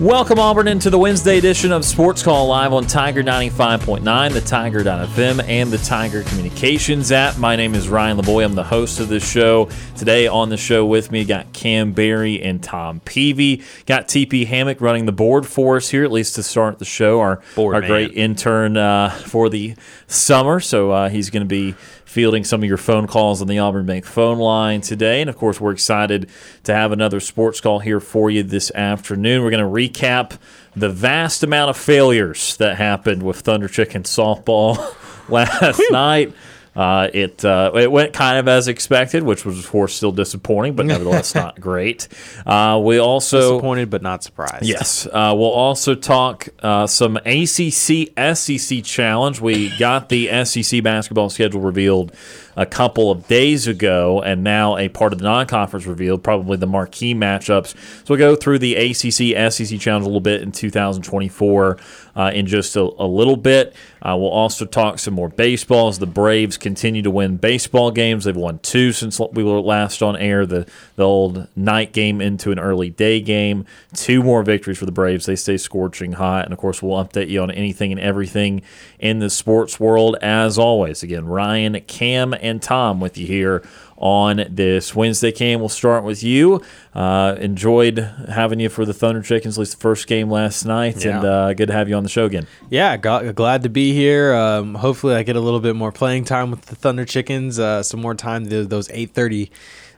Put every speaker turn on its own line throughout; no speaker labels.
Welcome, Auburn, into the Wednesday edition of Sports Call live on Tiger 95.9, the Tiger.fm, and the Tiger Communications app. My name is Ryan Lavoie. I'm the host of this show. Today on the show with me, got Kam Berry and Tom Peavy. Got TP Hammock running the board for us here, at least to start the show. Our,
Board
our
man.
great intern uh, for the summer. So uh, he's going to be fielding some of your phone calls on the Auburn Bank phone line today. And of course, we're excited to have another sports call here for you this afternoon. We're going to recap the vast amount of failures that happened with Thunder Chicken softball last night. Uh, it uh, it went kind of as expected, which was of course still disappointing, but nevertheless not great. Uh, we also
Disappointed but not surprised.
Yes. Uh, we'll also talk uh, some ACC SEC challenge. We got the SEC basketball schedule revealed a couple of days ago, and now a part of the non conference revealed, probably the marquee matchups. So we'll go through the ACC SEC challenge a little bit in 2024 uh, in just a, a little bit. Uh, we'll also talk some more baseball as the Braves continue to win baseball games. They've won two since we were last on air. The the old night game into an early day game. Two more victories for the Braves. They stay scorching hot, and of course we'll update you on anything and everything in the sports world as always. Again, Ryan, Kam, and Tom with you here on this Wednesday. Kam, we'll start with you. Uh, enjoyed having you for the Thunder Chickens, at least the first game last night,
Yeah.
and uh, good to have you on the show again.
Yeah, got, glad to be here. Um, hopefully, I get a little bit more playing time with the Thunder Chickens. Uh, some more time. Th- Those eight thirty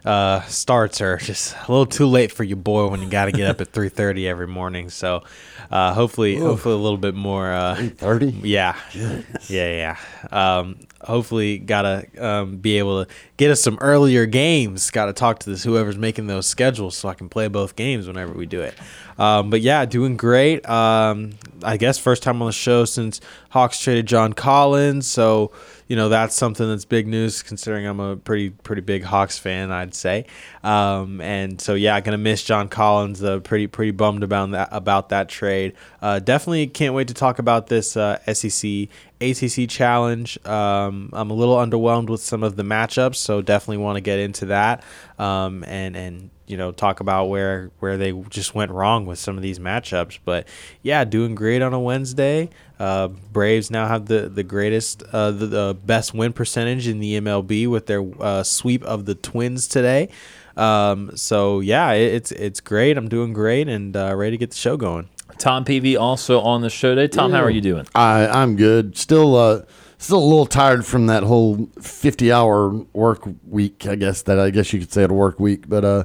uh, starts are just a little too late for you, boy, when you got to get up at three thirty every morning. So, uh, hopefully, hopefully a little bit more. Uh,
Thirty.
yeah, yeah, yeah. Um, hopefully, gotta um, be able to get us some earlier games. Got to talk to this whoever's making those schedules so I can play both games whenever we do it. Um, but yeah, doing great. Um, I guess first time on the show since Hawks traded John Collins. So you know that's something that's big news considering I'm a pretty pretty big Hawks fan. I'd say. Um, and so yeah, gonna miss John Collins. Uh, pretty pretty bummed about that about that trade. Uh, definitely can't wait to talk about this uh, SEC ACC challenge. Um, I'm a little underwhelmed with some of the matchups, so definitely want to get into that. Um, and and you know talk about where where they just went wrong with some of these matchups. But yeah, doing great on a Wednesday. Uh, Braves now have the the greatest, uh, the, the best win percentage in the MLB with their uh, sweep of the Twins today. Um, so yeah, it, it's it's great. I'm doing great and uh, ready to get the show going.
Tom Peavy also on the show today. Tom, how are you doing?
I I'm good. Still uh still a little tired from that whole 50 hour work week. I guess that I guess you could say it a work week, but uh.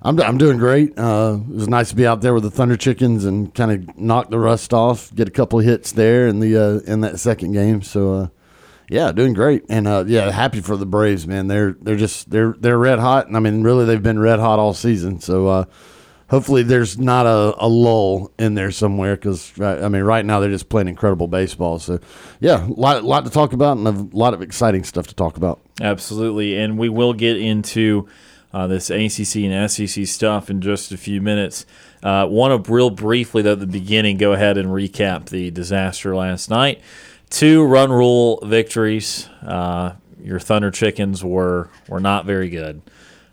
I'm, I'm doing great. Uh, it was nice to be out there with the Thunder Chickens and kind of knock the rust off, get a couple hits there in the uh, in that second game. So uh, yeah, doing great, and uh, yeah, happy for the Braves, man. They're they're just they're they're red hot, and I mean, really, they've been red hot all season. So uh, hopefully, there's not a, a lull in there somewhere because I mean, right now they're just playing incredible baseball. So yeah, a lot lot to talk about and a lot of exciting stuff to talk about.
Absolutely, and we will get into uh, this ACC and SEC stuff in just a few minutes. Uh, Want to real briefly though at the beginning go ahead and recap the disaster last night. Two run rule victories. Uh, your Thunder Chickens were were not very good.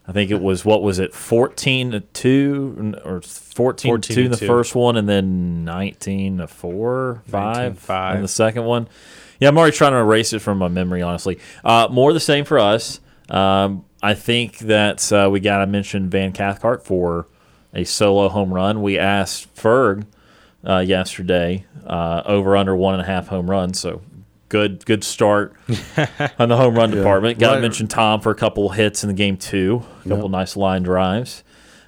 I think it was what was it, fourteen to two or fourteen, to two in the
two.
first one, and then nineteen to four, five,
19-5.
in the second one. Yeah, I'm already trying to erase it from my memory, honestly. Uh, more the same for us. Um, I think that uh, we got to mention Van Cathcart for a solo home run. We asked Ferg uh, yesterday uh, over under one and a half home runs. So good good start on the home run department. Got to
Right.
mention Tom for a couple hits in the game too. A couple nice line drives.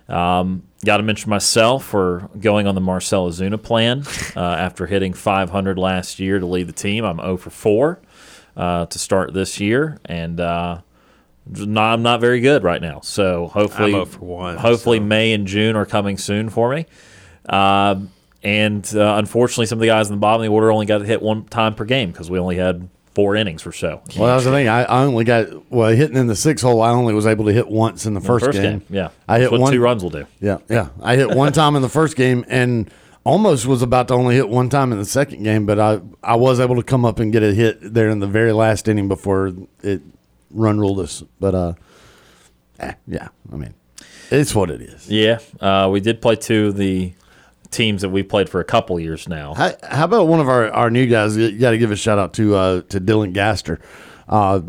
Um, Got to mention myself for going on the Marcell Ozuna plan uh, after hitting 500 last year to lead the team. I'm 0 for 4 uh, to start this year, and uh, not, I'm not very good right now. So hopefully,
0 for 1,
hopefully
so.
May and June are coming soon for me. Um and uh, unfortunately, some of the guys in the bottom of the order only got to hit one time per game because we only had four innings or so.
Well, that was the thing. I, I only got well hitting in the six hole. I only was able to hit once in the first,
First
game.
game, yeah.
I
That's
hit
what
one
two runs will do.
Yeah, yeah. I hit one time in the first game and almost was about to only hit one time in the second game, but I I was able to come up and get a hit there in the very last inning before it run ruled us. But uh, eh, yeah. I mean, it's what it is.
Yeah, uh, we did play two of the teams that we played for a couple years now.
How, how about one of our, our new guys? You got to give a shout out to uh, to Dylan Gaster. Uh,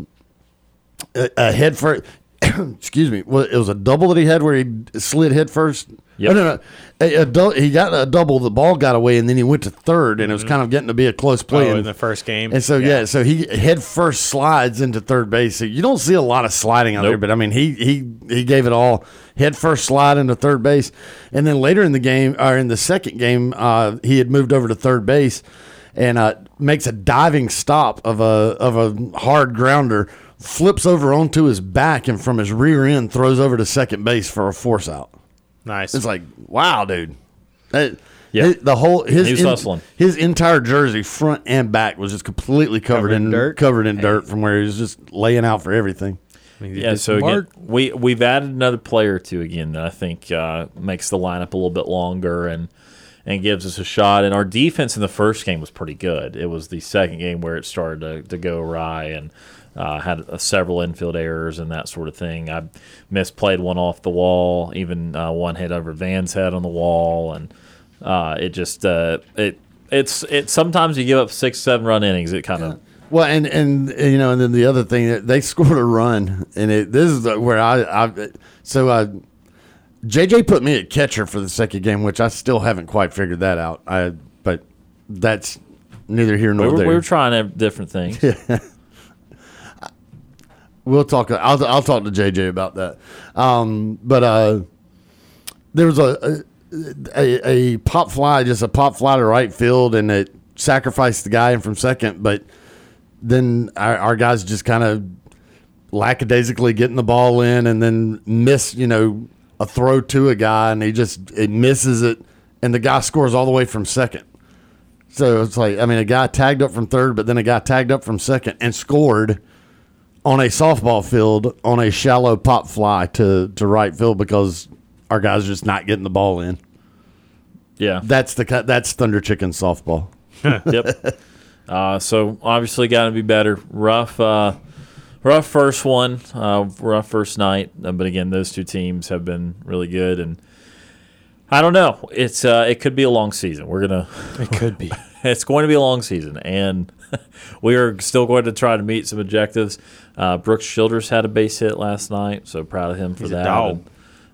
a, a head first. excuse me. It was a double that he had where he slid head first.
Yep.
Oh, no, no. A, a dou- he got a double. The ball got away, and then he went to third, and it was kind of getting to be a close play.
Oh,
and-
in the first game.
and so yeah. so he head first slides into third base. So you don't see a lot of sliding out there,
Nope.
but I mean he he he gave it all. Head first slide into third base, and then later in the game or in the second game, uh, he had moved over to third base, and uh, makes a diving stop of a of a hard grounder, flips over onto his back, and from his rear end throws over to second base for a force out.
Nice.
It's like wow, dude. That-
Yeah.
his- the whole his
He was hustling.
his entire jersey, front and back, was just completely covered,
Covered in
in
dirt?
covered in dirt from where he was just laying out for everything.
I mean,
Yeah, so
some
again, we we've added another player or two again that I think uh, makes the lineup a little bit longer and and gives us a shot. And our defense in the first game was pretty good. It was the second game where it started to, to go awry and uh, had uh, several infield errors and that sort of thing. I misplayed one off the wall, even uh, one hit over Van's head on the wall, and uh, it just uh, it. It's it. Sometimes you give up six, seven run innings. It kind of
Well, and and you know, and then the other thing they scored a run, and it this is where I, I so I JJ put me at catcher for the second game, which I still haven't quite figured that out. I but that's neither here
we
nor
were,
there.
we were trying different things.
We'll talk. I'll, I'll talk to JJ about that. Um, but uh, there was a, a a pop fly, just a pop fly to right field, and it sacrificed the guy in from second. But then our, our guys just kind of lackadaisically getting the ball in, and then miss, you know, a throw to a guy, and he just it misses it, and the guy scores all the way from second. So it's like, I mean, a guy tagged up from third, but then a guy tagged up from second and scored on a softball field on a shallow pop fly to, to right field because our guys are just not getting the ball in.
Yeah.
That's the cut. That's Thunder Chicken softball.
yep. Uh, so obviously got to be better. Rough, uh, rough first one, uh, rough first night. Uh, but again, those two teams have been really good, and I don't know. It's uh, it could be a long season. We're gonna.
It could be.
It's going to be a long season, and we are still going to try to meet some objectives. Uh, Brooks Childers had a base hit last night, so proud of him for
He's
that. And,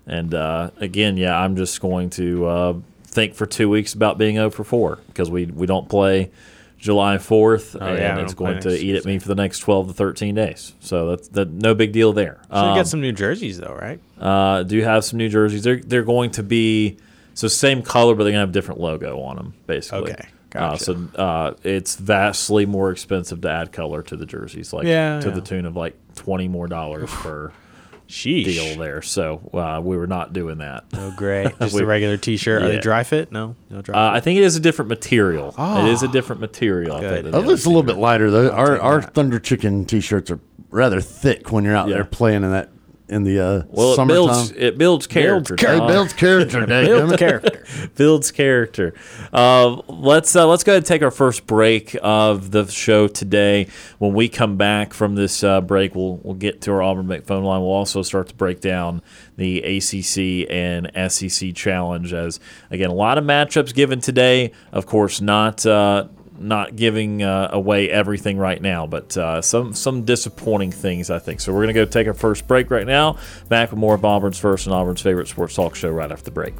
and, uh, again, yeah, I'm just going to uh, think for two weeks about being 0 for 4 because we, we don't play July 4th,
Oh,
and
yeah,
it's going to eat at me for the next 12 to 13 days. So that's that, no big deal there.
Should
Um,
get some new jerseys though, right?
uh, do have some new jerseys. They're they're going to be so same color, but they're gonna have a different logo on them, basically.
Okay,
Uh, so uh, it's vastly more expensive to add color to the jerseys, like
Yeah,
to
yeah.
the tune of like twenty more dollars per
Sheesh.
deal there. So uh, we were not doing that.
No gray. Just
We-
a regular T-shirt. Are they dry fit? No, no dry.
Uh, I think it is a different material. it is a
Ah.
different material. I
Good.
think,
Oh, it's a little bit lighter though. Our
take
our
that.
Thunder Chicken t-shirts are rather thick when you're out
Yeah.
there playing in that in the uh,
Well, it
summertime.
builds it builds character.
Hey,
Tom.
builds character, Builds
character.
builds character. Uh, let's uh, let's go ahead and take our first break of the show today. When we come back from this uh, break, we'll we'll get to our Auburn phone line. We'll also start to break down the ACC and SEC challenge. As again, a lot of matchups given today. Of course, not. Not giving uh, away everything right now, but uh, some some disappointing things, I think. So we're to go take our first break right now. Back with more of Auburn's first and Auburn's favorite sports talk show right after the break.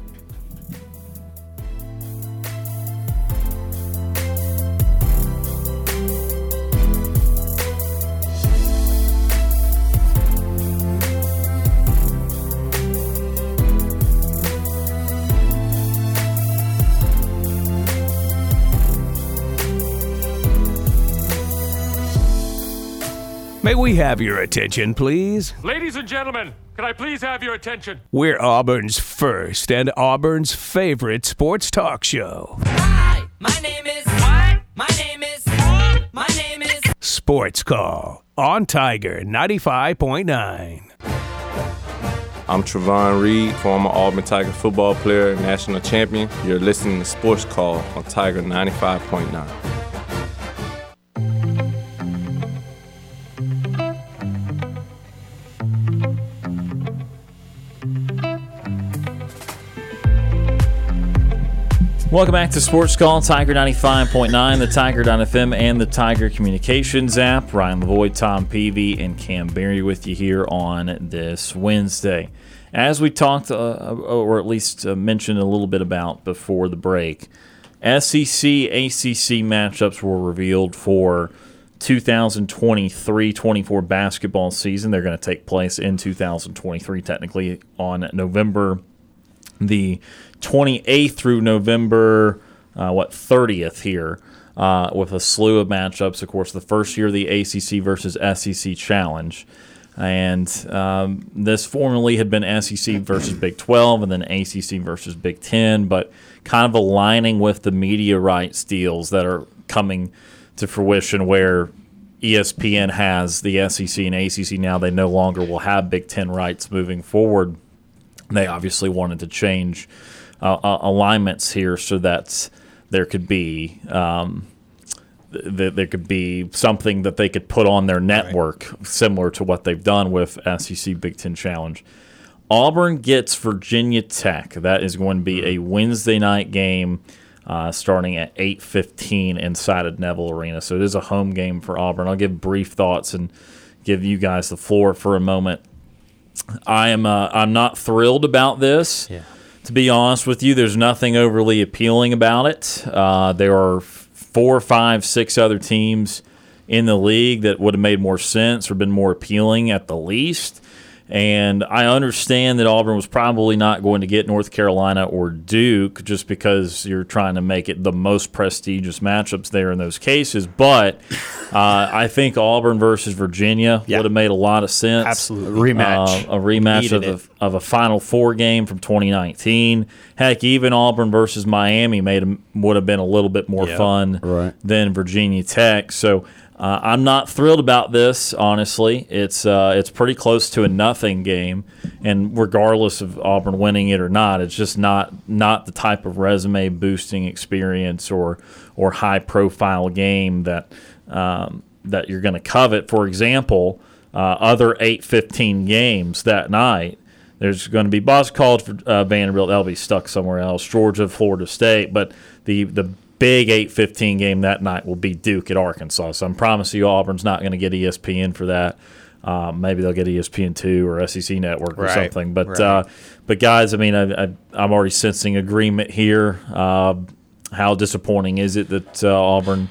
May we have your attention, please?
Ladies and gentlemen, can I please have your attention?
We're Auburn's first and Auburn's favorite sports talk show.
Hi, my name is. What? My name is. My name is.
Sports Call on Tiger 95.9.
I'm Trovon Reed, former Auburn Tiger football player, national champion. You're listening to Sports Call on Tiger 95.9.
Welcome back to Sports Call, Tiger 95.9, the Tiger.fm, and the Tiger Communications app. Ryan Lavoie, Tom Peavy, and Kam Berry with you here on this Wednesday. As we talked, uh, or at least uh, mentioned a little bit about before the break, SEC ACC matchups were revealed for 2023 24 basketball season. They're going to take place in 2023, technically, on November the 28th through November, uh, what, 30th here, uh, with a slew of matchups. Of course, the first year, the ACC versus SEC Challenge. And um, this formerly had been SEC versus Big 12 and then ACC versus Big 10, but kind of aligning with the media rights deals that are coming to fruition where ESPN has the SEC and ACC now. They no longer will have Big 10 rights moving forward. They obviously wanted to change uh, uh, alignments here so that there could be um, th- there could be something that they could put on their network similar to what they've done with SEC Big Ten Challenge. Auburn gets Virginia Tech. That is going to be a Wednesday night game. Uh, starting at 8:15 inside of Neville Arena, so it is a home game for Auburn. I'll give brief thoughts and give you guys the floor for a moment. I am uh, I'm not thrilled about this.
Yeah.
To be honest with you, there's nothing overly appealing about it. Uh, there are four, five, six other teams in the league that would have made more sense or been more appealing at the least. And I understand that Auburn was probably not going to get North Carolina or Duke just because you're trying to make it the most prestigious matchups there in those cases. But uh, I think Auburn versus Virginia
Yeah.
would have made a lot of sense.
Absolutely.
Rematch.
Uh, a rematch of a, of a Final Four game from 2019. Heck, even Auburn versus Miami made 'em- would have been a little bit more
Yep.
fun
Right.
than Virginia Tech. So uh, I'm not thrilled about this. Honestly, it's uh, it's pretty close to a nothing game, and regardless of Auburn winning it or not, it's just not not the type of resume boosting experience or or high profile game that um, that you're going to covet. For example, uh, other 8-15 games that night. There's going to be Boston College for uh, Vanderbilt. That'll be stuck somewhere else. Georgia, Florida State. But the the big 8-15 game that night will be Duke at Arkansas. So I'm promising you, Auburn's not going to get ESPN for that. Uh, maybe they'll get ESPN two or SEC Network or
Right,
something. But
right.
uh, but guys, I mean, I, I, I'm already sensing agreement here. Uh, how disappointing is it that uh, Auburn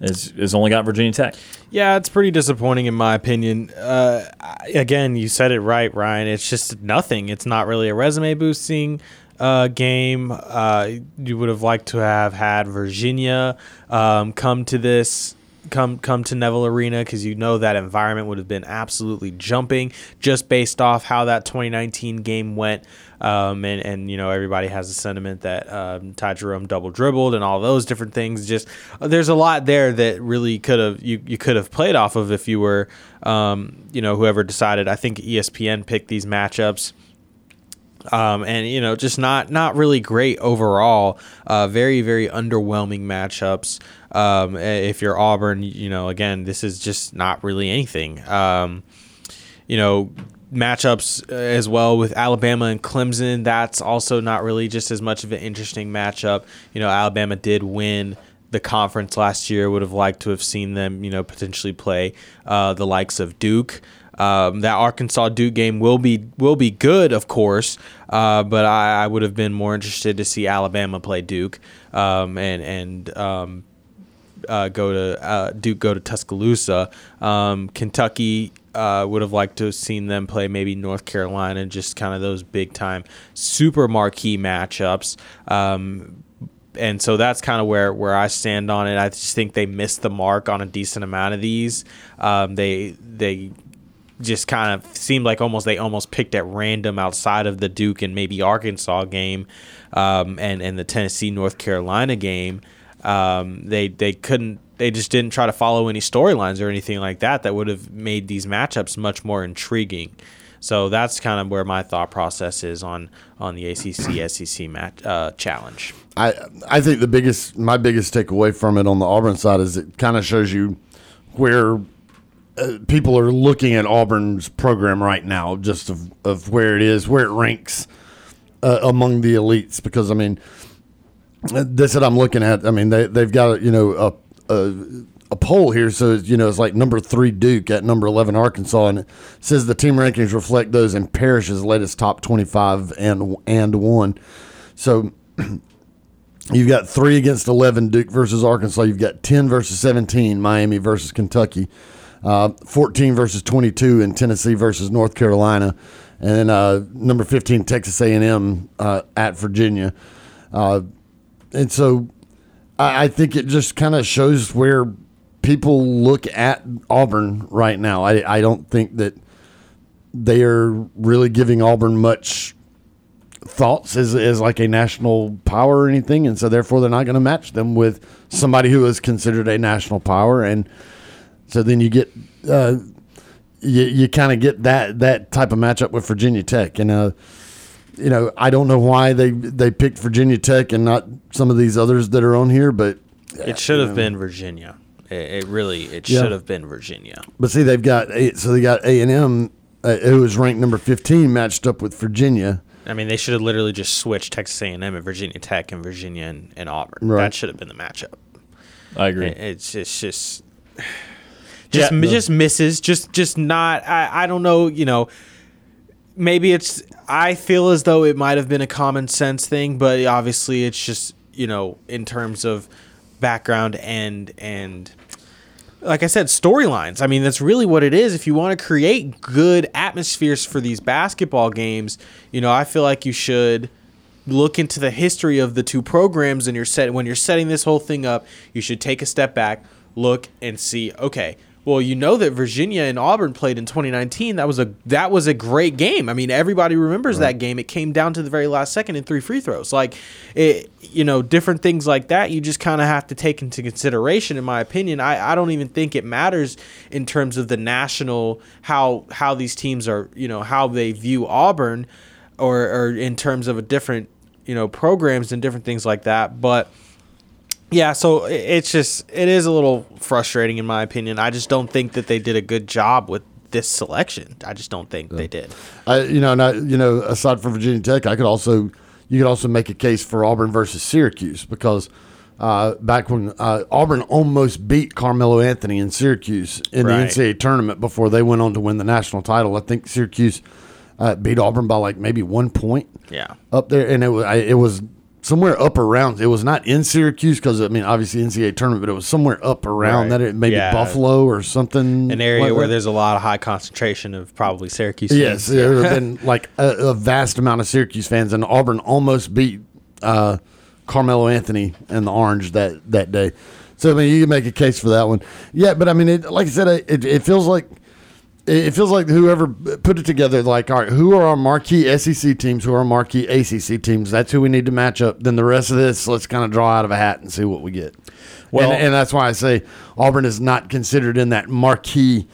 is is only got Virginia Tech?
Yeah, it's pretty disappointing in my opinion. Uh, again, you said it right, Ryan. It's just nothing. It's not really a resume boosting uh, game. Uh, you would have liked to have had Virginia um, come to this. Come, come to Neville Arena because you know that environment would have been absolutely jumping just based off how that 2019 game went. Um, and, and you know everybody has a sentiment that um, Ty Jerome double dribbled and all those different things. Just uh, there's a lot there that really could have you, you could have played off of if you were um, you know whoever decided. I think ESPN picked these matchups. Um, and you know, just not not really great overall. Uh, very very underwhelming matchups. Um, if you're Auburn, you know, again, this is just not really anything. Um, you know, matchups uh, as well with Alabama and Clemson. That's also not really just as much of an interesting matchup. You know, Alabama did win the conference last year. Would have liked to have seen them, you know, potentially play uh, the likes of Duke. Um, that Arkansas Duke game will be will be good, of course, uh, but I, I would have been more interested to see Alabama play Duke um, and and um, uh, go to uh, Duke go to Tuscaloosa. Um, Kentucky uh, would have liked to have seen them play maybe North Carolina, just kind of those big time, super marquee matchups. Um, and so that's kind of where where I stand on it. I just think they missed the mark on a decent amount of these. Um, they they just kind of seemed like almost they almost picked at random outside of the Duke and maybe Arkansas game, um, and and the Tennessee North Carolina game. Um, they they couldn't they just didn't try to follow any storylines or anything like that that would have made these matchups much more intriguing. So that's kind of where my thought process is on on the ACC SEC match uh, challenge.
I I think the biggest my biggest takeaway from it on the Auburn side is it kind of shows you where uh, people are looking at Auburn's program right now, just of, of where it is, where it ranks uh, among the elites. Because I mean, this that I'm looking at, I mean they they've got you know a, a a poll here, so you know it's like number three Duke at number eleven Arkansas, and it says the team rankings reflect those in Parrish's latest top twenty five and and one. So You've got three against 11, Duke versus Arkansas. You've got 10 versus 17, Miami versus Kentucky. Uh, 14 versus 22 in Tennessee versus North Carolina. And then uh, number 15, Texas A&M uh, at Virginia. Uh, and so I, I think it just kind of shows where people look at Auburn right now. I, I don't think that they are really giving Auburn much thoughts as, as like a national power or anything, and so therefore they're not going to match them with somebody who is considered a national power, and so then you get uh, you, you kind of get that that type of matchup with Virginia Tech, and uh, you know I don't know why they they picked Virginia Tech and not some of these others that are on here, but
It should have been Virginia. It, it really it
Yeah.
should have been Virginia.
but see they've got so they got A and M. Uh, who was ranked number 15 matched up with Virginia
I mean, they should have literally just switched Texas A&M and Virginia Tech and Virginia and, and Auburn.
Right.
That should have been the matchup.
I agree.
It- It's it's just just
Yeah.
just misses. Just just not. I I don't know. You know, maybe it's. I feel as though it might have been a common sense thing, but obviously it's just you know in terms of background and and like I said, storylines. I mean, that's really what it is. If you want to create good atmospheres for these basketball games, you know, I feel like you should look into the history of the two programs and you're set when you're setting this whole thing up, you should take a step back, look and see, okay, well, you know that Virginia and Auburn played in 2019. That was a that was a great game. I mean, everybody remembers that game. It came down to the very last second in three free throws. Like, it, you know, different things like that. You just kind of have to take into consideration. In my opinion, I, I don't even think it matters in terms of the national how how these teams are. You know how they view Auburn, or or in terms of a different you know programs and different things like that. But yeah, so it's just it is a little frustrating in my opinion. I just don't think that they did a good job with this selection. I just don't think they did.
I, you know, not you know, aside from Virginia Tech, I could also you could also make a case for Auburn versus Syracuse because uh, back when uh, Auburn almost beat Carmelo Anthony in Syracuse in
Right.
the NCAA tournament before they went on to win the national title. I think Syracuse uh, beat Auburn by like maybe one point
Yeah.
up there, and it was I, it was somewhere up around. It was not in Syracuse because I mean obviously NCAA tournament, but it was somewhere up around
Right.
that. It maybe
Yeah.
Buffalo or something.
An area
like
where
that.
there's a lot of high concentration of probably Syracuse.
Yes,
fans.
there have been like a, a vast amount of Syracuse fans, and Auburn almost beat uh, Carmelo Anthony and the Orange that that day. So I mean, you can make a case for that one. Yeah, but I mean, it, like I said, it, it feels like it feels like whoever put it together, like, all right, who are our marquee SEC teams? Who are our marquee ACC teams? That's who we need to match up. Then the rest of this, let's kind of draw out of a hat and see what we get.
Well-
and, and that's why I say Auburn is not considered in that marquee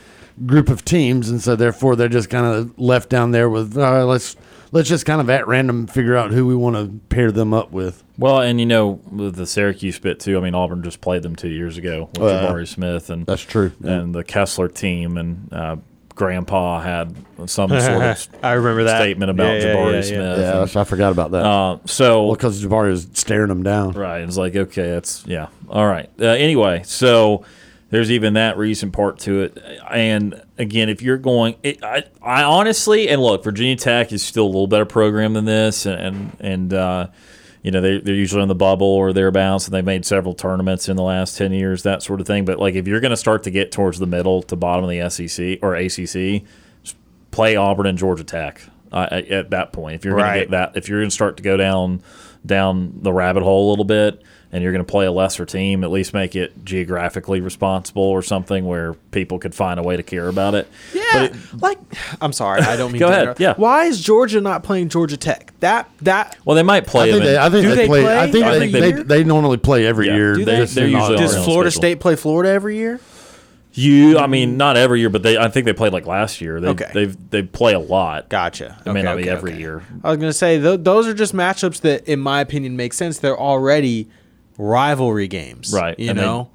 group of teams, and so therefore they're just kind of left down there with all right, let's let's just kind of at random figure out who we want to pair them up with.
Well, and you know, with the Syracuse bit too. I mean, Auburn just played them two years ago with
yeah.
Jabari Smith, and
That's true.
And the Kessler team, and uh, Grandpa had some sort of
I remember that
statement about
Yeah, yeah,
Jabari
yeah, yeah.
Smith.
Yeah,
and,
that's- I forgot about that.
uh, so
well, because Jabari was staring him down.
Right. It's like, okay, that's, yeah. All right. Uh, anyway, so there's even that recent part to it. And again, if you're going, it, I, I honestly, and look, Virginia Tech is still a little better program than this. And, and, uh, you know, they, they're usually on the bubble or thereabouts, and they've made several tournaments in the last 10 years, that sort of thing. But, like, if you're going to start to get towards the middle to bottom of the SEC or ACC, play Auburn and Georgia Tech. uh, at at that point. If you're going to get that, if you're going to start to go down down the rabbit hole a little bit, and you're going to play a lesser team, at least make it geographically responsible or something where people could find a way to care about it.
Yeah, like I'm sorry, I don't mean.
Go
to
ahead,
interrupt.
yeah.
Why is Georgia not playing Georgia Tech? That that
Well, they might play
I think
them.
they, I think
Do
they,
they
play.
play
I think,
I
they,
think
they,
they-
they, normally play every
Yeah.
year.
Do
they?
They're usually
does Florida
schedule.
State play Florida every year?
you, I mean, not every year, but they. I think they played like last year. They,
Okay.
They they play a lot.
Gotcha.
It may
Okay,
not be every
okay.
year.
I was gonna say th- those are just matchups that, in my opinion, make sense. They're already rivalry games,
Right,
You
and they-
know,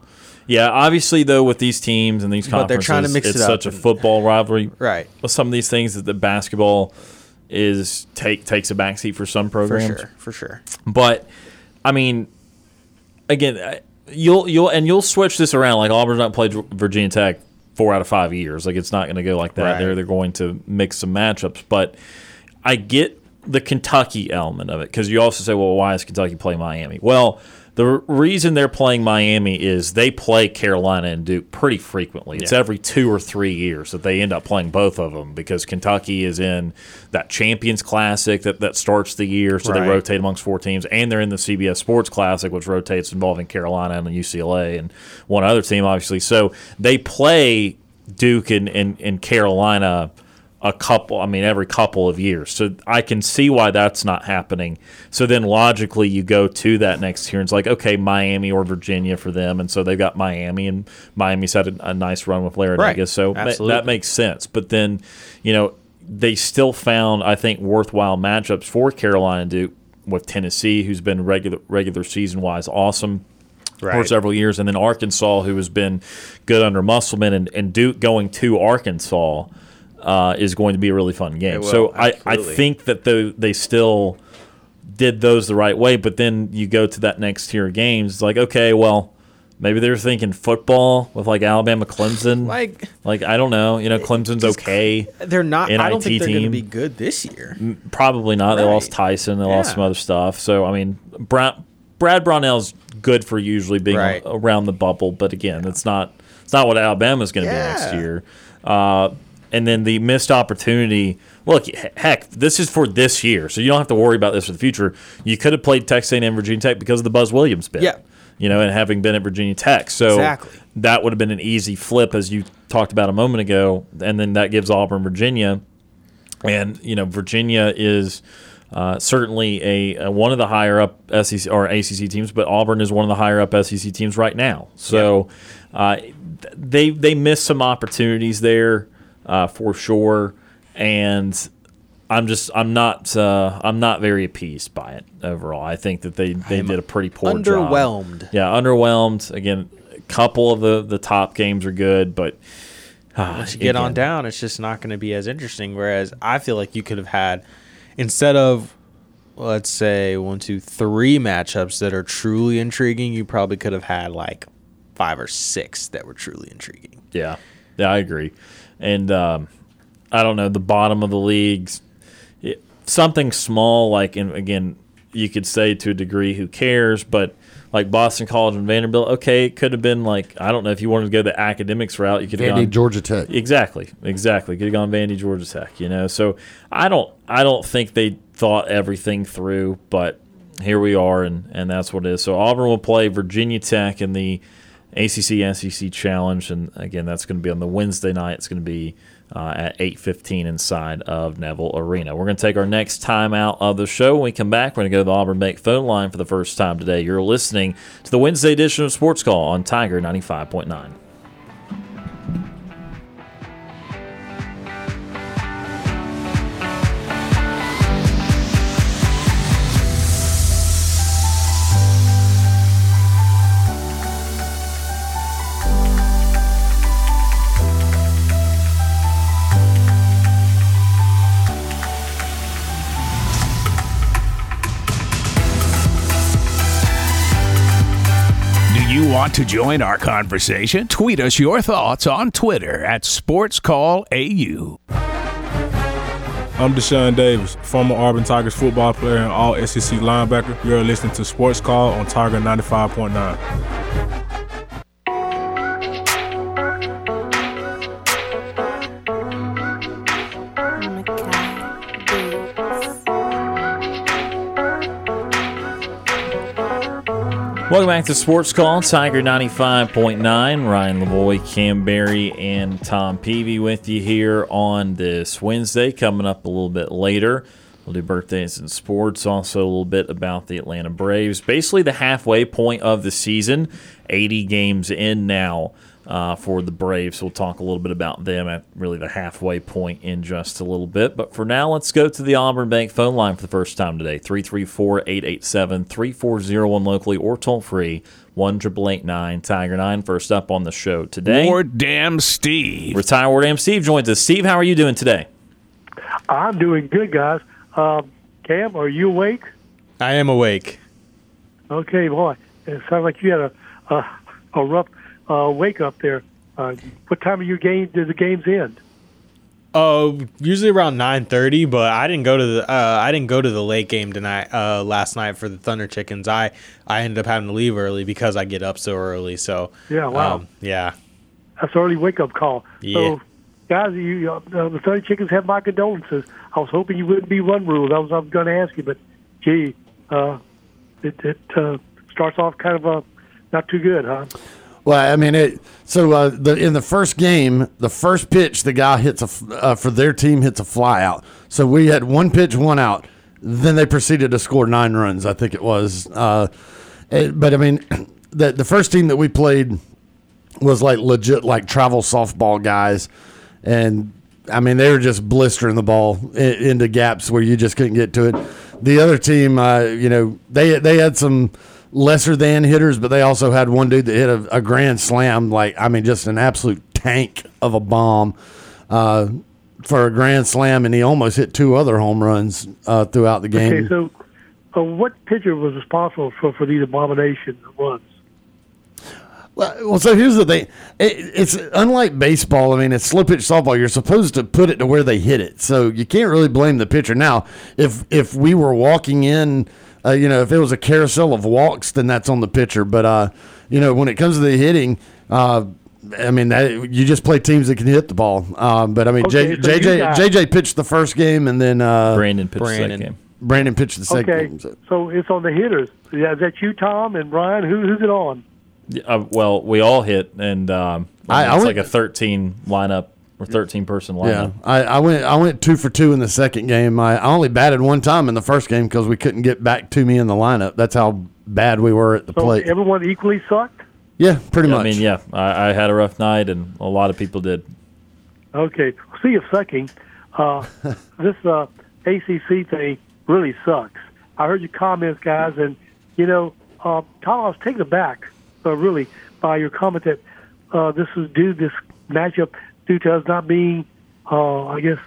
Yeah, obviously though with these teams and these
But they're
conferences,
trying to mix
it's
it up
such a football rivalry.
right?
With some of these things that the basketball is take takes a backseat for some
For
programs.
sure, for sure.
But I mean, again, uh, you'll you'll and you'll switch this around. Like Auburn's not played Virginia Tech four out of five years. Like it's not going to go like that.
Right.
They're they're going to mix some matchups. But I get the Kentucky element of it because you also say, well, why is Kentucky play Miami? Well. The reason they're playing Miami is they play Carolina and Duke pretty frequently. It's
Yeah.
every two or three years that they end up playing both of them because Kentucky is in that Champions Classic that, that starts the year, so
Right.
they rotate amongst four teams, and they're in the CBS Sports Classic, which rotates involving Carolina and UCLA and one other team, obviously. So they play Duke and, and, and Carolina a couple, I mean, every couple of years. So I can see why that's not happening. So then logically, you go to that next year, and it's like, okay, Miami or Virginia for them. And so they've got Miami, and Miami's had a, a nice run with Larry
Right.
Vegas. So ma- that makes sense. But then, you know, they still found, I think, worthwhile matchups for Carolina Duke with Tennessee, who's been regular regular season wise awesome for several years, and then Arkansas, who has been good under Musselman, and, and Duke going to Arkansas uh, is going to be a really fun game.
Will,
so I, I think that they, they still did those the right way, but then you go to that next tier of games, it's like, okay, well, maybe they're thinking football with like Alabama, Clemson.
Like
Like I don't know, you know, Clemson's okay.
they're not. I don't think they're going to
team.
be good this year.
Probably not. They lost Tyson. They lost some other stuff. So I mean, Brad, Brad Brownell's good for usually being
Right.
around the bubble, but again, it's not. It's not what Alabama's going to be next year. Uh, and then the missed opportunity. Look, heck, this is for this year, so you don't have to worry about this for the future. You could have played Texas A&M Virginia Tech because of the Buzz Williams bid.
Yeah.
You know, and having been at Virginia Tech, so
Exactly.
that would have been an easy flip, as you talked about a moment ago, and then that gives Auburn Virginia and you know Virginia is uh, certainly a, a one of the higher up SEC or ACC teams, but Auburn is one of the higher up SEC teams right now. So uh, they they missed some opportunities there uh, for sure, and I'm just I'm not uh, I'm not very appeased by it overall. I think that they, they did a pretty poor job.
Underwhelmed.
Yeah, underwhelmed. Again, a couple of the the top games are good, but. Uh,
Once you get on down, it's just not going to be as interesting. Whereas I feel like you could have had, instead of, let's say, one, two, three matchups that are truly intriguing, you probably could have had like five or six that were truly intriguing.
Yeah, yeah, I agree. And um, I don't know the bottom of the leagues, it, something small like, and again, you could say to a degree, who cares? But like Boston College and Vanderbilt, okay, it could have been like I don't know if you wanted to go the academics route, you could have
Vandy,
gone
Georgia Tech.
Exactly, exactly. Could have gone Vandy, Georgia Tech. You know, so I don't, I don't think they thought everything through, but here we are, and and that's what it is. So Auburn will play Virginia Tech in the ACC SEC Challenge, and again, that's going to be on the Wednesday night. It's going to be uh, at 8:15 inside of Neville Arena. We're going to take our next time out of the show. When we come back, we're going to go to the Auburn Bank phone line for the first time today. You're listening to the Wednesday edition of Sports Call on Tiger
95.9. want to join our conversation? Tweet us your thoughts on Twitter at SportsCallAU.
I'm Deshaun Davis, former Auburn Tigers football player and all SEC linebacker. You're listening to Sports Call on Tiger 95.9.
Welcome back to Sports Call, Tiger 95.9. Ryan Lavoie, Kam Berry, and Tom Peavy with you here on this Wednesday. Coming up a little bit later, we'll do birthdays and sports. Also, a little bit about the Atlanta Braves. Basically, the halfway point of the season, 80 games in now uh, for the Braves. We'll talk a little bit about them at really the halfway point in just a little bit. But for now, let's go to the Auburn Bank phone line for the first time today 334 887 3401 locally or toll free 1 888 Tiger 9. First up on the show today.
War Damn Steve.
Retire War Damn Steve joins us. Steve, how are you doing today?
I'm doing good, guys. Um, Kam, are you awake?
I am awake.
Okay, boy. It sounds like you had a a, a rough uh, wake up there. Uh, what time are your game did the games end?
Uh, usually around nine thirty, but I didn't go to the uh, I didn't go to the late game tonight. Uh, last night for the Thunder Chickens, I I ended up having to leave early because I get up so early. So
Yeah, wow.
um, yeah,
That's an early wake up call.
Yeah.
So, guys, you uh, the Thunder Chickens have my condolences. I was hoping you wouldn't be run ruled. That was what I was going to ask you, but gee, uh, it it uh, starts off kind of uh, not too good, huh?
Well, I mean, it. So uh, the in the first game, the first pitch, the guy hits a uh, for their team hits a fly out. So we had one pitch, one out. Then they proceeded to score nine runs. I think it was. Uh, it- but I mean, the the first team that we played was like legit like travel softball guys, and I mean they were just blistering the ball i- into gaps where you just couldn't get to it. The other team, uh, you know, they they had some lesser than hitters, but they also had one dude that hit a, a grand slam, like I mean, just an absolute tank of a bomb uh, for a grand slam, and he almost hit two other home runs uh, throughout the game.
Okay, so uh, what pitcher was responsible for, for these abomination runs?
Well, well, so here's the thing. It, it's unlike baseball. I mean, it's slow pitch softball. You're supposed to put it to where they hit it, so you can't really blame the pitcher. Now, if if we were walking in, uh, you know, if it was a carousel of walks, then that's on the pitcher. But uh, you know, when it comes to the hitting, uh, I mean, that, you just play teams that can hit the ball. Um, but I mean,
Okay,
J,
so
JJ
got-
JJ pitched the first game, and then uh,
Brandon pitched the second game.
Brandon pitched the second
Okay,
game. So.
so it's on the hitters. Yeah, is that you, Tom, and Brian? Who, who's it on?
Uh, well, we all hit, and um,
I-
I
I
it's
went-
like a 13 lineup or 13 person lineup. Yeah.
I, I went I went two for two in the second game. I, I only batted one time in the first game because we couldn't get back to me in the lineup. That's how bad we were at the
So
plate.
everyone equally sucked.
yeah, pretty much.
I mean, yeah, I, I had a rough night, and a lot of people did.
Okay. See of sucking. Uh, this uh, ACC thing really sucks. I heard your comments, guys, and you know, uh, Tom, I was taken aback, uh, really, by your comment that uh, this is due this matchup due to us not being, uh, I guess,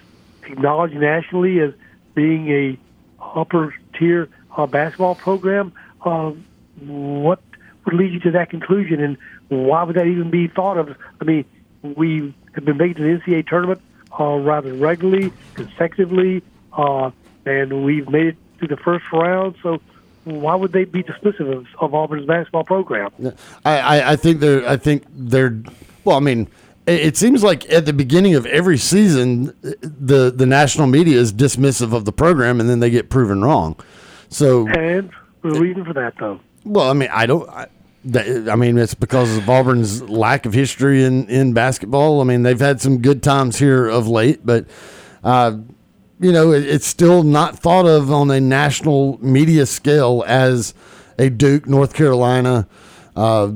acknowledged nationally as being a upper tier uh, basketball program. Uh, what would lead you to that conclusion, and why would that even be thought of? I mean, we have been making to the NCAA tournament uh, rather regularly, consecutively, uh, and we've made it to the first round. So, why would they be dismissive of, of Auburn's basketball program?
I, I, I think they're I think they're well. I mean, it, seems like at the beginning of every season, the the national media is dismissive of the program, and then they get proven wrong. So
And the reason for that, though.
Well, I mean, I don't. I, that, I mean, it's because of Auburn's lack of history in, in basketball. I mean, they've had some good times here of late, but uh, you know, it, it's still not thought of on a national media scale as a Duke, North Carolina, uh,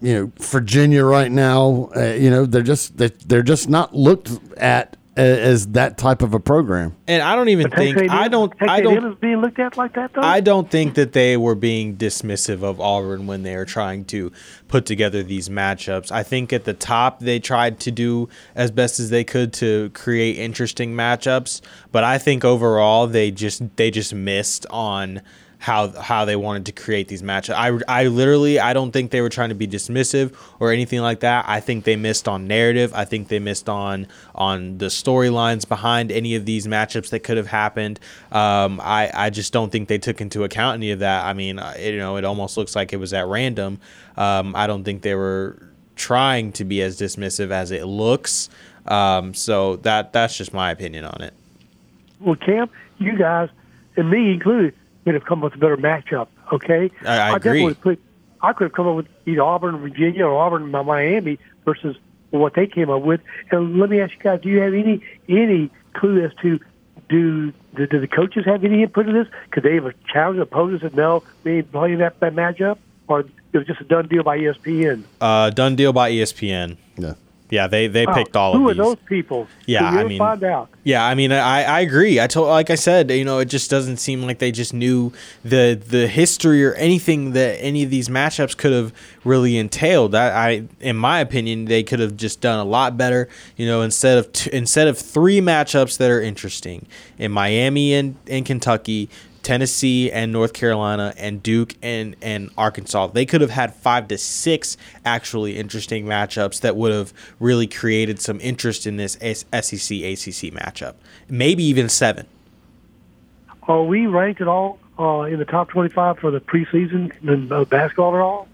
you know, Virginia right now. Uh, you know, they're just they, they're just not looked at a- as that type of a program.
and I don't even think
Texas
I don't
Texas
I don't
is being looked at like that, though.
I don't think that they were being dismissive of Auburn when they were trying to put together these matchups. I think at the top they tried to do as best as they could to create interesting matchups, but I think overall they just they just missed on how how they wanted to create these matchups. I, I literally I don't think they were trying to be dismissive or anything like that. I think they missed on narrative. I think they missed on on the storylines behind any of these matchups that could have happened. Um, I I just don't think they took into account any of that. I mean, uh, you know, it almost looks like it was at random. Um, I don't think they were trying to be as dismissive as it looks. Um, so that that's just my opinion on it.
well, Kam, you guys, and me included, would have come up with a better matchup. Okay,
I- I agree.
put I could have come up with either Auburn, Virginia, or Auburn, Miami versus what they came up with. And let me ask you guys: Do you have any any clue as to do do, do the coaches have any input in this? Could they have challenged opponents and no, we ain't playing that, that matchup, or it was just a done deal by ESPN?
Uh, done deal by ESPN.
Yeah.
Yeah, they they
Wow.
picked all
Who
of these.
Who are those people?
Yeah, I mean-
find out.
Yeah, I mean, I, I agree. I told, like I said, you know, it just doesn't seem like they just knew the the history or anything that any of these matchups could have really entailed. That I, in my opinion, they could have just done a lot better. You know, instead of t- instead of three matchups that are interesting in Miami and and Kentucky. Tennessee and North Carolina and Duke and, and Arkansas. They could have had five to six actually interesting matchups that would have really created some interest in this S- SEC ACC matchup. Maybe even seven.
Are we ranked at all uh, in the top twenty-five for the preseason in uh, basketball at all?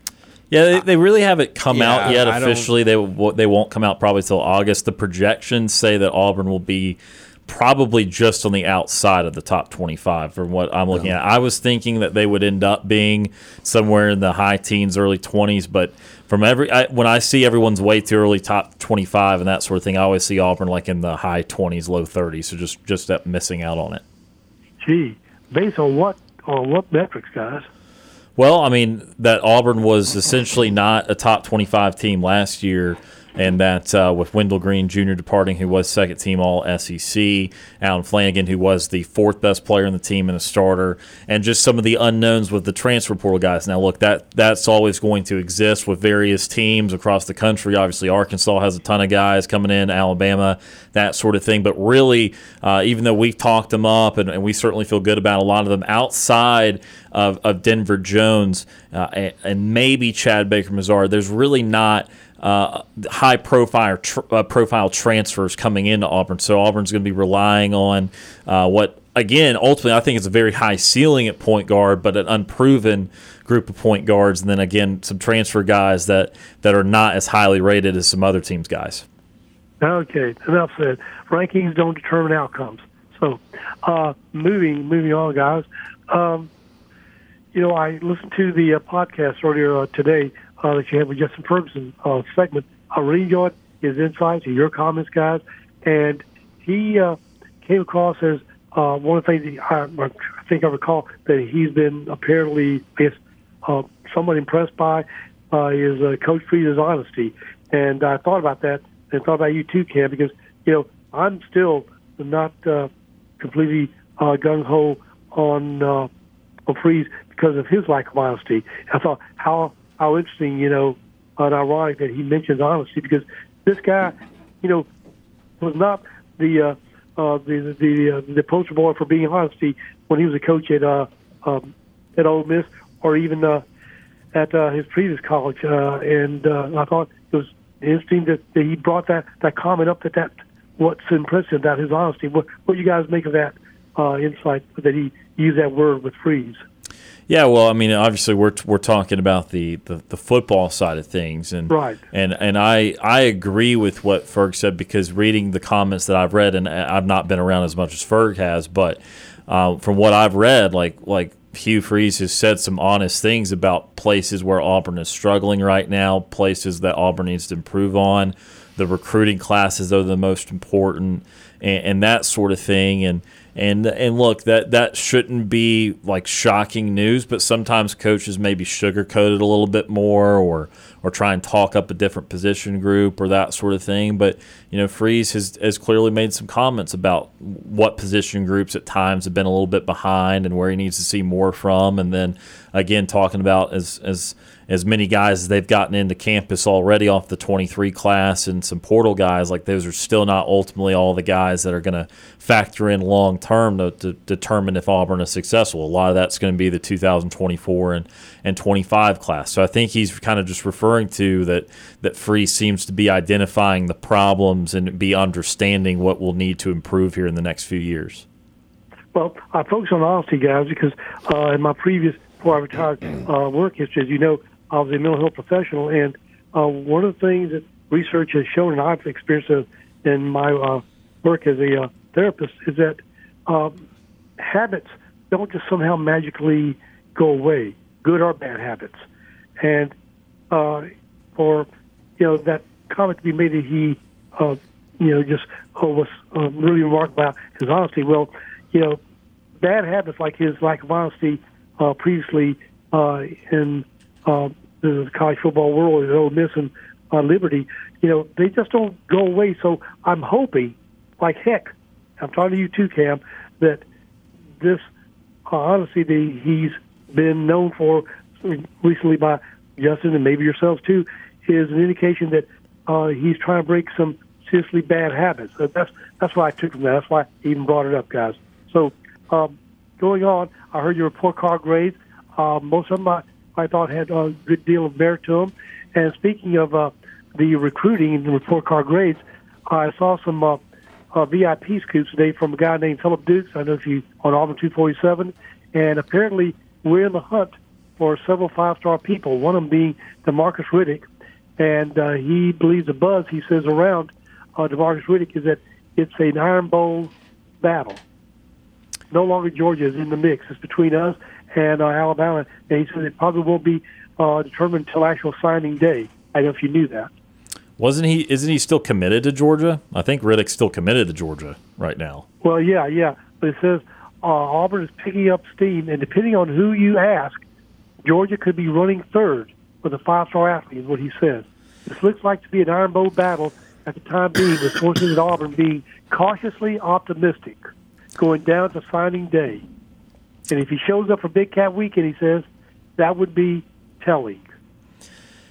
Yeah, they, they really haven't come
Yeah,
out yet officially. They they won't come out probably till August. The projections say that Auburn will be probably just on the outside of the top 25 from what I'm looking at. I was thinking that they would end up being somewhere in the high teens, early 20s, but from every I, when I see everyone's way too early top 25 and that sort of thing, I always see Auburn like in the high 20s, low 30s. So just just that missing out on it.
Gee, based on what on what metrics, guys?
Well, I mean, that Auburn was essentially not a top 25 team last year, and that uh, with Wendell Green Jr. departing, who was second team All SEC, Allen Flanigan, who was the fourth best player in the team and a starter, and just some of the unknowns with the transfer portal guys. Now, look, that that's always going to exist with various teams across the country. Obviously, Arkansas has a ton of guys coming in, Alabama, that sort of thing. But really, uh, even though we've talked them up, and, and we certainly feel good about a lot of them outside of, of Denver Jones uh, and, and maybe Chad Baker-Mazara, there's really not uh, high profile tr- uh, profile transfers coming into Auburn. So Auburn's going to be relying on uh, what again ultimately I think is a very high ceiling at point guard, but an unproven group of point guards, and then again some transfer guys that that are not as highly rated as some other teams' guys.
Okay, enough said. Rankings don't determine outcomes. So, uh, moving moving on, guys. Um, you know, I listened to the uh, podcast earlier uh, today uh, that you had with Justin Ferguson uh, segment. I really enjoyed his insights and your comments, guys. And he uh, came across as uh, one of the things I, I think I recall that he's been apparently, I guess, uh, somewhat impressed by uh, is uh, Coach Freeze's honesty. And I thought about that and thought about you too, Kam, because you know I'm still not uh, completely uh, gung ho on uh, on Freeze because of his lack of honesty. I thought how how interesting, you know, and ironic that he mentions honesty because this guy, you know, was not the uh, uh, the the uh, the poster boy for being honesty when he was a coach at uh, um, at Ole Miss or even uh, at uh, his previous college. Uh, and uh, I thought it was interesting that, that he brought that that comment up. That that what's impressive about his honesty. What what you guys make of that uh, insight that he used that word with Freeze?
Yeah, well, I mean, obviously we're we're talking about the, the, the football side of things, and
Right.
and and I I agree with what Ferg said because reading the comments that I've read, and I've not been around as much as Ferg has, but uh, from what I've read, like like Hugh Freeze has said some honest things about places where Auburn is struggling right now, places that Auburn needs to improve on, the recruiting classes are the most important, and, and that sort of thing, and. And and look, that that shouldn't be like shocking news, but sometimes coaches maybe sugarcoat it a little bit more, or or try and talk up a different position group or that sort of thing. But you know, Freeze has has clearly made some comments about what position groups at times have been a little bit behind and where he needs to see more from. And then again, talking about as as as many guys as they've gotten into campus already off the 23 class and some portal guys like those are still not ultimately all the guys that are going to factor in long term to, to determine if Auburn is successful. A lot of that's going to be the 2024 and, and 25 class. So I think he's kind of just referring to that that Freeze seems to be identifying the problems and be understanding what we'll need to improve here in the next few years.
Well, I focus on honesty, guys, because uh, in my previous, before I retired, uh, work history, as you know, Was a mental health professional, and uh, one of the things that research has shown, and I've experienced it in my uh, work as a uh, therapist, is that um, habits don't just somehow magically go away, good or bad habits. and uh, for you know that comment to be made that he uh, you know just uh, was uh, really remarked about his honesty. Well, you know, bad habits like his lack of honesty uh, previously uh, in uh, the college football world, at Ole Miss and uh, Liberty, you know, they just don't go away. So I'm hoping, like heck, I'm talking to you too, Kam, that this uh, honesty that he's been known for recently by Justin and maybe yourselves too is an indication that uh, he's trying to break some seriously bad habits. So that's that's why I took from that. That's why I even brought it up, guys. So um, going on, I heard your report card grades. Uh, most of them I, I thought had a good deal of merit to them. And speaking of uh, the recruiting and the report card grades, I saw some uh, uh, VIP scoops today from a guy named Philip Dukes. I know if you on Auburn 247, and apparently we're in the hunt for several five-star people. One of them being Demarcus Riddick, and uh, he believes the buzz he says around uh, Demarcus Riddick is that it's an Iron Bowl battle. No longer Georgia is in the mix. It's between us and uh, Alabama, and he says it probably won't be uh, determined until actual signing day. I don't know if you knew that.
Wasn't he? Isn't he still committed to Georgia? I think Riddick's still committed to Georgia right now.
Well, yeah, yeah. But it says uh, Auburn is picking up steam, and depending on who you ask, Georgia could be running third with a five-star athlete. Is what he says. This looks like to be an Iron Bowl battle at the time being, with sources at Auburn being cautiously optimistic, going down to signing day. And if he shows up for Big Cat Weekend, he says that would be telling.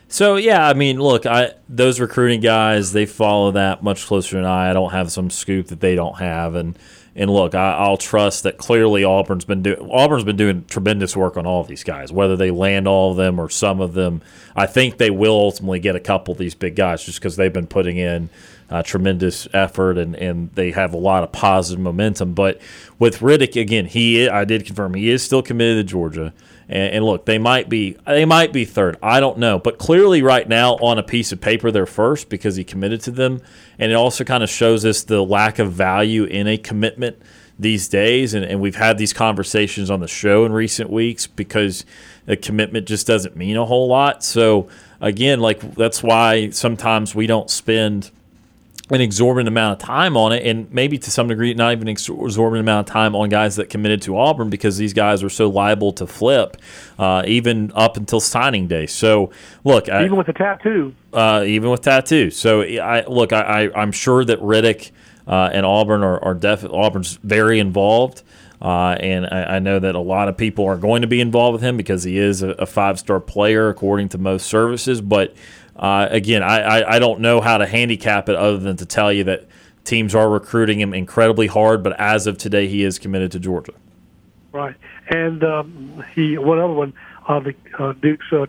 So yeah, I mean, look, I those recruiting guys they follow that much closer than I. I don't have some scoop that they don't have, and and look, I, I'll trust that clearly Auburn's been doing Auburn's been doing tremendous work on all of these guys, whether they land all of them or some of them. I think they will ultimately get a couple of these big guys just because they've been putting in uh, tremendous effort and, and they have a lot of positive momentum. But with Riddick, again, he I did confirm he is still committed to Georgia. And, and, look, they might be they might be third. I don't know, but clearly right now on a piece of paper they're first because he committed to them, and it also kind of shows us the lack of value in a commitment these days. And, and we've had these conversations on the show in recent weeks because a commitment just doesn't mean a whole lot. So again, like that's why sometimes we don't spend an exorbitant amount of time on it, and maybe to some degree, not even an exorbitant amount of time on guys that committed to Auburn because these guys are so liable to flip, uh, even up until signing day. So, look,
even I, with a tattoo,
uh, even with tattoo. So, I look, I, I, am sure that Riddick uh, and Auburn are, are definitely Auburn's very involved. Uh, and I, I, know that a lot of people are going to be involved with him because he is a, a five star player according to most services. But uh, again, I, I, I, don't know how to handicap it other than to tell you that teams are recruiting him incredibly hard, but as of today, he is committed to Georgia.
Right. And um, he one other one uh, the uh, Dukes uh,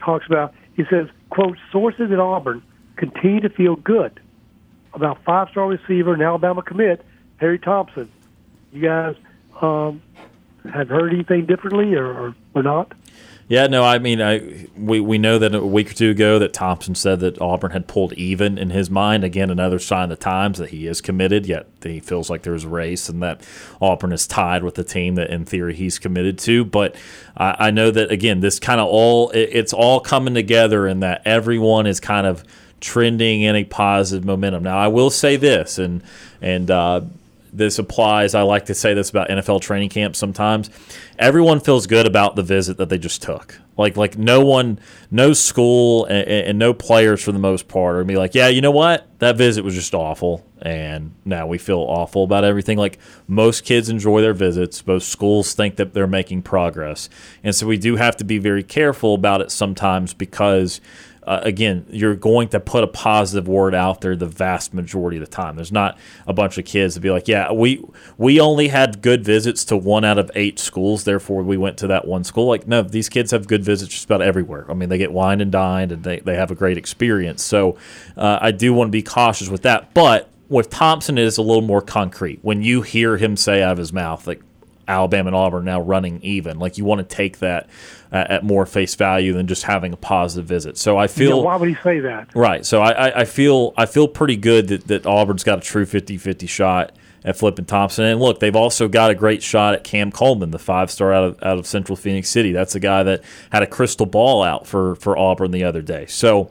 talks about, he says, quote, sources at Auburn continue to feel good about five-star receiver and Alabama commit, Perry Thompson. You guys um, have heard anything differently or, or, or not?
Yeah, no, I mean, I we, we know that a week or two ago that Thompson said that Auburn had pulled even in his mind. Again, another sign of the times that he is committed, yet he feels like there's a race and that Auburn is tied with the team that in theory he's committed to. But I, I know that again, this kind of all it, it's all coming together, and that everyone is kind of trending in a positive momentum. Now, I will say this, and and uh, this applies. I like to say this about NFL training camps sometimes. Everyone feels good about the visit that they just took. Like like no one, no school, and, and no players for the most part are be like, yeah, you know what, that visit was just awful, and now we feel awful about everything. Like most kids enjoy their visits. Most schools think that they're making progress, and so we do have to be very careful about it sometimes because uh, again, you're going to put a positive word out there the vast majority of the time. There's not a bunch of kids to be like, yeah, we we only had good visits to one out of eight schools, therefore we went to that one school. Like, no, these kids have good visits just about everywhere. I mean, they get wined and dined, and they, they have a great experience. So uh, I do want to be cautious with that. But with Thompson, it is a little more concrete. When you hear him say out of his mouth, like, Alabama and Auburn now running even. Like you want to take that at, at more face value than just having a positive visit. So I feel.
Yeah, why would he say that?
Right. So I, I, I, feel I feel pretty good that, that Auburn's got a true 50-50 shot at Flippin Thompson. And look, they've also got a great shot at Cam Coleman, the five star out of out of Central Phenix City. That's a guy that had a crystal ball out for for Auburn the other day. So.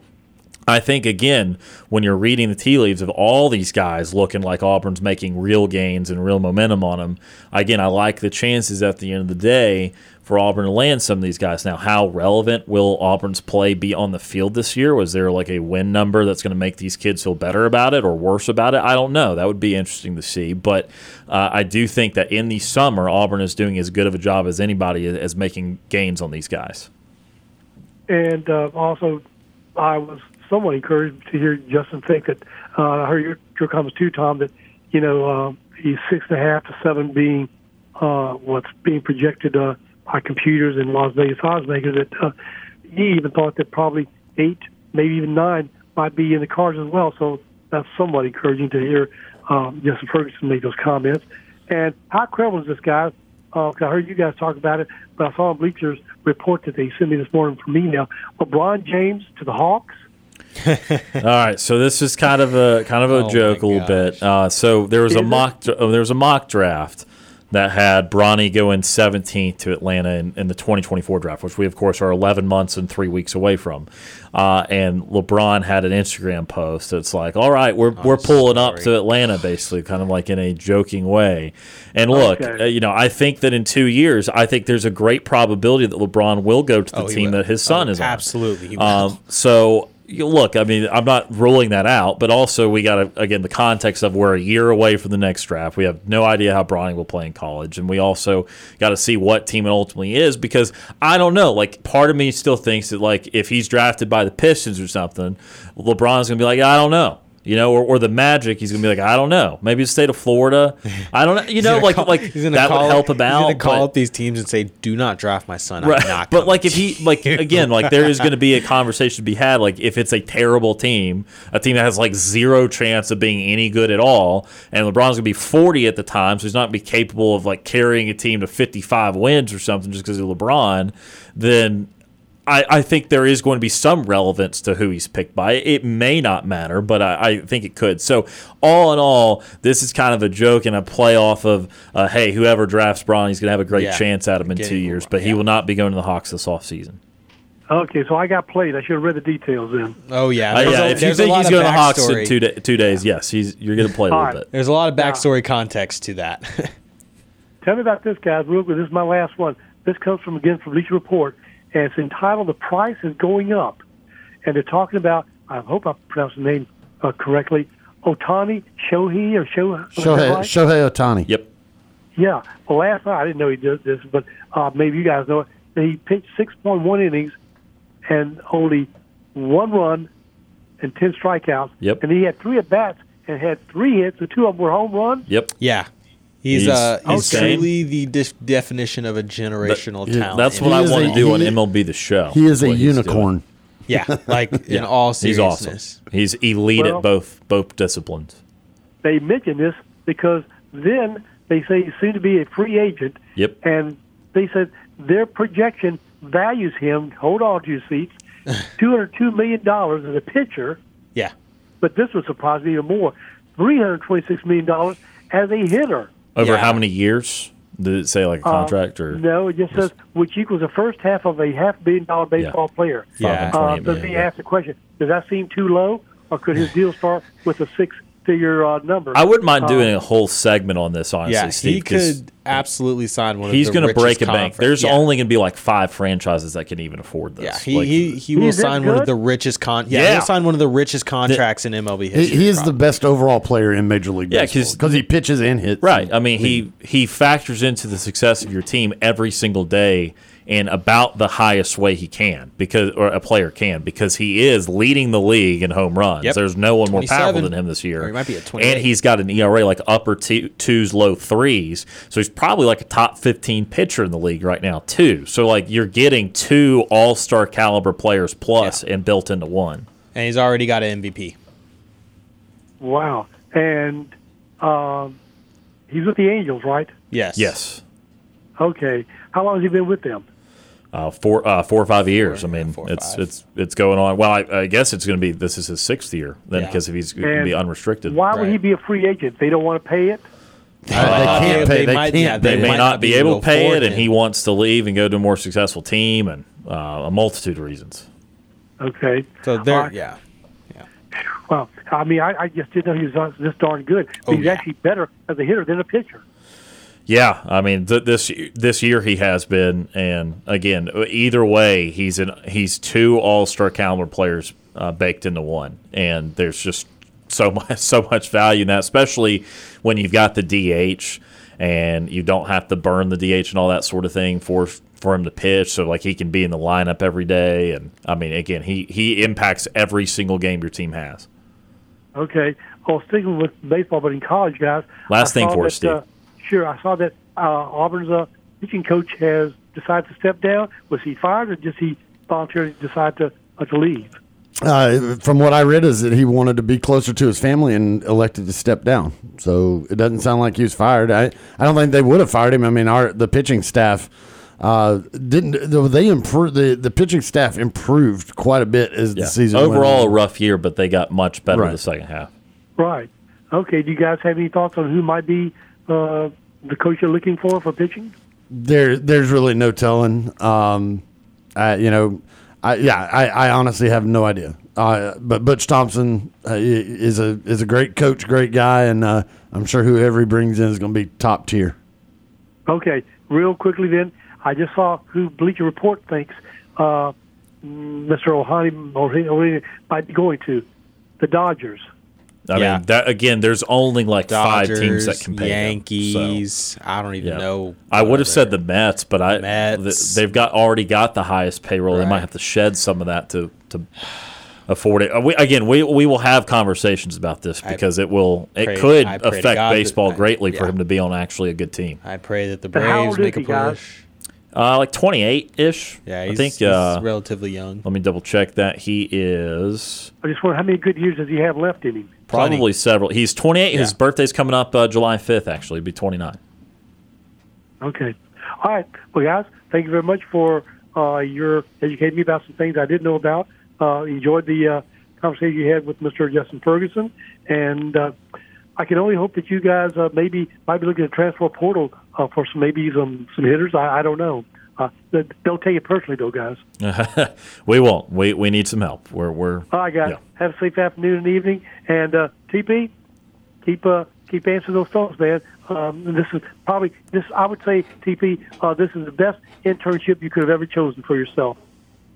I think again, when you're reading the tea leaves of all these guys looking like Auburn's making real gains and real momentum on them, again, I like the chances at the end of the day for Auburn to land some of these guys. Now, how relevant will Auburn's play be on the field this year? Was there like a win number that's going to make these kids feel better about it or worse about it? I don't know. That would be interesting to see. But uh, I do think that in the summer, Auburn is doing as good of a job as anybody as making gains on these guys.
And uh, also, I was somewhat encouraged to hear Justin think that uh, I heard your, your comments too, Tom, that you know uh, he's six and a half to seven being uh, what's being projected uh, by computers in Las Vegas odds makers. That uh, he even thought that probably eight, maybe even nine, might be in the cards as well. So that's somewhat encouraging to hear um, Justin Ferguson make those comments. And how credible is this guy? Uh, I heard you guys talk about it, but I saw on Bleachers report that they sent me this morning from email. LeBron James to the Hawks.
All right, so this is kind of a kind of a
Oh
joke a little bit. Uh, so there was a mock uh, there was a mock draft that had Bronny going 17th to Atlanta in, in the 2024 draft, which we of course are 11 months and three weeks away from. Uh, and LeBron had an Instagram post that's like, "All right, we're we're pulling up to Atlanta," basically, kind of like in a joking way. And look,
Okay.
uh, you know, I think that in two years, I think there's a great probability that LeBron will go to the
Oh,
team that his son
Oh,
is on.
absolutely.
Um, so you look, I mean, I'm not ruling that out, but also we got to again the context of we're a year away from the next draft. We have no idea how Bronny will play in college, and we also got to see what team it ultimately is because I don't know. Like, part of me still thinks that like if he's drafted by the Pistons or something, LeBron's gonna be like, I don't know. You know, or, or the Magic, he's gonna be like, I don't know. Maybe the state of Florida, I don't know. You know, like
call-
like
he's gonna
that
call-
would help
He's
about.
gonna call
but-
up these teams and say, "Do not draft my son." I'm
Right.
not
But like if he like again like there is going to be a conversation to be had like if it's a terrible team, a team that has like zero chance of being any good at all, and LeBron's going to be 40 at the time, so he's not to be capable of like carrying a team to 55 wins or something just because of LeBron, then I, I think there is going to be some relevance to who he's picked by. It may not matter, but I, I think it could. So, all in all, this is kind of a joke and a play off of, uh, hey, whoever drafts Bron, he's going to have a great
Yeah.
chance at him in
Getting-
two years, but he will not be going to the Hawks this offseason.
Okay, so I got played. I should have read the details then.
oh yeah,
Uh, yeah,
a-
if you think he's going to the Hawks in two, da- two days, yes, he's you're going to play a little
right.
bit.
There's a lot of backstory context to that.
Tell me about this, guys, real quick. This is my last one. This comes from again from Leach Report, and it's entitled "The Price is Going Up," and they're talking about. I hope I pronounced the name uh, correctly. Ohtani Shohei or Shohei.
Shohei,
right?
Shohei Ohtani.
Yep.
Yeah. Well, last night I didn't know he did this, but uh, maybe you guys know it. He pitched 6.1 innings and only one run and 10 strikeouts.
Yep.
And he had three at bats and had three hits, and two of them were home runs.
Yep.
yeah, he's,
He's
uh he's
insane.
truly the def- definition of a generational
yeah,
talent.
That's
in
what I want to do on MLB The Show.
He is a
what he's doing.
unicorn.
Yeah, like in
all
all
He's awesome. He's elite
Well-
at both both disciplines.
They mentioned this because then they say he's soon to be a free agent.
Yep.
And they said their projection values him, hold on to your seats, $202 million as a pitcher.
Yeah,
But this would surprise me even more $326 million as a hitter.
Over
Yeah.
how many years? Did it say like a contract or
Uh, No, it just says which equals the first half of a half billion dollar baseball player.
Yeah.
Uh,
528
so
yeah.
asked the question: Does that seem too low, or could his deal start with a six-figure uh, number?
I wouldn't mind doing a whole segment on this, honestly,
yeah,
Steve.
he
'cause
could absolutely sign one.
He's
of the
going to break
richest
a bank. There's
yeah.
only going to be like five franchises that can even afford this.
Yeah, he,
Like,
he, he will
He's that
sign one of the richest con. Yeah,
Yeah.
he'll sign one of the richest contracts in MLB
He,
history.
he is the best overall player in Major League
Yeah,
Baseball
'cause-
because he pitches and hits.
Right. I mean, he he factors into the success of your team every single day in about the highest way he can because or a player can because he is leading the league in home runs.
Yep.
There's no one more powerful than him this year.
Or he might be at 28.
And he's got an ERA like upper two, twos, low threes. So he's probably like a top 15 pitcher in the league right now too. So like you're getting two all-star caliber players plus and built into one.
and he's already got an MVP.
wow, and um, he's with the Angels, right?
Yes.
Yes.
Okay, how long has he been with them?
Uh, four, uh, four or five years.
Four,
I mean,
yeah, four
it's
five.
it's it's going on. Well, I, I guess it's going to be. This is his sixth year then,
Yeah.
because if he's going to be unrestricted.
Why would he be a free agent? They don't want to pay it.
they can't pay. They,
might-
can't
yeah,
pay.
They may
might
not be able to pay it, and
him.
he wants to leave and go to a more successful team, and uh, a multitude of reasons.
Okay.
So there,
Uh,
yeah.
Well, I mean, I, I just didn't know he was uh, this darn good.
Oh,
he's
yeah.
actually better as a hitter than a pitcher.
Yeah, I mean th- this this year he has been, and again, either way, he's in he's two All Star caliber players uh, baked into one, and there's just so much so much value in that, especially when you've got the DH and you don't have to burn the DH and all that sort of thing for for him to pitch, so like he can be in the lineup every day, and I mean again, he he impacts every single game your team has.
Okay. Well, sticking with baseball, but in college, guys.
Last
I
thing for
that,
us, Steve.
Uh, sure, I saw that uh, Auburn's uh, pitching coach has decided to step down. Was he fired, or just he voluntarily decide to uh, to leave?
Uh, from what I read, is that he wanted to be closer to his family and elected to step down. So it doesn't sound like he was fired. I, I don't think they would have fired him. I mean, our the pitching staff uh, didn't. They improved. The, the pitching staff improved quite a bit as the season went
Overall, a rough year, but they got much better
Right.
the second half.
Right. Okay. Do you guys have any thoughts on who might be uh, the coach you're looking for for pitching?
there there's really no telling. Um, I, you know, I yeah, I, I honestly have no idea. Uh, but Butch Thompson uh, is a is a great coach, great guy, and uh, I'm sure whoever he brings in is going to be top tier.
Okay, real quickly then, I just saw who Bleacher Report thinks uh, Mr. Ohani Ohani might be going to the Dodgers.
I
Yeah.
mean, that again, there's only like
Dodgers,
five teams that can pay him, so,
Yankees. I don't even
yeah.
know.
I would have said the Mets, but I
Mets.
th- they've got already got the highest payroll. They might have to shed some of that to to afford it. Uh, we, again, we we will have conversations about this
I
because it will it
pray-
could
I pray to
affect
God that-
baseball
I-
greatly for him to be on actually a good team.
I pray that the Braves make a
push. guys?
Push.
Uh, like 28 ish.
Yeah,
I think.
he's
Uh,
relatively young.
let me double check that. He is
I just wonder how many good years does he have left in him?
Plenty.
probably several. He's 28. His
Yeah.
birthday's coming up uh, July 5th. Actually, He'll be 29.
Okay. All right. Well, guys, thank you very much for uh, your educating me about some things I didn't know about. Uh, enjoyed the uh, conversation you had with Mr. Justin Ferguson, and uh, I can only hope that you guys uh, maybe might be looking at transfer portal uh, for some maybe some some hitters. I, I don't know. Uh, don't take it personally, though, guys.
we won't. We we need some help. We're we're.
All right, guys.
Yeah.
Have a safe afternoon and evening. And uh, TP, keep uh, keep answering those phones, man. Um, this is probably this. I would say, TP, uh, this is the best internship you could have ever chosen for yourself.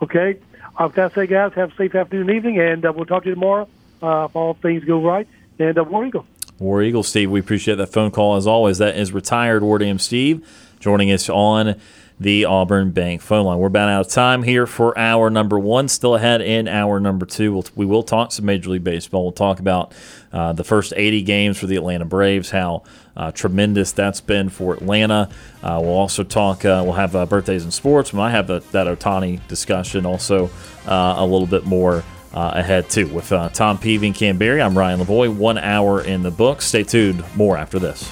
Okay. Uh, with that said, guys, have a safe afternoon and evening, and uh, we'll talk to you tomorrow uh, if all things go right. And uh, War Eagle.
War Eagle Steve, we appreciate that phone call as always. That is retired War Damn Steve joining us on the Auburn Bank phone line. We're about out of time here for hour number one. Still ahead in hour number two. We'll, we will talk some Major League Baseball. We'll talk about uh, the first 80 games for the Atlanta Braves, how uh, tremendous that's been for Atlanta. Uh, we'll also talk, uh, we'll have uh, birthdays in sports. We might have that Ohtani discussion also uh, a little bit more uh, ahead too with uh, Tom Peavy and Kam Berry. I'm Ryan Lavoie. One hour in the book. Stay tuned. More after this.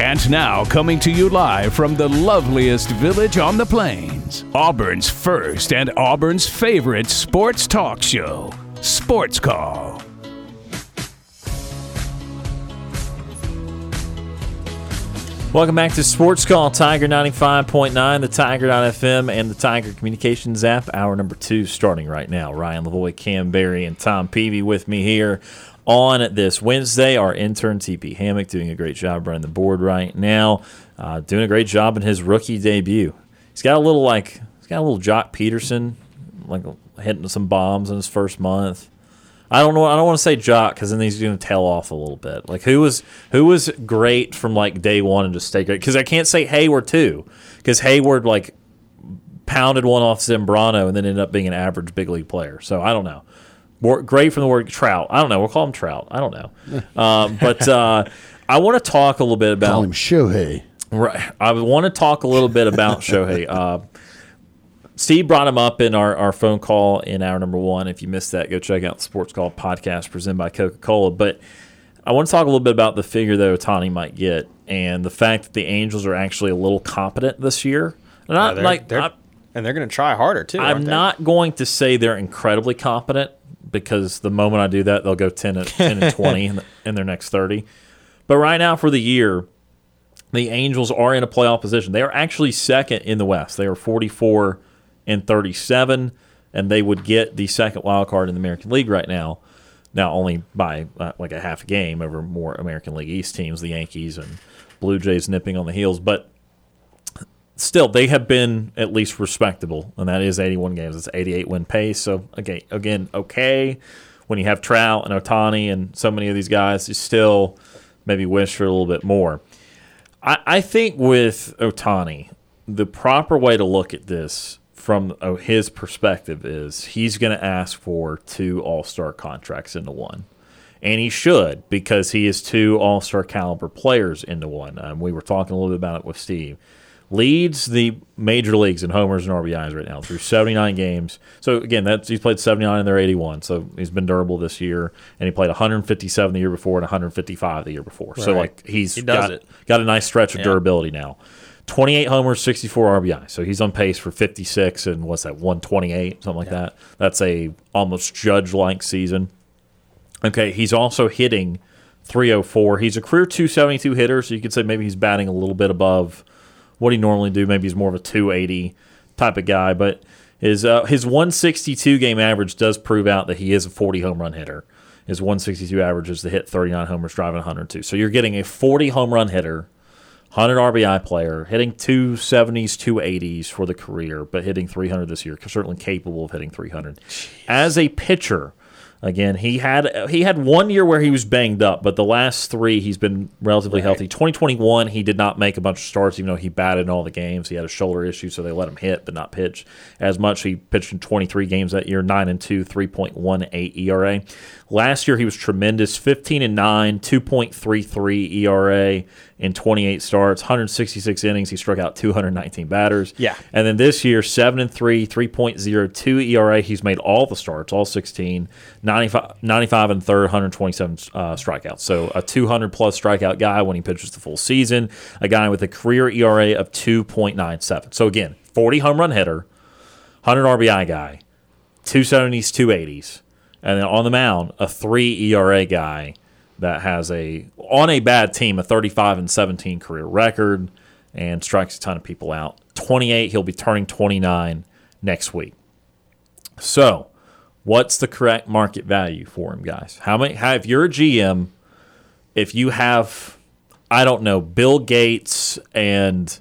And now, coming to you live from the loveliest village on the plains, Auburn's first and Auburn's favorite sports talk show, Sports Call.
Welcome back to Sports Call Tiger 95.9, the Tiger.fm, and the Tiger Communications app. Hour number two starting right now. Ryan Lavoie, Kam Berry, and Tom Peavy with me here on this Wednesday. Our intern, TP Hammock, doing a great job running the board right now. Uh, doing a great job in his rookie debut. He's got a little like, he's got a little Joc Pederson, like hitting some bombs in his first month. I don't know. I don't want to say Joc because then he's going to tail off a little bit. Like who was who was great from like day one and just stay great? Because I can't say Heyward too, because Heyward like pounded one off Zambrano and then ended up being an average big league player. So I don't know. More, great from the word Trout. I don't know. We'll call him Trout. I don't know. um, but uh, I want to talk a little bit about
Call him Shohei.
Right. I want to talk a little bit about Shohei. Uh, Steve brought him up in our, our phone call in hour number one. If you missed that, go check out the Sports Call podcast presented by Coca Cola. But I want to talk a little bit about the figure that Ohtani might get and the fact that the Angels are actually a little competent this year. Not
they're-
like
they're-
I-
and they're going to try harder too.
I'm
aren't they?
not going to say they're incredibly competent because the moment I do that, they'll go 10 and, 10 and 20 in, the, in their next 30. But right now, for the year, the Angels are in a playoff position. They are actually second in the West. They are 44 and 37, and they would get the second wild card in the American League right now. Now, only by uh, like a half a game over more American League East teams, the Yankees and Blue Jays nipping on the heels. But still, they have been at least respectable, and that is 81 games. It's 88 win pace. So, again, again, okay. When you have Trout and Ohtani and so many of these guys, you still maybe wish for a little bit more. I, I think with Ohtani, the proper way to look at this from his perspective is he's going to ask for two All Star contracts into one. And he should because he is two All Star caliber players into one. Um, we were talking a little bit about it with Steve. Leads the major leagues in homers and RBIs right now through 79 games. So again, that's he's played 79 and they're 81. So he's been durable this year, and he played 157 the year before and 155 the year before. So like he's
He
got
it.
got a nice stretch of
Yeah.
durability now. 28 homers, 64 RBI. So he's on pace for 56 and what's that, 128, something like that. That's a almost judge-like season. Okay, he's also hitting 304. He's a career 272 hitter, so you could say maybe he's batting a little bit above what he normally do. Maybe he's more of a 280 type of guy, but his uh, his 162 game average does prove out that he is a 40 home run hitter. His 162 average is to hit 39 homers, driving 102. So you're getting a 40 home run hitter 100 RBI player, hitting 270s, 280s for the career, but hitting 300 this year. Certainly capable of hitting 300. As a pitcher, again, he had he had one year where he was banged up, but the last three he's been relatively healthy. 2021, he did not make a bunch of starts, even though he batted in all the games. He had a shoulder issue, so they let him hit but not pitch as much. He pitched in 23 games that year, nine and two, 3.18 ERA. Last year he was tremendous, 15 and nine, 2.33 ERA in 28 starts, 166 innings. He struck out 219 batters.
Yeah.
And then this year, 7 and 3, 3.02 ERA. He's made all the starts, all 16, 95, 95 and third, 127 uh, strikeouts. So a 200 plus strikeout guy when he pitches the full season, a guy with a career ERA of 2.97. So again, 40 home run hitter, 100 RBI guy, 270s, 280s. And then on the mound, a 3 ERA guy that has a on a bad team a 35 and 17 career record and strikes a ton of people out. 28, he'll be turning 29 next week. So, what's the correct market value for him, guys? How many? How, if you're a GM, if you have, I don't know, Bill Gates and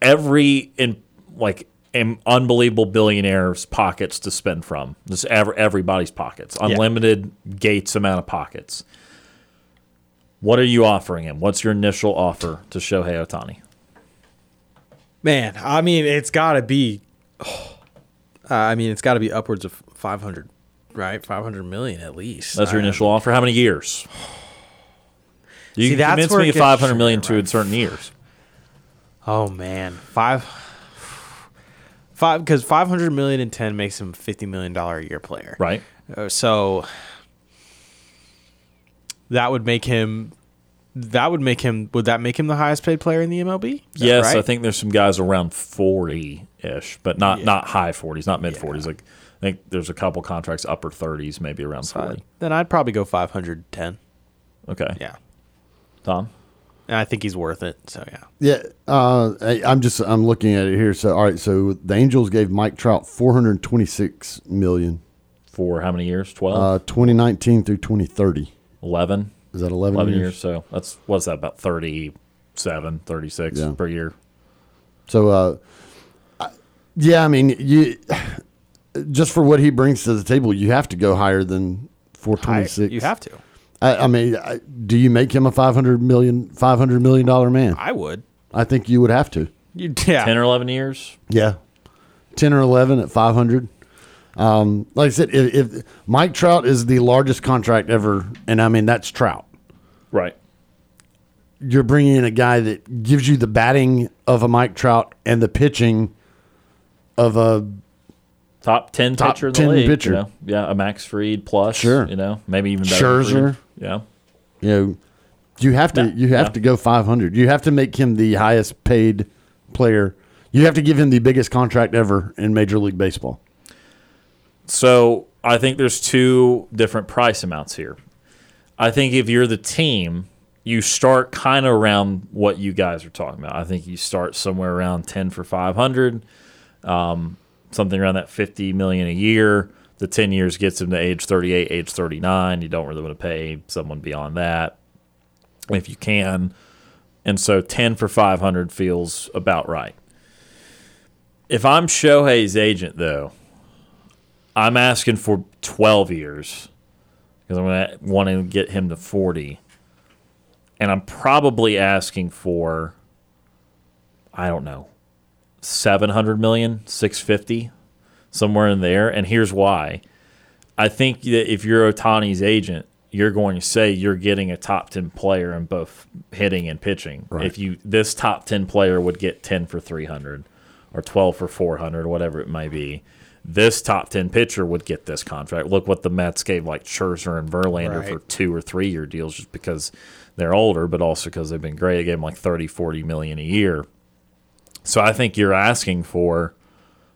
every in like an unbelievable billionaires pockets to spend from, just ever everybody's pockets, unlimited Gates amount of pockets. What are you offering him? What's your initial offer to Shohei Ohtani?
Man, I mean, it's got to be. Uh, I mean, it's got to be upwards of 500, right? 500 million at least.
That's your
I-
initial offer. How many years? You
See,
can
that's
convince
where
me
gets
500 million to
tricky,
in certain years.
Oh man, five, five because 500 million in 10 makes him 50 million dollar a year player.
Right.
Uh, so that would make him. That would make him. Would that make him the highest paid player in the MLB? Is that
Yes, I think there's some guys around 40 ish, but not not high 40s, not mid 40s. Like I think there's a couple contracts upper 30s, maybe around 40.
Then I'd probably go 510.
Okay.
Yeah.
Tom?
And I think he's worth it. So yeah.
Yeah, uh, I- I'm just I'm looking at it here. So all right, so the Angels gave Mike Trout 426 million,
For how many years? 12?
uh, 2019 through 2030.
11?
Is that 11,
11
years?
years. So that's, what's that, about 37, 36
Yeah.
per year?
So, uh, I- yeah, I mean, you just for what he brings to the table, you have to go higher than 426.
You have to.
I, I mean, do you make him a 500 million 500 million dollar man?
I would.
I think you would have to.
You, yeah.
10 or 11 years?
Yeah, 10 or 11 at 500. Um, like I said, if, if Mike Trout is the largest contract ever, and I mean that's Trout.
Right.
You're bringing in a guy that gives you the batting of a Mike Trout and the pitching of a
Top 10
Top
pitcher in the
10
league.
pitcher.
You know? Yeah, a Max Fried plus.
Sure.
You know, maybe even better.
Scherzer.
Yeah.
you know, you have to
Yeah,
you have
yeah.
to go 500. You have to make him the highest paid player. You have to give him the biggest contract ever in Major League Baseball.
So I think there's two different price amounts here. I think if you're the team, you start kind of around what you guys are talking about. I think you start somewhere around 10 for 500, um, something around that 50 million a year. The 10 years gets him to age 38, age 39. You don't really want to pay someone beyond that if you can. And so 10 for 500 feels about right. If I'm Shohei's agent, though, I'm asking for 12 years because I'm going to want to get him to 40. And I'm probably asking for, I don't know, 700 million, 650, somewhere in there. And here's why. I think that if you're Ohtani's agent, you're going to say you're getting a top 10 player in both hitting and pitching.
Right.
If you this top 10 player would get 10 for 300 or 12 for 400 or whatever it might be, this top 10 pitcher would get this contract. Look what the Mets gave like Scherzer and Verlander
Right.
for 2 or 3 year deals just because they're older but also because they've been great. They gave them like 30, 40 million a year. So I think you're asking for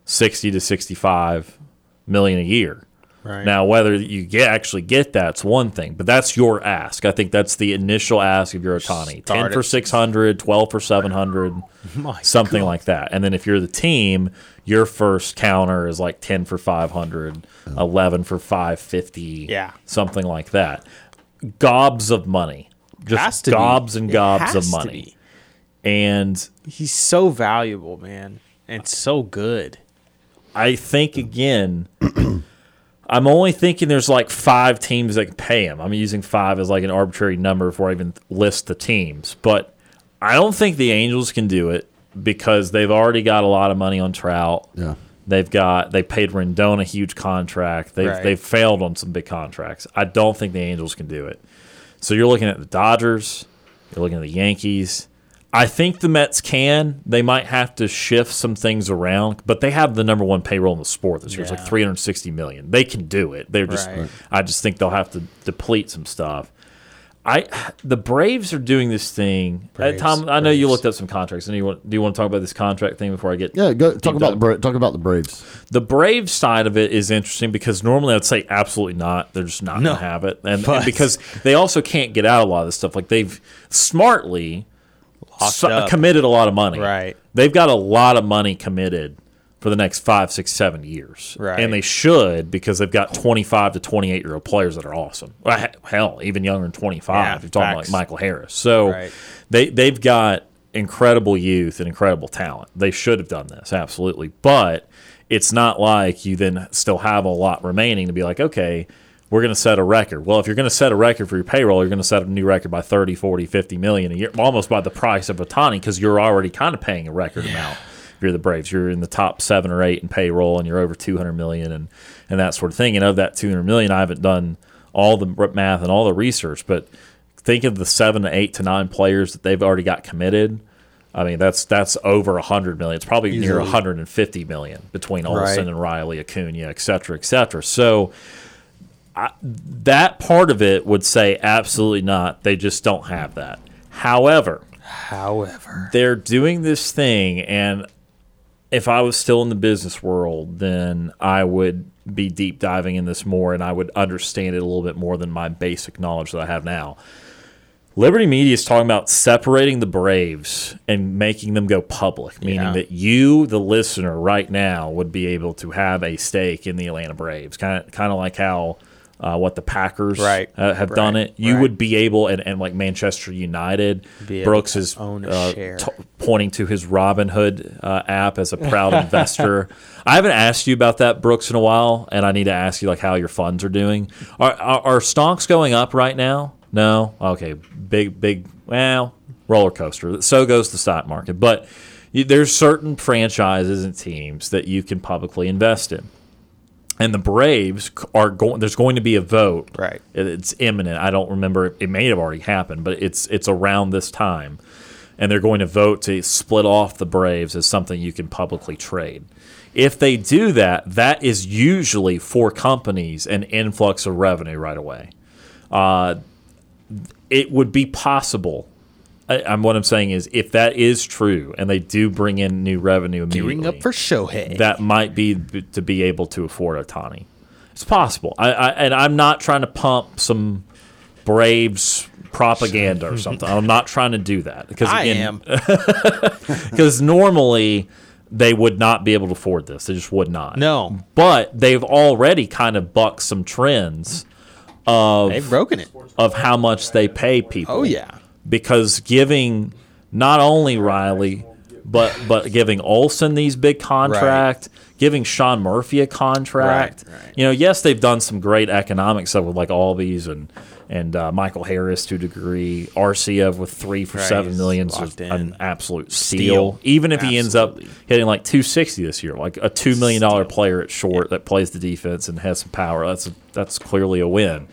60 to 65 million a year.
Right.
Now, whether you get actually get that's one thing, but that's your ask. I think that's the initial ask of your Ohtani. 10 for
at-
600, 12 for 700,
My
something
God.
like that. And then if you're the team, your first counter is like 10 for 500, 11 for 550,
Yeah.
something like that. Gobs of money. Just
to be.
gobs and gobs of money. And
He's so valuable, man, and so good.
I think again, I'm only thinking there's like five teams that can pay him. I'm using five as like an arbitrary number before I even list the teams. But I don't think the Angels can do it because they've already got a lot of money on Trout.
Yeah.
They've got they paid Rendon a huge contract. They've
Right.
they've failed on some big contracts. I don't think the Angels can do it. So you're looking at the Dodgers, you're looking at the Yankees. I think the Mets can. They might have to shift some things around, but they have the number one payroll in the sport this year. It's like 360 million. They can do it. They're just
Right.
I just think they'll have to deplete some stuff. I the Braves are doing this thing. Uh, Tom, I know you looked up some contracts. And you want, do you want to talk about this contract thing before I get
Yeah, go talk about
dive?
Bra- talk about the Braves.
The Braves side of it is interesting because normally I'd say absolutely not. They're just not
No.
going to have it, and, and because they also can't get out a lot of this stuff. Like they've smartly
Locked
so- committed a lot of money.
Right.
They've got a lot of money committed for the next five, six, seven years.
Right.
And they should because they've got 25 to 28 year old players that are awesome. Hell, even younger than 25.
Yeah,
You're talking
facts.
like Michael Harris. So
Right.
they, they've got incredible youth and incredible talent. They should have done this, absolutely. But it's not like you then still have a lot remaining to be like, okay, we're going to set a record. Well, if you're going to set a record for your payroll, you're going to set a new record by 30, 40, 50 million a year, almost by the price of Ohtani because you're already kind of paying a record amount. If you're the Braves, you're in the top seven or eight in payroll and you're over 200 million and, and that sort of thing. And of that 200 million, I haven't done all the math and all the research, but think of the seven to eight to nine players that they've already got committed. I mean, that's that's over 100 million. It's probably near 150 million between Olson
Right.
and Riley, Acuna, et cetera, et cetera. So I, that part of it would say absolutely not. They just don't have that. However,
However,
they're doing this thing, and if I was still in the business world, then I would be deep diving in this more and I would understand it a little bit more than my basic knowledge that I have now. Liberty Media is talking about separating the Braves and making them go public, meaning
Yeah.
that you, the listener, right now would be able to have a stake in the Atlanta Braves, kind of, kind of like how uh, what the Packers
Right.
uh, have done it. You
Right.
would be able, and, and like Manchester United, Brooks is
own
uh, t- pointing to his Robinhood uh, app as a proud investor. I haven't asked you about that, Brooks, in a while, and I need to ask you like how your funds are doing. Are are, are stocks going up right now? No. Okay. Big big. Well, roller coaster. So goes the stock market. But you, there's certain franchises and teams that you can publicly invest in. And the Braves are going. There's going to be a vote.
Right.
It's imminent. I don't remember. It may have already happened, but it's it's around this time, and they're going to vote to split off the Braves as something you can publicly trade. If they do that, that is usually for companies an influx of revenue right away. Uh, it would be possible. I, I'm what I'm saying is if that is true and they do bring in new revenue
Gearing up for Shohei.
that might be b- to be able to afford Ohtani. It's possible. I, I and I'm not trying to pump some Braves propaganda or something. I'm not trying to do that because
I am.
because normally they would not be able to afford this. They just would not.
No.
but they've already kind of bucked some trends of
They've broken it.
of how much they pay people.
Oh yeah.
Because giving not only Riley, but but giving Olson these big contract, giving Sean Murphy a contract.
Right, right.
You know, yes, they've done some great economic stuff with like Albies and and uh, Michael Harris to a degree. Arcia with three for
Right,
seven is an absolute steal.
Steal.
Even if he ends up hitting like two sixty this year, like a two million dollar player at short that plays the defense and has some power, that's a, that's clearly a win.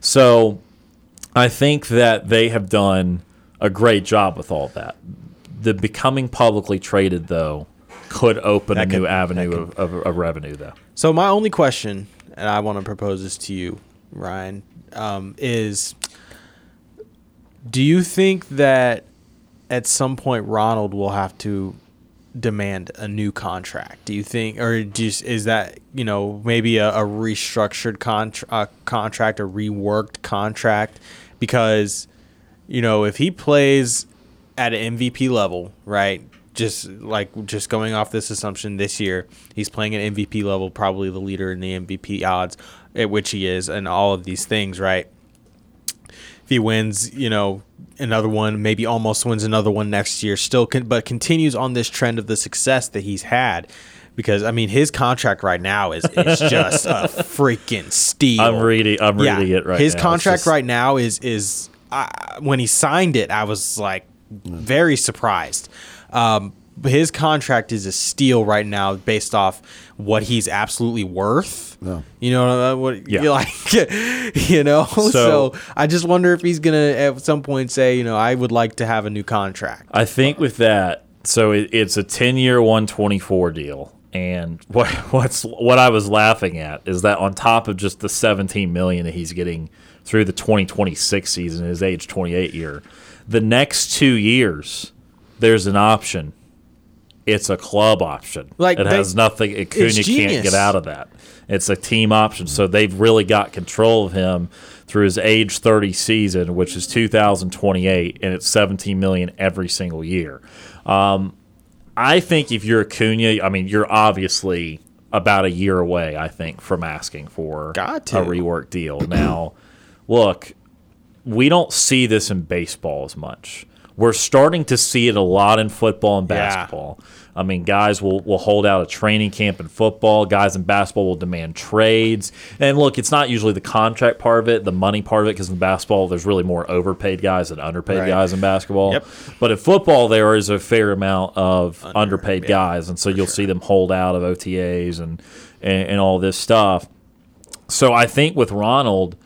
So I think that they have done a great job with all that. The becoming publicly traded, though, could open
That
a new avenue of, of, of revenue, though.
So my only question, and I want to propose this to you, Ryan, um, is: Do you think that at some point Ronald will have to demand a new contract? Do you think, or just is that you know maybe a, a restructured contra- uh, contract, a reworked contract? Because you know if he plays at an MVP level, right? Just like just going off this assumption this year, he's playing at MVP level, probably the leader in the MVP odds, at which he is, and all of these things, right? If he wins, you know, another one, maybe almost wins another one next year, still, con- but continues on this trend of the success that he's had. Because I mean, his contract right now is, is just a freaking steal.
I'm reading. I'm reading it right
His
now.
Contract
just-
right now is is I when he signed it, I was like very surprised. Um, but his contract is a steal right now based off what he's absolutely worth.
Yeah.
You know what?
Yeah.
you like, you know. So, I just wonder if he's gonna at some point say, you know, I would like to have a new contract.
I think with that, so it, it's a ten-year, one twenty-four deal, and what what's what I was laughing at is that on top of just the seventeen million that he's getting through the twenty twenty-six season, his age twenty-eight year, the next two years, there's an option. It's a club option.
Like,
it
they-
has nothing. Acuna can't get out of that. It's a team option. So they've really got control of him through his age 30 season, which is 2028, and it's 17 million every single year. Um, I think if you're Acuna, I mean, you're obviously about a year away. I think from asking for a rework deal. Now, look, we don't see this in baseball as much. We're starting to see it a lot in football and
Yeah.
I mean, guys will, will hold out a training camp in football. Guys in basketball will demand trades. And look, it's not usually the contract part of it, the money part of it, because in basketball, there's really more overpaid guys than underpaid
Right.
guys in basketball.
Yep.
But in football, there is a fair amount of underpaid guys. And so you'll see them hold out of OTAs and, and, and all this stuff. So I think with Ronald,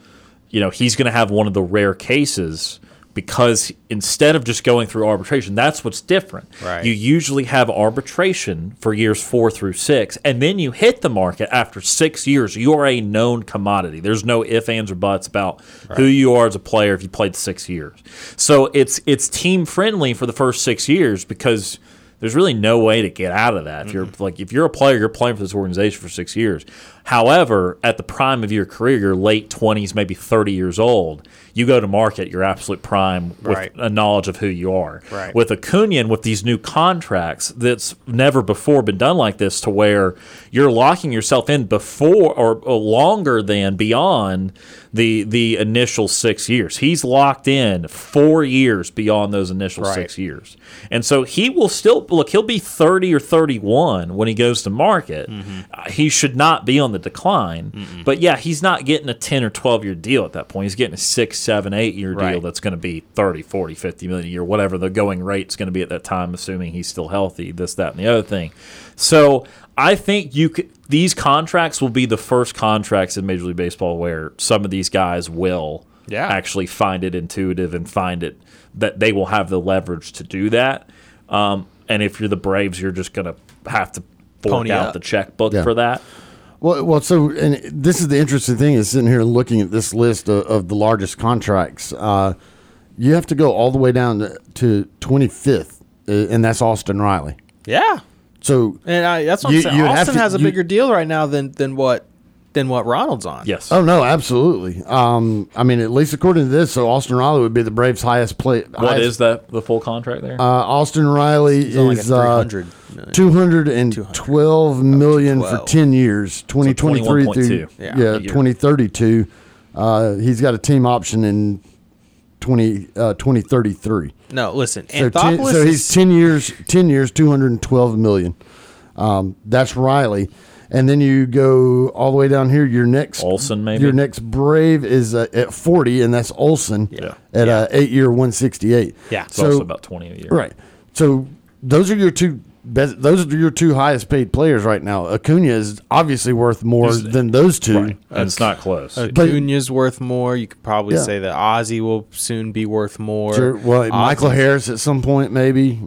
you know, he's going to have one of the rare cases because instead of just going through arbitration, that's what's different.
Right.
You usually have arbitration for years four through six, and then you hit the market after six years. You are a known commodity. There's no ifs, ands, or buts about who you are as a player if you played six years. So it's it's team friendly for the first six years because There's really no way to get out of that. If you're like if you're a player, you're playing for this organization for six years. However, at the prime of your career, your late twenties, maybe thirty years old, you go to market your absolute prime with
Right.
a knowledge of who you are.
Right.
With Acuna and with these new contracts, that's never before been done like this, to where you're locking yourself in before or, or longer than beyond the the initial six years. He's locked in four years beyond those initial
Right.
six years, and so he will still look. He'll be thirty or thirty one when he goes to market.
Mm-hmm.
Uh, he should not be on the decline, but yeah, he's not getting a ten or twelve year deal at that point. He's getting a six, seven, eight year deal
Right.
that's going to be 30, 40, 50 million a year, whatever the going rate's going to be at that time, assuming he's still healthy, this, that, and the other thing. So I think you could, these contracts will be the first contracts in Major League Baseball where some of these guys will
Yeah.
actually find it intuitive and find it that they will have the leverage to do that. Um, and if you're the Braves, you're just going to have to fork
Pony
out
up.
the checkbook
Yeah.
for that.
Well, well, so and this is the interesting thing is sitting here looking at this list of, of the largest contracts. Uh, you have to go all the way down to, to 25th, uh, and that's Austin Riley.
Yeah.
So
And I, that's what
You-
I'm saying. Austin
to-
has a
you-
bigger deal right now than than what than what Ronald's on.
Yes.
Oh no, absolutely. Um, I mean, at least according to this, so Austin Riley would be the Braves' highest play.
What is that, the full contract there?
Uh, Austin Riley
on like
is uh,
300 million.
two hundred and twelve million for ten years, twenty twenty three through
Yeah.
yeah, twenty thirty two. Uh, he's got a team option in 20, uh, 2033.
No, listen.
So, ten, so he's ten years, ten years, two hundred and twelve million. Um, that's Riley, and then you go all the way down here. Your next
Olson, maybe?
Your next Brave is uh, at forty, and that's Olson.
Yeah.
At uh, eight year one sixty eight.
Yeah.
it's
so
also about 20 a year.
right. So those are your two. Best, those are your two highest paid players right now. Acuna is obviously worth more
He's-
than those two.
Right. And it's not close.
But-
Acuna's worth more. You could probably
Yeah.
say that Ozzie will soon be worth more.
Sure. Well, Michael Harris at some point maybe.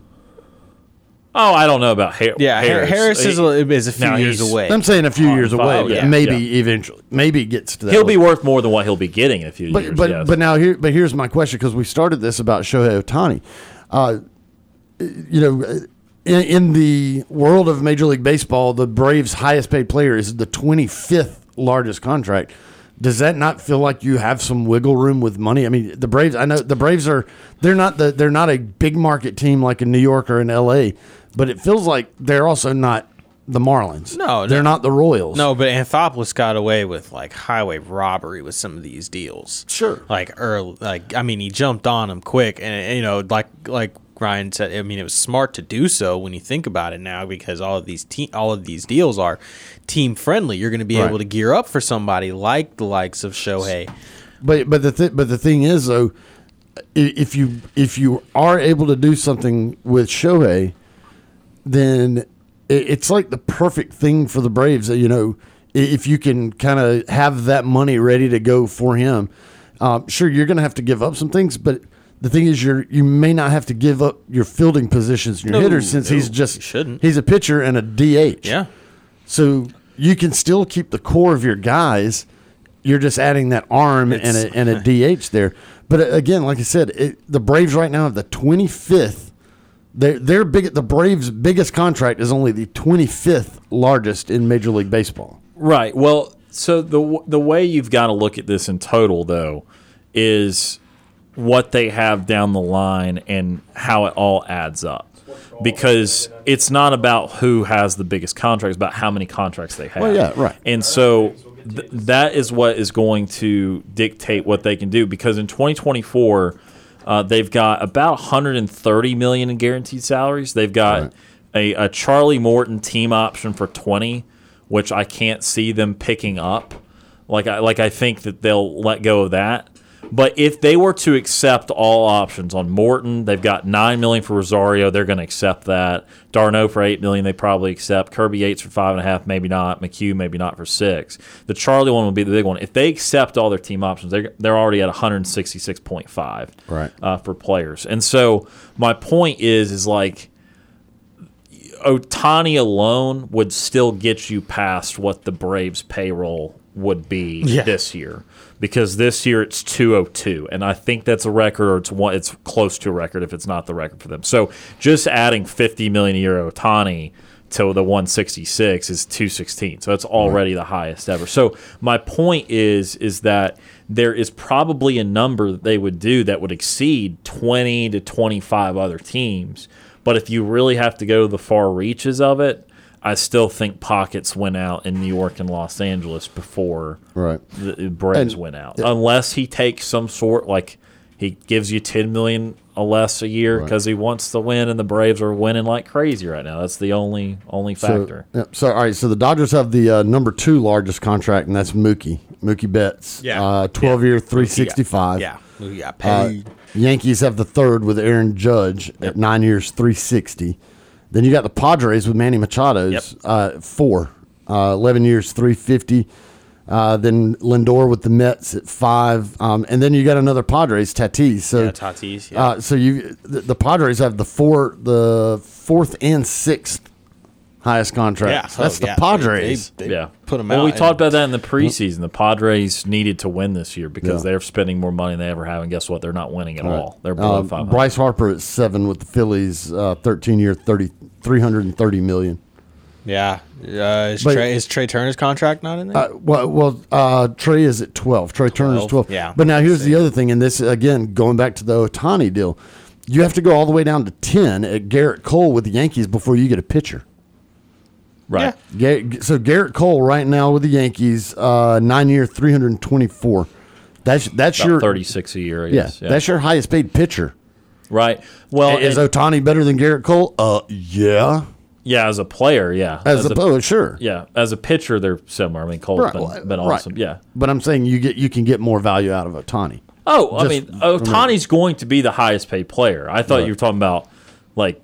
Oh, I don't know about Har-
Yeah, Harris,
Harris.
Harris is, a, is a few
Now
years
he's-
away.
I'm saying a few years
file,
away.
yeah,
maybe
yeah.
eventually, maybe it gets to that.
He'll be
level.
worth more than what he'll be getting in a few
But
years.
but
yes.
but now here but here's my question because we started this about Shohei Ohtani. Uh, you know, in, in the world of Major League Baseball, the Braves' highest paid player is the 25th largest contract. Does that not feel like you have some wiggle room with money? I mean, the Braves. I know the Braves are they're not the they're not a big market team like in New York or in L.A., but it feels like they're also not the Marlins.
No,
they're
no.
not the Royals.
no, but Anthopoulos got away with like highway robbery with some of these deals.
Sure.
Like early, like I mean, he jumped on him quick, and you know, like like Ryan said, I mean, it was smart to do so when you think about it now because all of these te- all of these deals are team friendly. You're going to be
Right.
able to gear up for somebody like the likes of Shohei.
But but the th- but the thing is though, if you if you are able to do something with Shohei, then it, it's like the perfect thing for the Braves. You know, if you can kind of have that money ready to go for him, um, sure you're going to have to give up some things, but. The thing is, you're you may not have to give up your fielding positions, and your
No,
hitters, since he's just
you shouldn't.
he's a pitcher and a DH.
Yeah.
So you can still keep the core of your guys. You're just adding that arm and a, and a DH there. But uh, again, like I said, it, the Braves right now have the 25th. Their their big the Braves' biggest contract is only the 25th largest in Major League Baseball.
Right. Well, so the the way you've got to look at this in total, though, is what they have down the line and how it all adds up. Because it's not about who has the biggest contracts, it's about how many contracts they have.
Well, yeah, right.
And so th- that is what is going to dictate what they can do. Because in 2024, uh, they've got about 130 million in guaranteed salaries. They've got a, a Charlie Morton team option for 20, which I can't see them picking up. Like I like I think that they'll let go of that. But if they were to accept all options on Morton, they've got nine million for Rosario. They're going to accept that. d'Arnaud for eight million, they probably accept. Kirby Yates for five and a half, maybe not. McHugh maybe not for six. The Charlie one would be the big one. If they accept all their team options, they're they're already at one hundred sixty six point five
Right.
uh, for players. And so my point is is like Ohtani alone would still get you past what the Braves payroll would be
Yeah.
this year because this year it's 202 and I think that's a record or it's one it's close to a record if it's not the record for them. So just adding 50 million a year Ohtani to the 166 is 216. So that's already the highest ever. So my point is is that there is probably a number that they would do that would exceed 20 to 25 other teams. But if you really have to go to the far reaches of it, I still think pockets went out in New York and Los Angeles before
Right.
the Braves
And-
went out. Unless he takes some sort like he gives you 10 million or less a year because he wants to win and the Braves are winning like crazy right now. That's the only only factor.
So, yeah, so all right, so the Dodgers have the uh, number two largest contract, and that's Mookie. Mookie Betts.
Yeah.
Uh, Twelve year, three sixty five.
Yeah, we got
Uh,
paid.
Yankees have the third with Aaron Judge at nine years, three sixty. Then you got the Padres with Manny Machado's
Yep.
uh, four, uh, eleven years, three fifty. Uh, then Lindor with the Mets at five, um, and then you got another Padres Tatis. So
Yeah, Tatis, yeah.
Uh, so you the, the Padres have the four, the fourth and sixth highest contract.
Yeah.
That's the
yeah, they-
Padres.
They, they
yeah.
put them out.
well,
out.
we
and-
talked about that in the preseason. The Padres needed to win this year because
Yeah.
they're spending more money than they ever have, and guess what? They're not winning at all. They're below
Uh,
500.
Bryce Harper at seven with the Phillies, uh, thirteen year, 30, 330 million.
Yeah, uh, is,
But-
Trey, is Trey Turner's contract not in there?
Uh, well, well, uh, Trey is at twelve. Trey Turner's
12,
twelve.
yeah.
But now here's the other thing, and this again going back to the Ohtani deal, you have to go all the way down to ten at Gerrit Cole with the Yankees before you get a pitcher.
Right.
Ga- So Gerrit Cole right now with the Yankees, uh, nine year, three hundred twenty four. That's that's
About
your
36 a year, I
yeah.
Yeah.
That's your highest paid pitcher.
right. Well,
is
and-
Ohtani better than Gerrit Cole? Uh, yeah.
yeah, as a player, yeah.
As, a, oh, sure.
Yeah, as a pitcher, they're similar. I mean, Cole's
Right,
been,
well,
been
right.
awesome. Yeah.
But I'm saying you get you can get more value out of Ohtani.
Oh, I
Just
mean,
from
Ohtani's going to be the highest paid player. I thought you were talking about like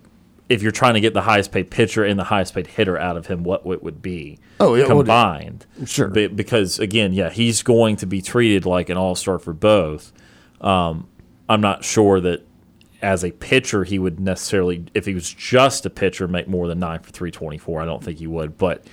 if you're trying to get the highest paid pitcher and the highest paid hitter out of him, what it would be
Oh, yeah,
combined.
sure.
Be- because again, yeah, he's going to be treated like an all star for both. Um, I'm not sure that as a pitcher he would necessarily, if he was just a pitcher, make more than nine for 324. I don't think he would, but.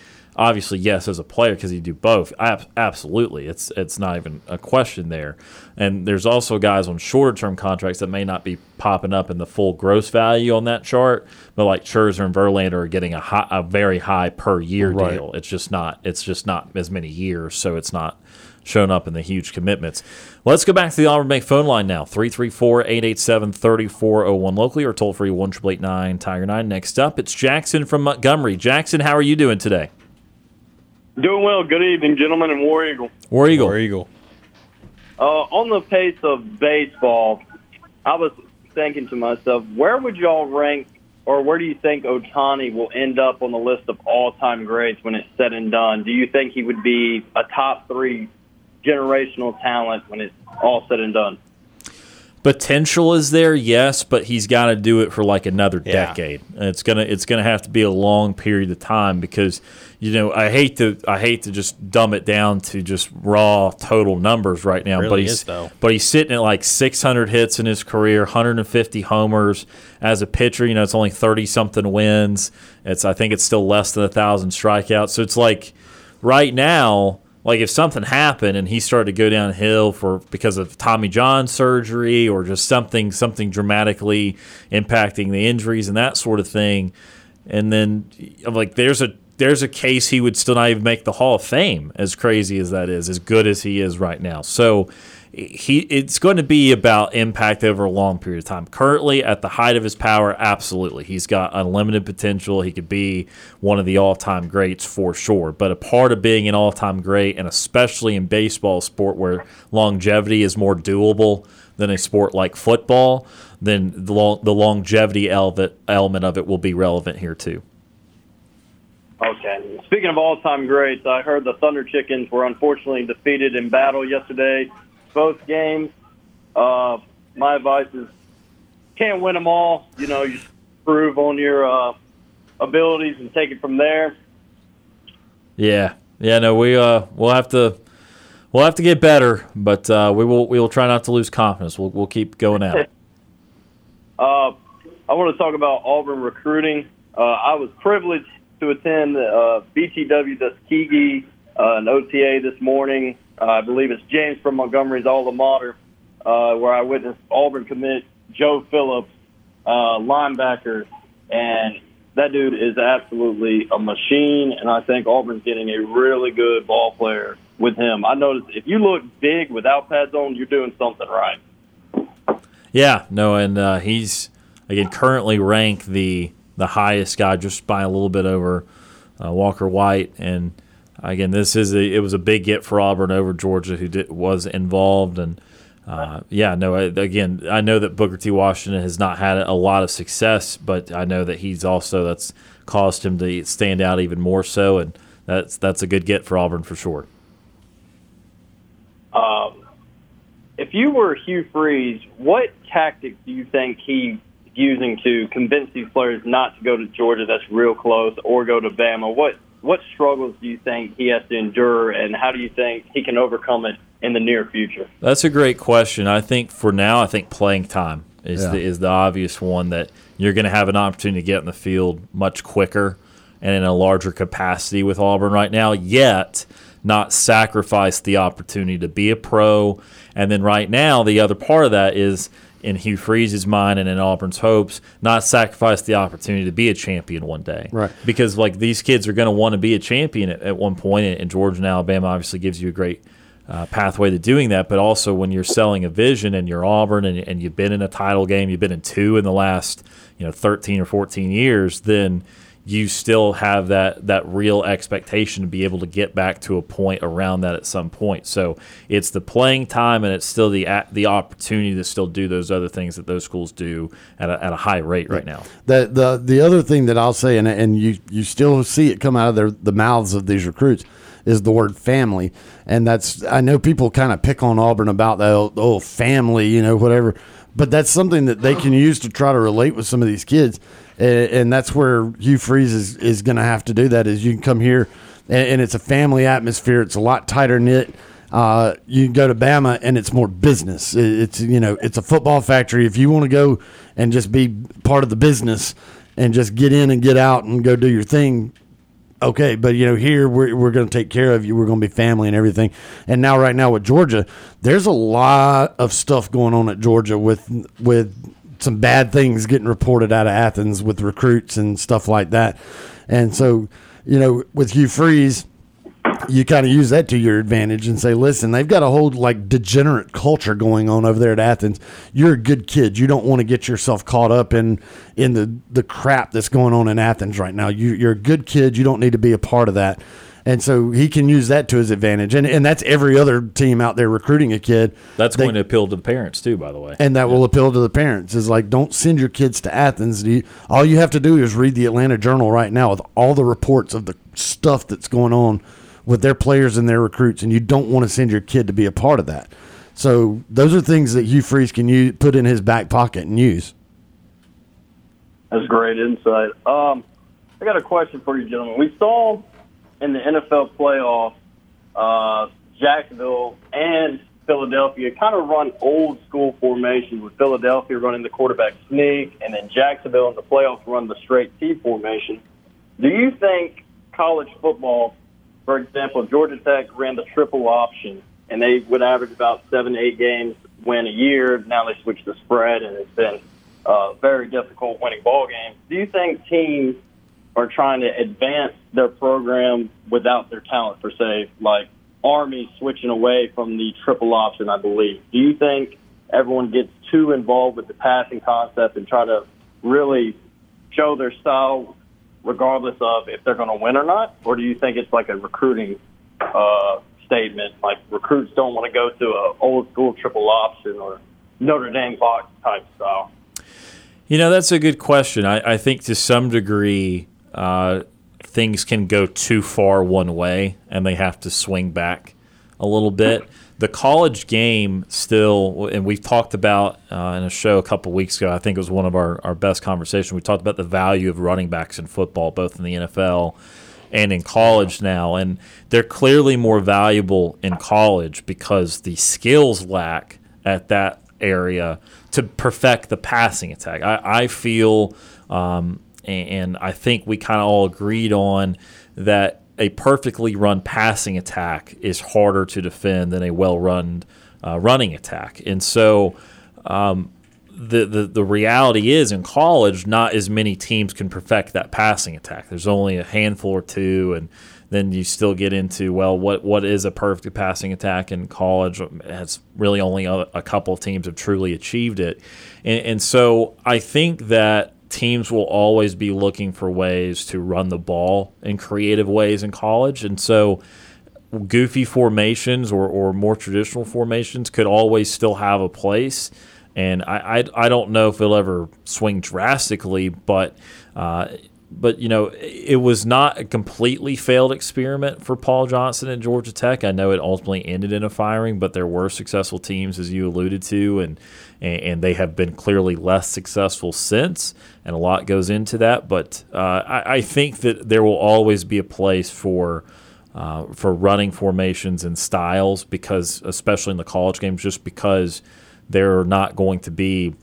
Obviously, yes, as a player, because you do both. Ab- absolutely, it's it's not even a question there. And there's also guys on shorter term contracts that may not be popping up in the full gross value on that chart, but like Scherzer and Verlander are getting a high, a very high per year
Right.
deal. It's just not it's just not as many years, so it's not shown up in the huge commitments. Let's go back to the Auburn Bank phone line now 334 887 3401 locally or toll free 1 Tiger 9. Next up, it's Jackson from Montgomery. Jackson, how are you doing today?
Doing well. Good evening, gentlemen, and War Eagle.
War Eagle.
War Eagle.
Uh, on the pace of baseball, I was thinking to myself, where would y'all rank, or where do you think Ohtani will end up on the list of all-time greats when it's said and done? Do you think he would be a top three generational talent when it's all said and done?
Potential is there, yes, but he's got to do it for like another
Yeah.
decade. And it's gonna it's gonna have to be a long period of time because you know I hate to I hate to just dumb it down to just raw total numbers right now. but he's
is,
but he's sitting at like 600 hits in his career, 150 homers as a pitcher. You know, it's only 30 something wins. It's I think it's still less than a thousand strikeouts. So it's like right now, like if something happened and he started to go downhill for because of Tommy John surgery or just something something dramatically impacting the injuries and that sort of thing, and then I'm like there's a there's a case he would still not even make the Hall of Fame as crazy as that is, as good as he is right now. So he it's going to be about impact over a long period of time. Currently, at the height of his power, absolutely, he's got unlimited potential. He could be one of the all-time greats for sure. But a part of being an all-time great, and especially in baseball, sport where longevity is more doable than a sport like football, then the, long, the longevity element element of it will be relevant here too.
Okay. Speaking of all-time greats, I heard the Thunder Chickens were unfortunately defeated in battle yesterday, both games. Uh, my advice is can't win them all. You know, you prove on your uh, abilities and take it from there.
Yeah, yeah. No, we uh, we'll have to we'll have to get better, but uh, we will we will try not to lose confidence. We'll we'll keep going at it.
Uh, I want to talk about Auburn recruiting. Uh, I was privileged to attend uh, BTW Tuskegee uh, an OTA this morning. Uh, I believe it's James from Montgomery's alma mater, uh, where I witnessed Auburn commit Joe Phillips, uh, linebacker, and that dude is absolutely a machine. And I think Auburn's getting a really good ball player with him. I noticed if you look big without pads on, you're doing something right.
Yeah, no, and uh, he's again currently ranked the the highest guy, just by a little bit over uh, Walker White. And again, this is a, it was a big get for Auburn over Georgia, who did, was involved. And uh, yeah, no, again, I know that Booker T. Washington has not had a lot of success, but I know that he's also that's caused him to stand out even more so, and that's that's a good get for Auburn for sure.
Um, if you were Hugh Freeze, what tactics do you think he's using to convince these players not to go to Georgia that's real close or go to Bama? What what struggles do you think he has to endure, and how do you think he can overcome it in the near future?
That's a great question. I think for now, I think playing time is
Yeah.
the, is the obvious one that you're going to have an opportunity to get in the field much quicker and in a larger capacity with Auburn right now. Yet not sacrifice the opportunity to be a pro. And then right now, the other part of that is in Hugh Freeze's mind and in Auburn's hopes, not sacrifice the opportunity to be a champion one day.
Right.
Because like these kids are going to want to be a champion at, at one point, and, and Georgia and Alabama obviously gives you a great uh, pathway to doing that. But also when you're selling a vision and you're Auburn and, and you've been in a title game, you've been in two in the last you know 13 or 14 years, then you still have that that real expectation to be able to get back to a point around that at some point. So it's the playing time and it's still the the opportunity to still do those other things that those schools do at a, at a high rate right now.
The the the other thing that I'll say, and and you you still see it come out of their the mouths of these recruits, is the word family, and that's I know people kind of pick on Auburn about that oh, oh family, you know whatever, but that's something that they can use to try to relate with some of these kids, and, and that's where Hugh Freeze is is going to have to do that. Is you can come here, and, and it's a family atmosphere. It's a lot tighter knit. Uh, you go to Bama and it's more business. It- It's you know it's a football factory. If you want to go and just be part of the business and just get in and get out and go do your thing, okay. But you know here we're we're going to take care of you. We're going to be family and everything. And now right now with Georgia, there's a lot of stuff going on at Georgia with with some bad things getting reported out of Athens with recruits and stuff like that. And so you know with Hugh Freeze you kind of use that to your advantage and say, listen, they've got a whole like degenerate culture going on over there at Athens. You're a good kid. You don't want to get yourself caught up in in the the crap that's going on in Athens right now. You, you're a good kid. You don't need to be a part of that. And so he can use that to his advantage. And and that's every other team out there recruiting a kid.
That's
They-
going to appeal to the parents too, by the way.
and that will appeal to the parents is like don't send your kids to athens You- all you have to do is read the atlanta journal right now with all the reports of the stuff that's going on with their players and their recruits and you don't want to send your kid to be a part of that so those are things that hugh freeze can use, put in his back pocket and use
That's great insight. Um, I got a question for you, gentlemen. We saw in the NFL playoff, uh, Jacksonville and Philadelphia kind of run old school formations with Philadelphia running the quarterback sneak, and then Jacksonville in the playoffs run the straight T formation. Do you think college football, for example, Georgia Tech ran the triple option, and they would average about seven eight games win a year? Now they switched the spread, and it's been uh, very difficult winning ball games. Do you think teams are trying to advance their program without their talent per se, like Army switching away from the triple option? I believe. Do you think everyone gets too involved with the passing concept and try to really show their style, regardless of if they're going to win or not, or do you think it's like a recruiting uh, statement, like recruits don't want to go to a old school triple option or Notre Dame box type style?
You know, that's a good question. I, I think to some degree, uh, things can go too far one way and they have to swing back a little bit. The college game still, and we've talked about uh, in a show a couple weeks ago, I think it was one of our, our best conversations. We talked about the value of running backs in football, both in the NFL and in college now. And they're clearly more valuable in college because the skills lack at that area to perfect the passing attack. I, I feel, um, and, I think we kind of all agreed on that a perfectly run passing attack is harder to defend than a well run uh, running attack. And so um, the, the the reality is in college, not as many teams can perfect that passing attack. There's only a handful or two, and then you still get into well, what what is a perfect passing attack in college? It's really only a, a couple of teams have truly achieved it, and, and so I think that teams will always be looking for ways to run the ball in creative ways in college. And so goofy formations or, or more traditional formations could always still have a place. And I, I, I don't know if it'll ever swing drastically, but uh, but you know it was not a completely failed experiment for Paul Johnson at Georgia Tech. I know it ultimately ended in a firing, but there were successful teams as you alluded to, and and they have been clearly less successful since, and a lot goes into that. But uh, I, I, think that there will always be a place for. Uh, for running formations and styles, because especially in the college games, just because there are not going to be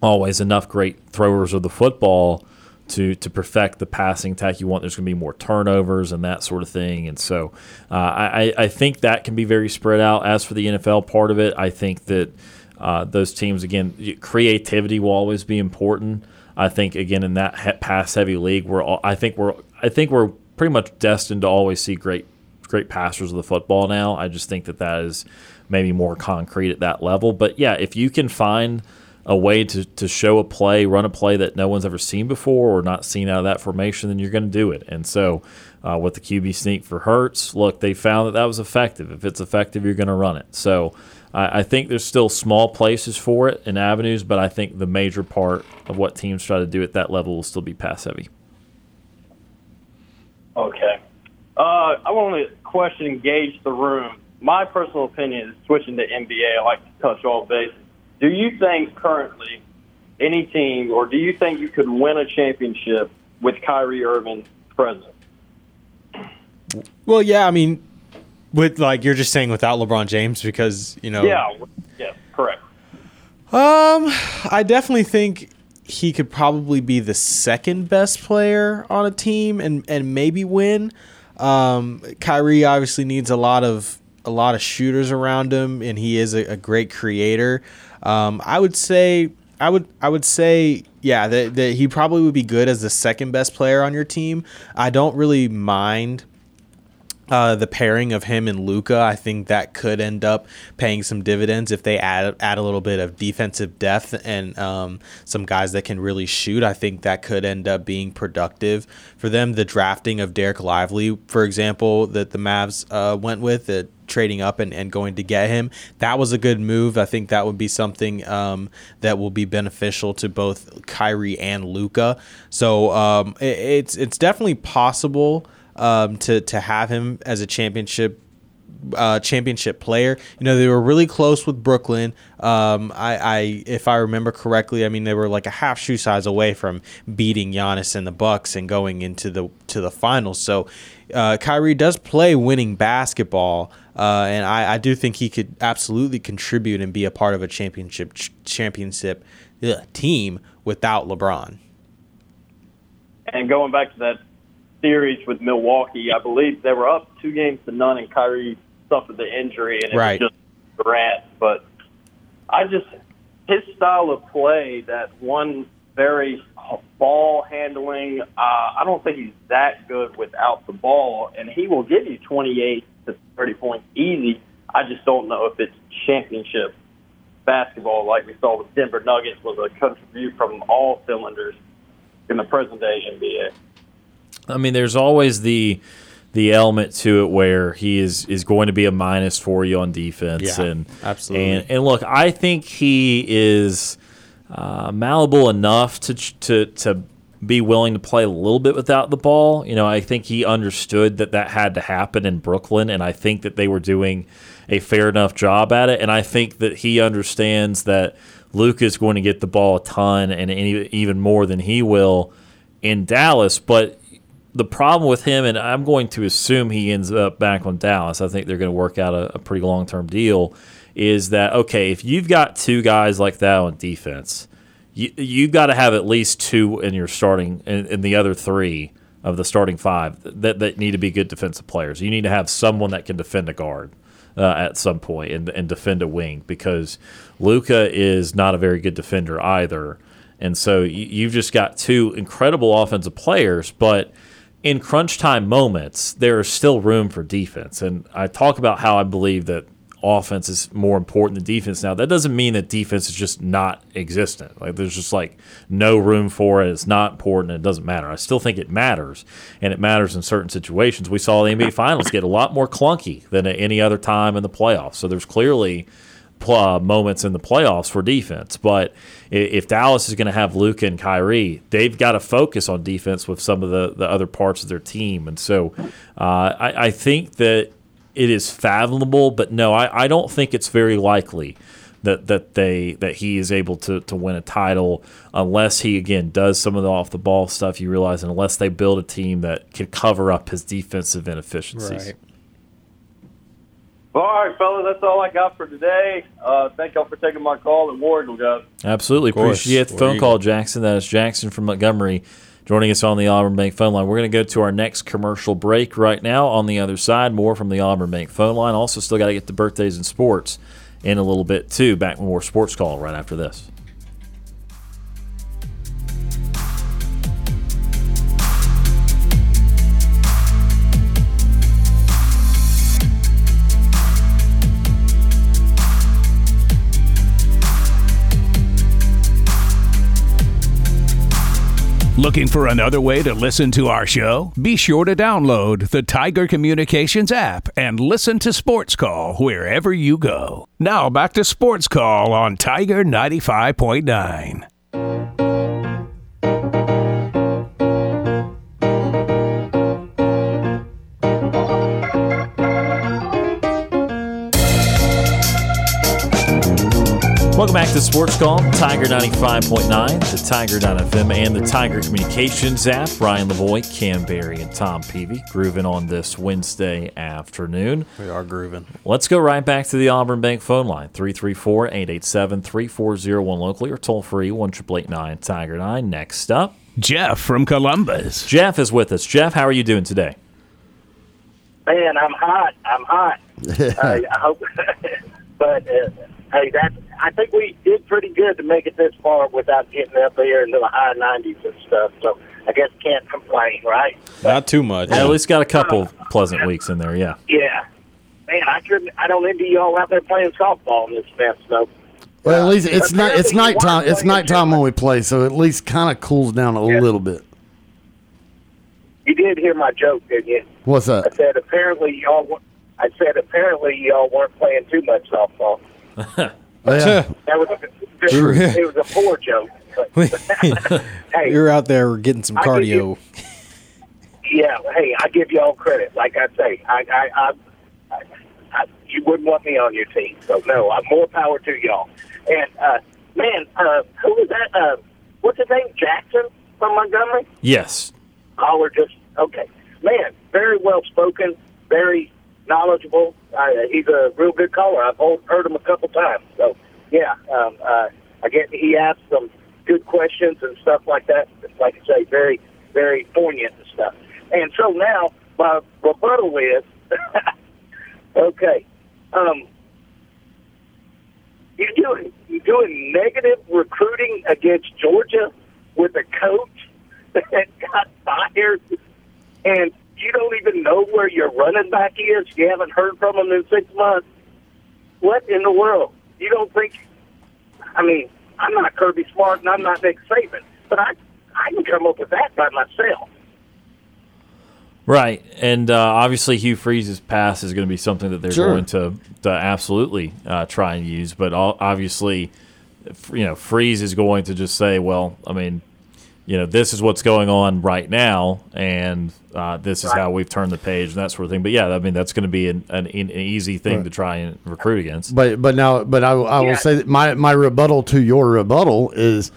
always enough great throwers of the football to to perfect the passing attack you want. There's going to be more turnovers and that sort of thing, and so uh, I I think that can be very spread out. As for the NFL part of it, I think that uh, those teams again creativity will always be important. I think again in that pass heavy league, we're all, I think we're I think we're pretty much destined to always see great great passers of the football now. I just think that that is maybe more concrete at that level. But yeah, if you can find a way to, to show a play, run a play that no one's ever seen before or not seen out of that formation, then you're going to do it. And so, uh, with the QB sneak for Hurts, look, they found that that was effective. If it's effective, you're going to run it. So, I, I think there's still small places for it and avenues, but I think the major part of what teams try to do at that level will still be pass heavy.
Okay. Uh, I want to question and gauge the room. My personal opinion is switching to NBA. I like to touch all bases do you think currently any team, or do you think you could win a championship with Kyrie Irving present?
Well, yeah, I mean, with like you're just saying without LeBron James because you know.
Yeah. Yeah. Correct.
Um, I definitely think he could probably be the second best player on a team and and maybe win. Um, Kyrie obviously needs a lot of a lot of shooters around him, and he is a, a great creator. Um, I would say I would I would say yeah that, that he probably would be good as the second best player on your team. I don't really mind uh, the pairing of him and Luka, I think that could end up paying some dividends if they add add a little bit of defensive depth and um, some guys that can really shoot. I think that could end up being productive for them. The drafting of Dereck Lively, for example, that the Mavs uh, went with, uh, trading up and, and going to get him, that was a good move. I think that would be something um, that will be beneficial to both Kyrie and Luka. So um, it, it's it's definitely possible um, to to have him as a championship uh, championship player. You know, they were really close with Brooklyn. Um, I, I, if I remember correctly, I mean they were like a half shoe size away from beating Giannis and the Bucks and going into the to the finals. So, uh, Kyrie does play winning basketball, uh, and I, I do think he could absolutely contribute and be a part of a championship ch- championship ugh, team without LeBron.
And going back to that series with Milwaukee. I believe they were up two games to none, and Kyrie suffered the injury, and it
right.
was just Durant. But I just his style of play, that one very ball handling. Uh, I don't think he's that good without the ball, and he will give you 28 to 30 points easy. I just don't know if it's championship basketball like we saw with Denver Nuggets was a contribute from all cylinders in the present day NBA.
I mean, there's always the the element to it where he is is going to be a minus for you on defense.
Yeah,
and
absolutely.
And, and look, I think he is uh, malleable enough to to to be willing to play a little bit without the ball. You know, I think he understood that that had to happen in Brooklyn, and I think that they were doing a fair enough job at it. And I think that he understands that Luke is going to get the ball a ton and any, even more than he will in Dallas. But the problem with him, and I'm going to assume he ends up back on Dallas. I think they're going to work out a, a pretty long term deal. Is that okay? If you've got two guys like that on defense, you you've got to have at least two in your starting, and, and the other three of the starting five that, that need to be good defensive players. You need to have someone that can defend a guard uh, at some point and, and defend a wing because Luka is not a very good defender either. And so you've just got two incredible offensive players, but in crunch time moments, there is still room for defense. And I talk about how I believe that offense is more important than defense now. That doesn't mean that defense is just not existent. Like there's just like no room for it. It's not important. It doesn't matter. I still think it matters, and it matters in certain situations. We saw the NBA Finals get a lot more clunky than at any other time in the playoffs. So there's clearly uh, moments in the playoffs for defense. But if Dallas is going to have Luka and Kyrie, they've got to focus on defense with some of the, the other parts of their team. And so uh, I, I think that it is fathomable, but no, I, I don't think it's very likely that that they that he is able to to win a title unless he again does some of the off the ball stuff. You realize, unless they build a team that can cover up his defensive inefficiencies.
Right.
All right, fellas, that's all I got for today. Uh, thank y'all for taking my call and War Eagle, guys.
Absolutely
course.
appreciate the
War
phone
Eagle.
call, Jackson. That is Jackson from Montgomery joining us on the Auburn Bank phone line. We're going to go to our next commercial break right now. On the other side, more from the Auburn Bank phone line. Also, still got to get the birthdays and sports in a little bit too. Back with more sports call right after this.
Looking for another way to listen to our show? Be sure to download the Tiger Communications app and listen to Sports Call wherever you go. Now back to Sports Call on Tiger 95.9.
Welcome back to Sports Call, Tiger 95.9, the Tiger.fm, and the Tiger Communications app. Ryan Lavoie, Kam Berry, and Tom Peavy grooving on this Wednesday afternoon.
We are grooving.
Let's go right back to the Auburn Bank phone line 334 887 3401 locally or toll free 1 Tiger 9. Next up,
Jeff from Columbus.
Jeff is with us. Jeff, how are you doing today?
Man, I'm hot. I'm hot. uh, I hope, but uh, hey, that I think we did pretty good to make it this far without getting up here into the high 90s and stuff. So I guess can't complain, right?
Not too much.
Yeah, at least got a couple pleasant weeks in there, yeah.
Yeah. Man, I couldn't. I don't envy y'all out there playing softball in this mess, though.
Well, at least it's
But
not. It's
apparently you
nighttime. It's
playing
nighttime when we play, so at least kind of cools down a little bit.
You did hear my joke, didn't you?
What's that?
I said apparently y'all. wa- I said apparently y'all weren't playing too much softball.
Oh, yeah.
That was a, it was a poor joke. But, hey,
You're out there getting some
I give
cardio.
Yeah, hey, I give y'all credit. Like I say, I, I, I, I, I you wouldn't want me on your team, so no, I'm more power to y'all. And uh, man, uh, who was that? Uh, what's his name? Jackson from Montgomery.
Yes.
Caller, just okay. Man, very well spoken, very knowledgeable. Uh, he's a real good caller. I've heard- him a couple times. So yeah, um, uh, I get he asks some good questions and stuff like that. Like I say, very, very poignant and stuff. And so now my rebuttal is okay. Um, you doing you doing negative recruiting against Georgia with a coach that got fired, and you don't even know where your running back is. You haven't heard from him in six months. What in the world? You don't think? I mean, I'm not Kirby Smart and I'm not Nick Saban, but I I can come up with that by myself.
Right, and uh, obviously Hugh Freeze's pass is going to be something that they're
Sure.
going to, to absolutely uh, try and use. But all, obviously, you know, Freeze is going to just say, "Well, I mean, you know, this is what's going on right now, and uh, this is how we've turned the page and that sort of thing." But yeah, I mean, that's going to be an, an, an easy thing to try and recruit against.
But but now but I, I will say that my my rebuttal to your rebuttal is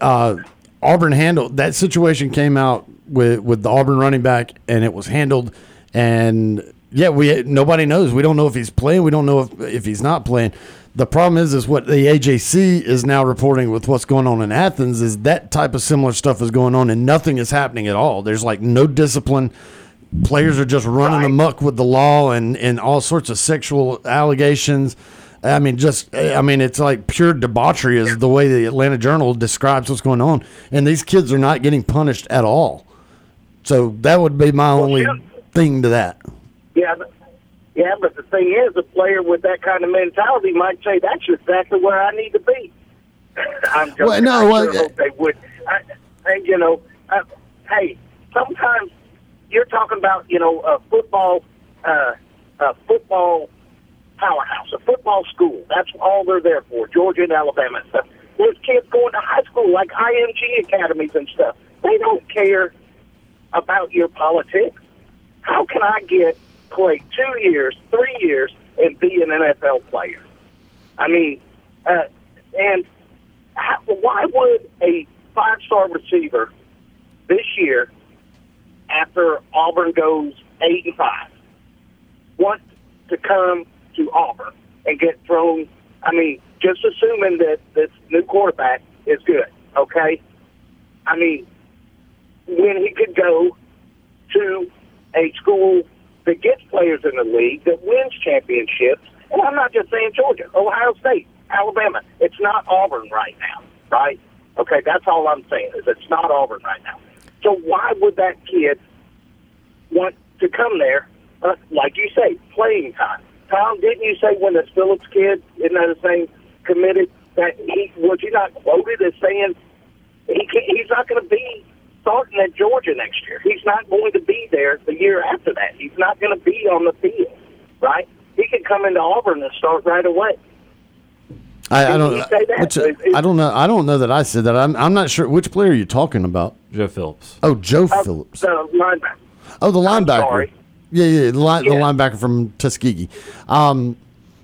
uh, Auburn handled that situation came out with with the Auburn running back and it was handled. And yeah we nobody knows. We don't know if he's playing. We don't know if if he's not playing The problem is, is what the AJC is now reporting with what's going on in Athens is that type of similar stuff is going on, and nothing is happening at all. There's like no discipline. Players are just running amok with the law and and all sorts of sexual allegations. I mean, just I mean, it's like pure debauchery is the way the Atlanta Journal describes what's going on, and these kids are not getting punished at all. So that would be my only
yeah.
thing to that.
Yeah, yeah, but the thing is, a player with that kind of mentality might say, "That's exactly where I need to be." I'm just,
Well, no,
I
well,
sure hope they would. I, and you know, uh, hey, sometimes you're talking about you know a football, uh, a football powerhouse, a football school. That's all they're there for. Georgia and Alabama and stuff. There's kids going to high school like IMG academies and stuff. They don't care about your politics. How can I get play two years, three years, and be an NFL player? I mean, uh, and how, why would a five-star receiver this year, after Auburn goes eight and five, want to come to Auburn and get thrown? I mean, just assuming that this new quarterback is good, okay? I mean, when he could go to a school that gets players in the league, that wins championships. And I'm not just saying Georgia, Ohio State, Alabama. It's not Auburn right now, right? Okay, that's all I'm saying is it's not Auburn right now. So why would that kid want to come there? Uh, like you say, playing time. Tom, didn't you say when the Phillips kid, isn't that the same, committed that he was you not quoted as saying he can, he's not going to be starting at Georgia next year. He's not going to be there the year after that. He's not going to be on the field, right? He can come into Auburn and start right away.
I, I don't.
say that?
Which,
Is- is-
I don't know. I don't know that I said that. I'm. I'm not sure. Which player you're you talking about?
Joe Phillips.
Oh, Joe
Uh,
Phillips.
The linebacker.
Oh, the linebacker.
sorry.
Yeah, yeah, the, line, the linebacker from Tuskegee. Um,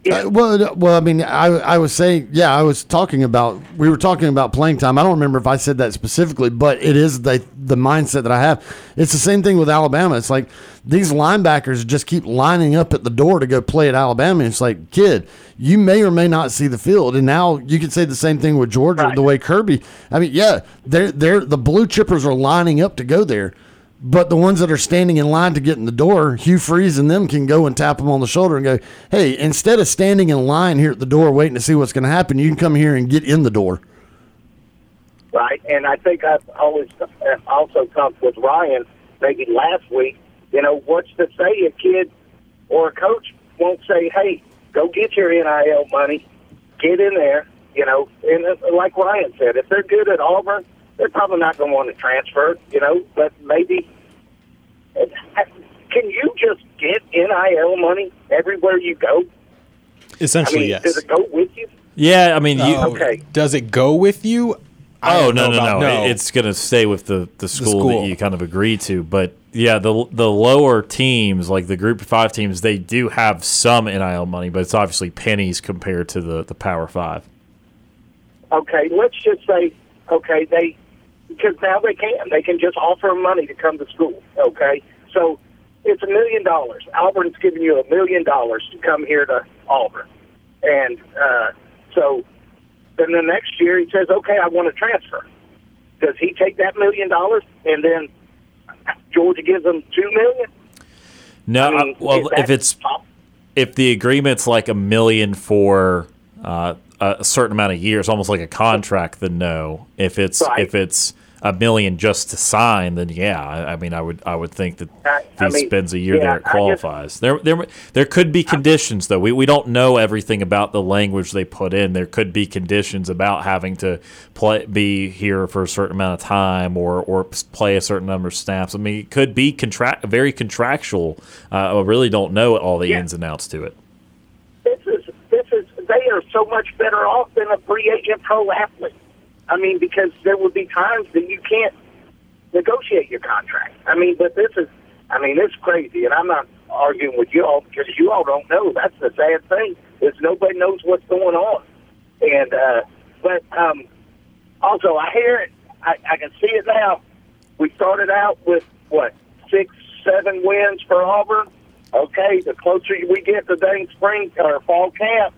Yeah.
uh, well, well, I mean, I, I was saying, yeah, I was talking about. We were talking about playing time. I don't remember if I said that specifically, but it is the the mindset that I have. It's the same thing with Alabama. It's like these linebackers just keep lining up at the door to go play at Alabama. And it's like, kid, you may or may not see the field, and now you can say the same thing with Georgia.
Right.
The way Kirby, I mean, yeah, they're they're the blue chippers are lining up to go there. But the ones that are standing in line to get in the door, Hugh Freeze and them can go and tap them on the shoulder and go, "Hey, instead of standing in line here at the door waiting to see what's going to happen, you can come here and get in the door."
right? And I think I've always uh, also talked with Ryan maybe last week. You know, what's to say a kid or a coach won't say, "Hey, go get your NIL money, get in there." You know, and uh, like Ryan said, if they're good at Auburn, they're probably not going to want to transfer. You know, but maybe. uh, Can you just get NIL money everywhere you go? I
Essentially,
mean,
yes.
does it go with you?
Yeah, I mean, you.
Oh,
Okay.
Does it go with you? I
Oh
don't
no no no! It's going to stay with the, the school,
school.
that you kind of agree to. But yeah, the the lower teams, like the Group of Five teams, they do have some NIL money, but it's obviously pennies compared to the the Power Five.
okay, let's just say, okay, they, because now they can, they can just offer them money to come to school, okay? So it's a million dollars. Auburn's giving you a million dollars to come here to Auburn. And uh, so then the next year he says, okay, I want to transfer. Does he take that million dollars and then Georgia gives him two million?
No,
I mean,
I- well, if it's if the agreement's like a million for uh, a certain amount of years, almost like a contract, then no. If it's
Right.
if it's a million just to sign, then yeah. I, I mean, I would I would think that
I-
if
I
he
mean,
spends a year
yeah,
there,
I
it
just-
qualifies. there there there could be conditions though. We we don't know everything about the language they put in. There could be conditions about having to play be here for a certain amount of time or or play a certain number of snaps. I mean, it could be contract very contractual. Uh, I really don't know all the
Yeah.
ins and outs to it.
this is this is they are so much better off than a free agent pro athlete. I mean, because there would be times that you can't negotiate your contract. I mean, but this is, I mean, it's crazy, and I'm not arguing with you all because you all don't know. That's the sad thing is nobody knows what's going on, and uh, but um, also I hear it, I, I can see it now. We started out with what six, seven wins for Auburn. Okay, the closer we get to dang spring or fall camp,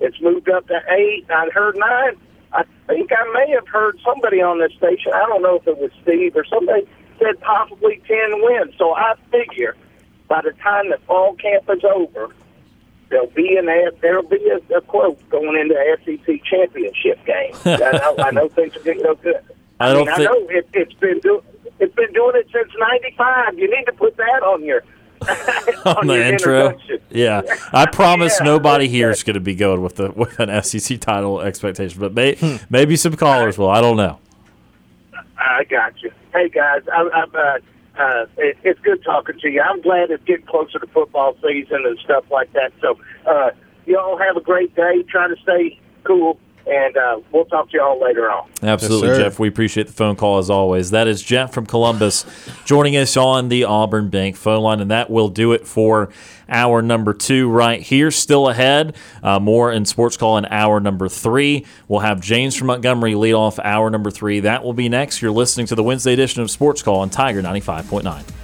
It's moved up to eight. I'd heard nine. I think I may have heard somebody on this station. I don't know if it was Steve or somebody said possibly ten wins. So I figure by the time the fall camp is over, there'll be an ad- there'll be a, a quote going into the SEC championship game. I, know, I know things are getting so good.
I don't
mean,
think-
I know it, it's been do, it's been doing it since '95. You need to put that on your
on the intro. Yeah, I promise
Yeah,
nobody
that's
here
it.
is going to be going with the with an SEC title expectation, but may,
Hmm.
maybe some callers will. I don't know.
I got you. Hey guys, I, I'm, uh, uh, it, it's good talking to you. I'm glad it's getting closer to football season and stuff like that. So, uh, y'all have a great day. Try to stay cool, and uh, we'll talk to y'all later on.
Absolutely,
sir.
Jeff. We appreciate the phone call as always. That is Jeff from Columbus joining us on the Auburn Bank phone line, and that will do it for hour number two right here. Still ahead, uh, more in Sports Call in hour number three. We'll have James from Montgomery lead off hour number three. That will be next. You're listening to the Wednesday edition of Sports Call on Tiger 95.9.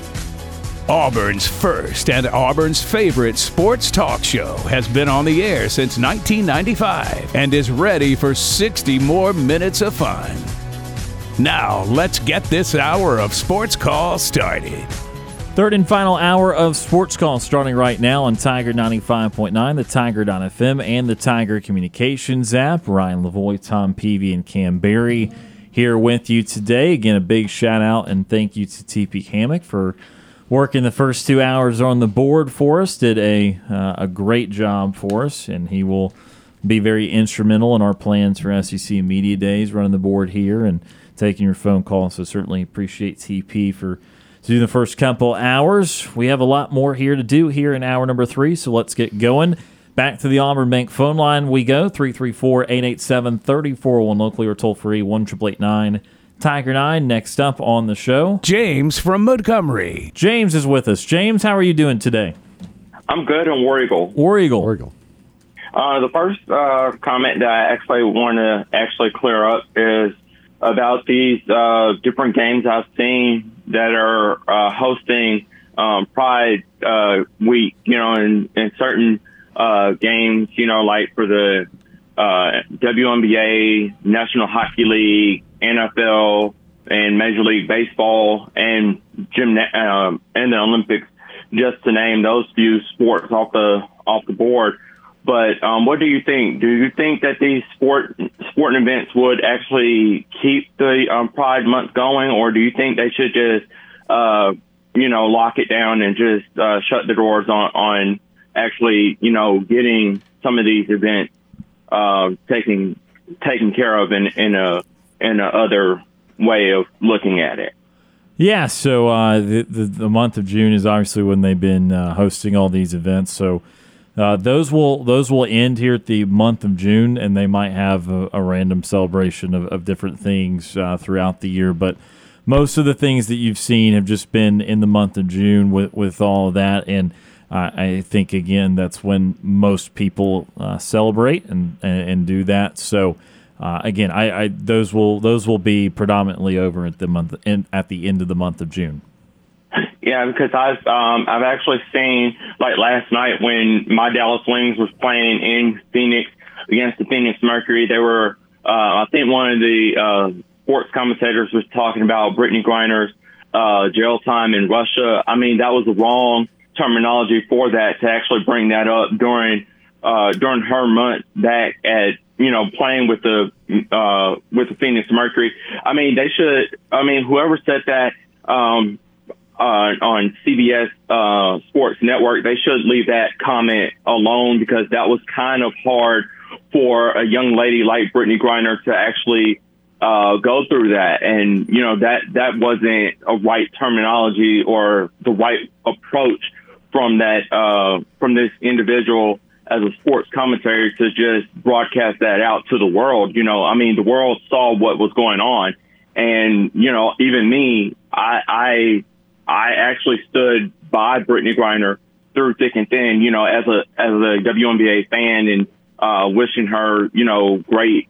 Auburn's first and Auburn's favorite sports talk show has been on the air since 1995 and is ready for 60 more minutes of fun. Now, let's get this hour of sports call started.
Third and final hour of Sports Call starting right now on Tiger 95.9, the Tiger.fm, and the Tiger Communications app. Ryan Lavoie, Tom Peavy, and Kam Berry here with you today. Again, a big shout out and thank you to TP Hammock for working the first two hours on the board for us. Did a, uh, a great job for us, and he will be very instrumental in our plans for SEC Media Days, running the board here and taking your phone call. So certainly appreciate TP for doing the first couple hours. We have a lot more here to do here in hour number three, so let's get going. Back to the Auburn Bank phone line we go 334 887 3401 locally or toll free 1 Tiger 9. Next up on the show,
James from Montgomery.
James is with us. James, how are you doing today?
I'm good on War Eagle.
War Eagle.
War Eagle.
Uh, the first uh, comment that I actually want to actually clear up is about these uh, different games I've seen that are uh, hosting um, Pride uh, Week. You know, in, in certain uh, games, you know, like for the uh, WNBA, National Hockey League, NFL, and Major League Baseball, and gymna- um, and the Olympics, just to name those few sports off the off the board. But um, what do you think? Do you think that these sport sporting events would actually keep the um, Pride Month going, or do you think they should just, uh, you know, lock it down and just uh, shut the doors on on actually, you know, getting some of these events uh, taken taken care of in in a in a other way of looking at it?
Yeah, so uh, the, the the month of June is obviously when they've been uh, hosting all these events. So uh, those will those will end here at the month of June, and they might have a, a random celebration of, of different things uh, throughout the year. But most of the things that you've seen have just been in the month of June with with all of that, and uh, I think again that's when most people uh, celebrate and, and and do that. So. Uh, again, I, I those will those will be predominantly over at the month in, at the end of the month of June.
Yeah, because I've um, I've actually seen like last night when my Dallas Wings was playing in Phoenix against the Phoenix Mercury. They were uh, I think one of the uh, sports commentators was talking about Brittney Griner's uh, jail time in Russia. I mean that was wrong terminology for that to actually bring that up during uh, during her month back at you know playing with the uh, with the Phoenix Mercury. I mean they should. I mean whoever said that. Um, uh, on CBS uh, Sports Network, they should leave that comment alone because that was kind of hard for a young lady like Brittney Griner to actually uh, go through that. And, you know, that, that wasn't a right terminology or the right approach from that, uh, from this individual as a sports commentator to just broadcast that out to the world. You know, I mean, the world saw what was going on. And, you know, even me, I, I, I actually stood by Brittney Griner through thick and thin, you know, as a as a WNBA fan and uh, wishing her, you know, great,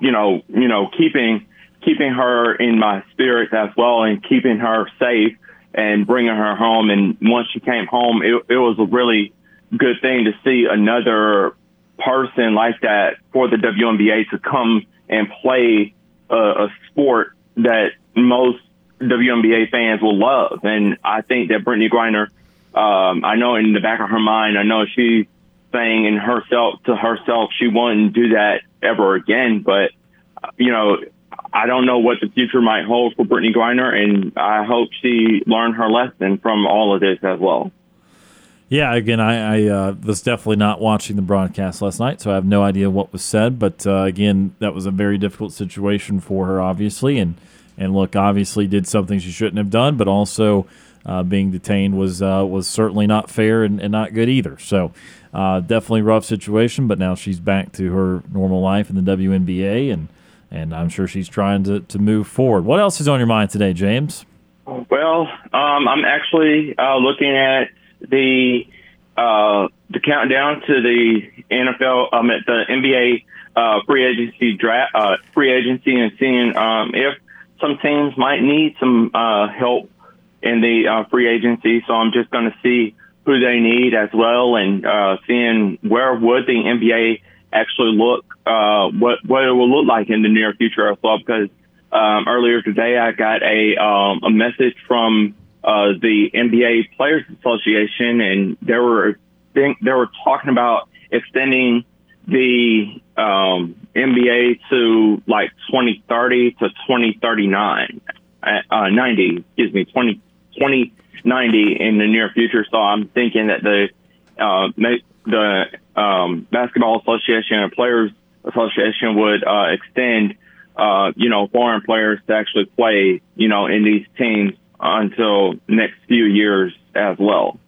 you know, you know, keeping keeping her in my spirits as well and keeping her safe and bringing her home. And once she came home, it, it was a really good thing to see another person like that for the WNBA to come and play a, a sport that most WNBA fans will love. And I think that Brittney Griner, um, I know in the back of her mind, I know she's saying in herself to herself she wouldn't do that ever again. But you know, I don't know what the future might hold for Brittney Griner, and I hope she learned her lesson from all of this as well.
Yeah, again, I, I uh, was definitely not watching the broadcast last night, so I have no idea what was said. But uh, again, that was a very difficult situation for her, obviously, and and look, obviously did something she shouldn't have done, but also uh, being detained was uh, was certainly not fair and, and not good either. So uh, definitely rough situation, but now she's back to her normal life in the WNBA, and and I'm sure she's trying to, to move forward. What else is on your mind today, James?
Well, um, I'm actually uh, looking at the uh, the countdown to the NFL, um, at the NBA uh, free agency draft, uh, free agency, and seeing um, if some teams might need some uh, help in the uh, free agency. So I'm just going to see who they need as well, and uh, seeing where would the NBA actually look, uh, what what it will look like in the near future as well. Because um, earlier today, I got a um, a message from uh, the NBA Players Association, and they were think they were talking about extending the um, NBA to like 2030 to 2039, uh, 90, excuse me, 20, 2090 in the near future. So I'm thinking that the uh, the um, Basketball Association and Players Association would uh, extend, uh, you know, foreign players to actually play, you know, in these teams until next few years as well.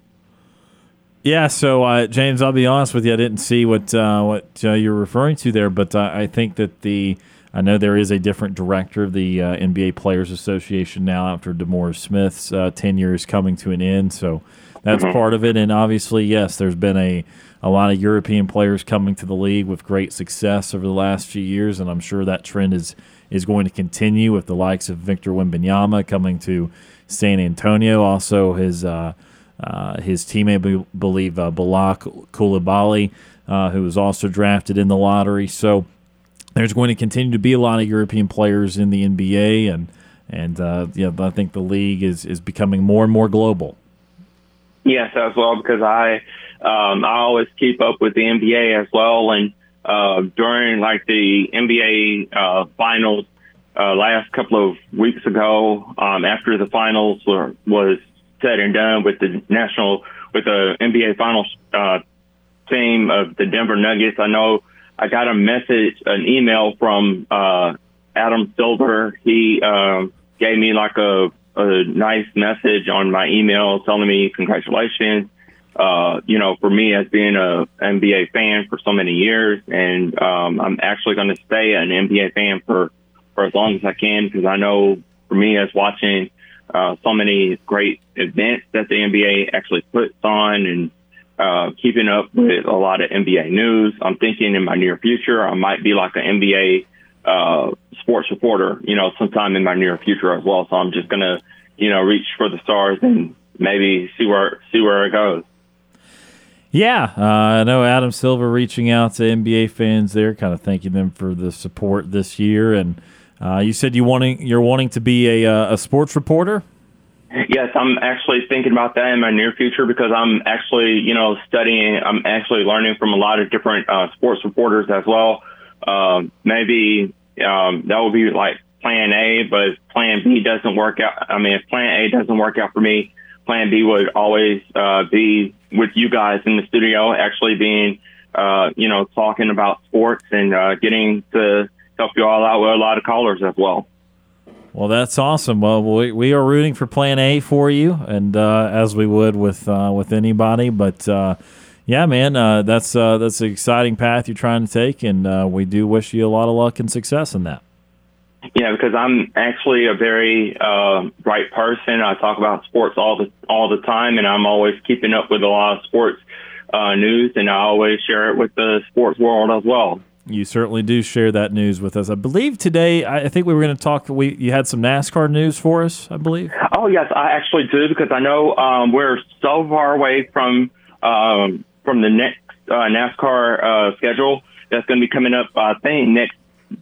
Yeah, so uh, James, I'll be honest with you, I didn't see what uh, what uh, you're referring to there, but uh, I think that the I know there is a different director of the uh, NBA Players Association now after DeMaurice Smith's uh, tenure is coming to an end, so that's
Mhm.
part of it. And obviously, yes, there's been a a lot of European players coming to the league with great success over the last few years, and I'm sure that trend is is going to continue with the likes of Victor Wembanyama coming to San Antonio. Also, his uh, uh, his teammate, be- believe uh, Bilal Coulibaly, uh, who was also drafted in the lottery. So there's going to continue to be a lot of European players in the NBA, and and uh, yeah, I think the league is is becoming more and more global.
Yes, as well, because I um, I always keep up with the NBA as well, and uh, during like the NBA uh, finals uh, last couple of weeks ago, um, after the finals were, was said and done with the national with the NBA finals uh, team of the Denver Nuggets, I know I got a message, an email from uh, Adam Silver. He um, gave me like a, a nice message on my email telling me congratulations. Uh, you know, for me as being a NBA fan for so many years, and um, I'm actually going to stay an NBA fan for for as long as I can because I know for me as watching uh, so many great events that the NBA actually puts on and uh, keeping up with a lot of NBA news. I'm thinking in my near future, I might be like an NBA uh, sports reporter, you know, sometime in my near future as well. So I'm just going to, you know, reach for the stars and maybe see where see where it goes.
Yeah, uh, I know Adam Silver reaching out to NBA fans there, kind of thanking them for the support this year. And uh, you said you wanting you're wanting to be a, uh, a sports reporter.
Yes, I'm actually thinking about that in my near future because I'm actually, you know, studying. I'm actually learning from a lot of different uh, sports reporters as well. Um, maybe um, that would be like Plan A, but Plan B doesn't work out. I mean, if Plan A doesn't work out for me, Plan B would always uh, be with you guys in the studio, actually being, uh, you know, talking about sports and uh, getting to help you all out with a lot of callers as well.
Well, that's awesome. Well, we, we are rooting for Plan A for you, and uh, as we would with uh, with anybody. But uh, yeah, man, that's that's an exciting path you're trying to take, and we do wish you a lot of luck and success in that.
Yeah, because I'm actually a very uh, bright person. I talk about sports all the all the time, and I'm always keeping up with a lot of sports uh, news, and I always share it with the sports world as well.
You certainly do share that news with us. I believe today. I I think we were going to talk. We you had some NASCAR news for us. I believe.
Oh yes, I actually do because I know um, we're so far away from um, from the next uh, NASCAR uh, schedule that's going to be coming up. I think next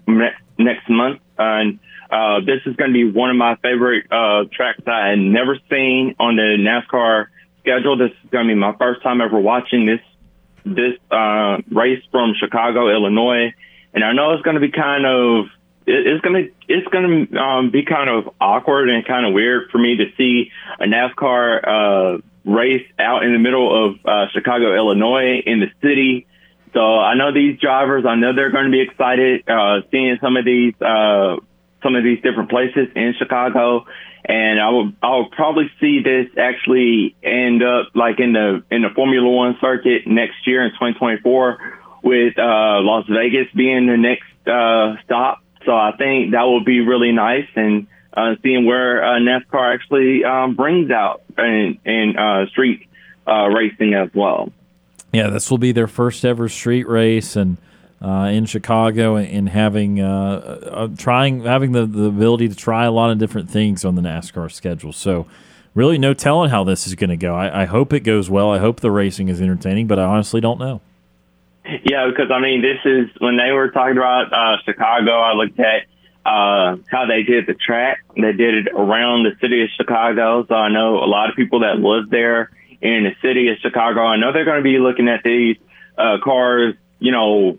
next, next month, and uh, this is going to be one of my favorite uh, tracks I had never seen on the NASCAR schedule. This is going to be my first time ever watching this this uh, race from Chicago, Illinois, and I know it's going to be kind of it- it's going to it's going to um, be kind of awkward and kind of weird for me to see a NASCAR uh, race out in the middle of uh, Chicago, Illinois, in the city. So I know these drivers. I know they're going to be excited uh, seeing some of these uh, some of these different places in Chicago, and I will I will probably see this actually end up like in the in the Formula One circuit next year in 2024 with uh, Las Vegas being the next uh, stop. So I think that will be really nice and uh, seeing where uh, NASCAR actually um, brings out in uh, street uh, racing as well.
Yeah, this will be their first ever street race, and uh, in Chicago, and having uh, uh, trying having the, the ability to try a lot of different things on the NASCAR schedule. So, really, no telling how this is going to go. I, I hope it goes well. I hope the racing is entertaining, but I honestly don't know.
Yeah, because I mean, this is when they were talking about uh, Chicago. I looked at uh, how they did the track. They did it around the city of Chicago. So I know a lot of people that live there in the city of Chicago. I know they're going to be looking at these uh, cars, you know,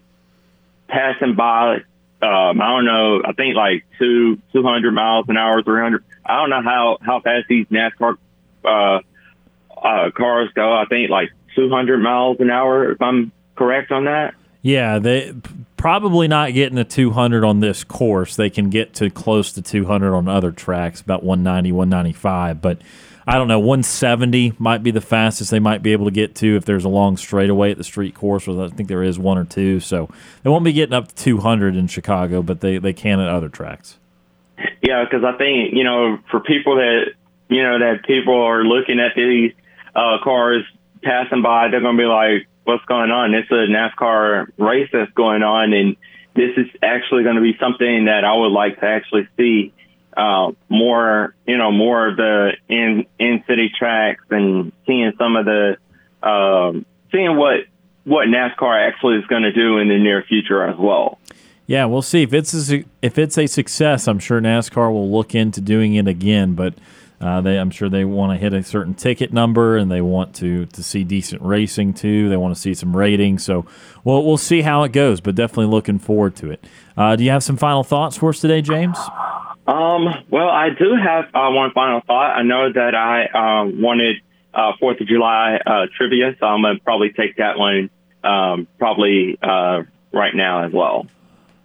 passing by. Um, I don't know. I think like two, two hundred miles an hour, three hundred. I don't know how how fast these NASCAR uh, uh, cars go. I think like two hundred miles an hour, if I'm correct on that.
Yeah, they probably not getting a 200 on this course. They can get to close to 200 on other tracks, about 190, 195. But I don't know, 170 might be the fastest they might be able to get to if there's a long straightaway at the street course. Or I think there is one or two. So they won't be getting up to 200 in Chicago, but they, they can at other tracks.
Yeah, because I think you know, for people that you know that people are looking at these uh, cars passing by, they're going to be like, "What's going on? It's a NASCAR race that's going on, and this is actually going to be something that I would like to actually see uh, more. You know, more of the in in city tracks and seeing some of the um, seeing what what NASCAR actually is going to do in the near future as well.
Yeah, we'll see if it's a, if it's a success. I'm sure NASCAR will look into doing it again, but uh, they I'm sure they want to hit a certain ticket number and they want to to see decent racing too. They want to see some ratings. So we'll we'll see how it goes, but definitely looking forward to it. Uh, do you have some final thoughts for us today, James?
Um, well, I do have uh, one final thought. I know that I um, wanted uh, Fourth of July uh, trivia, so I'm gonna probably take that one um, probably uh, right now as well.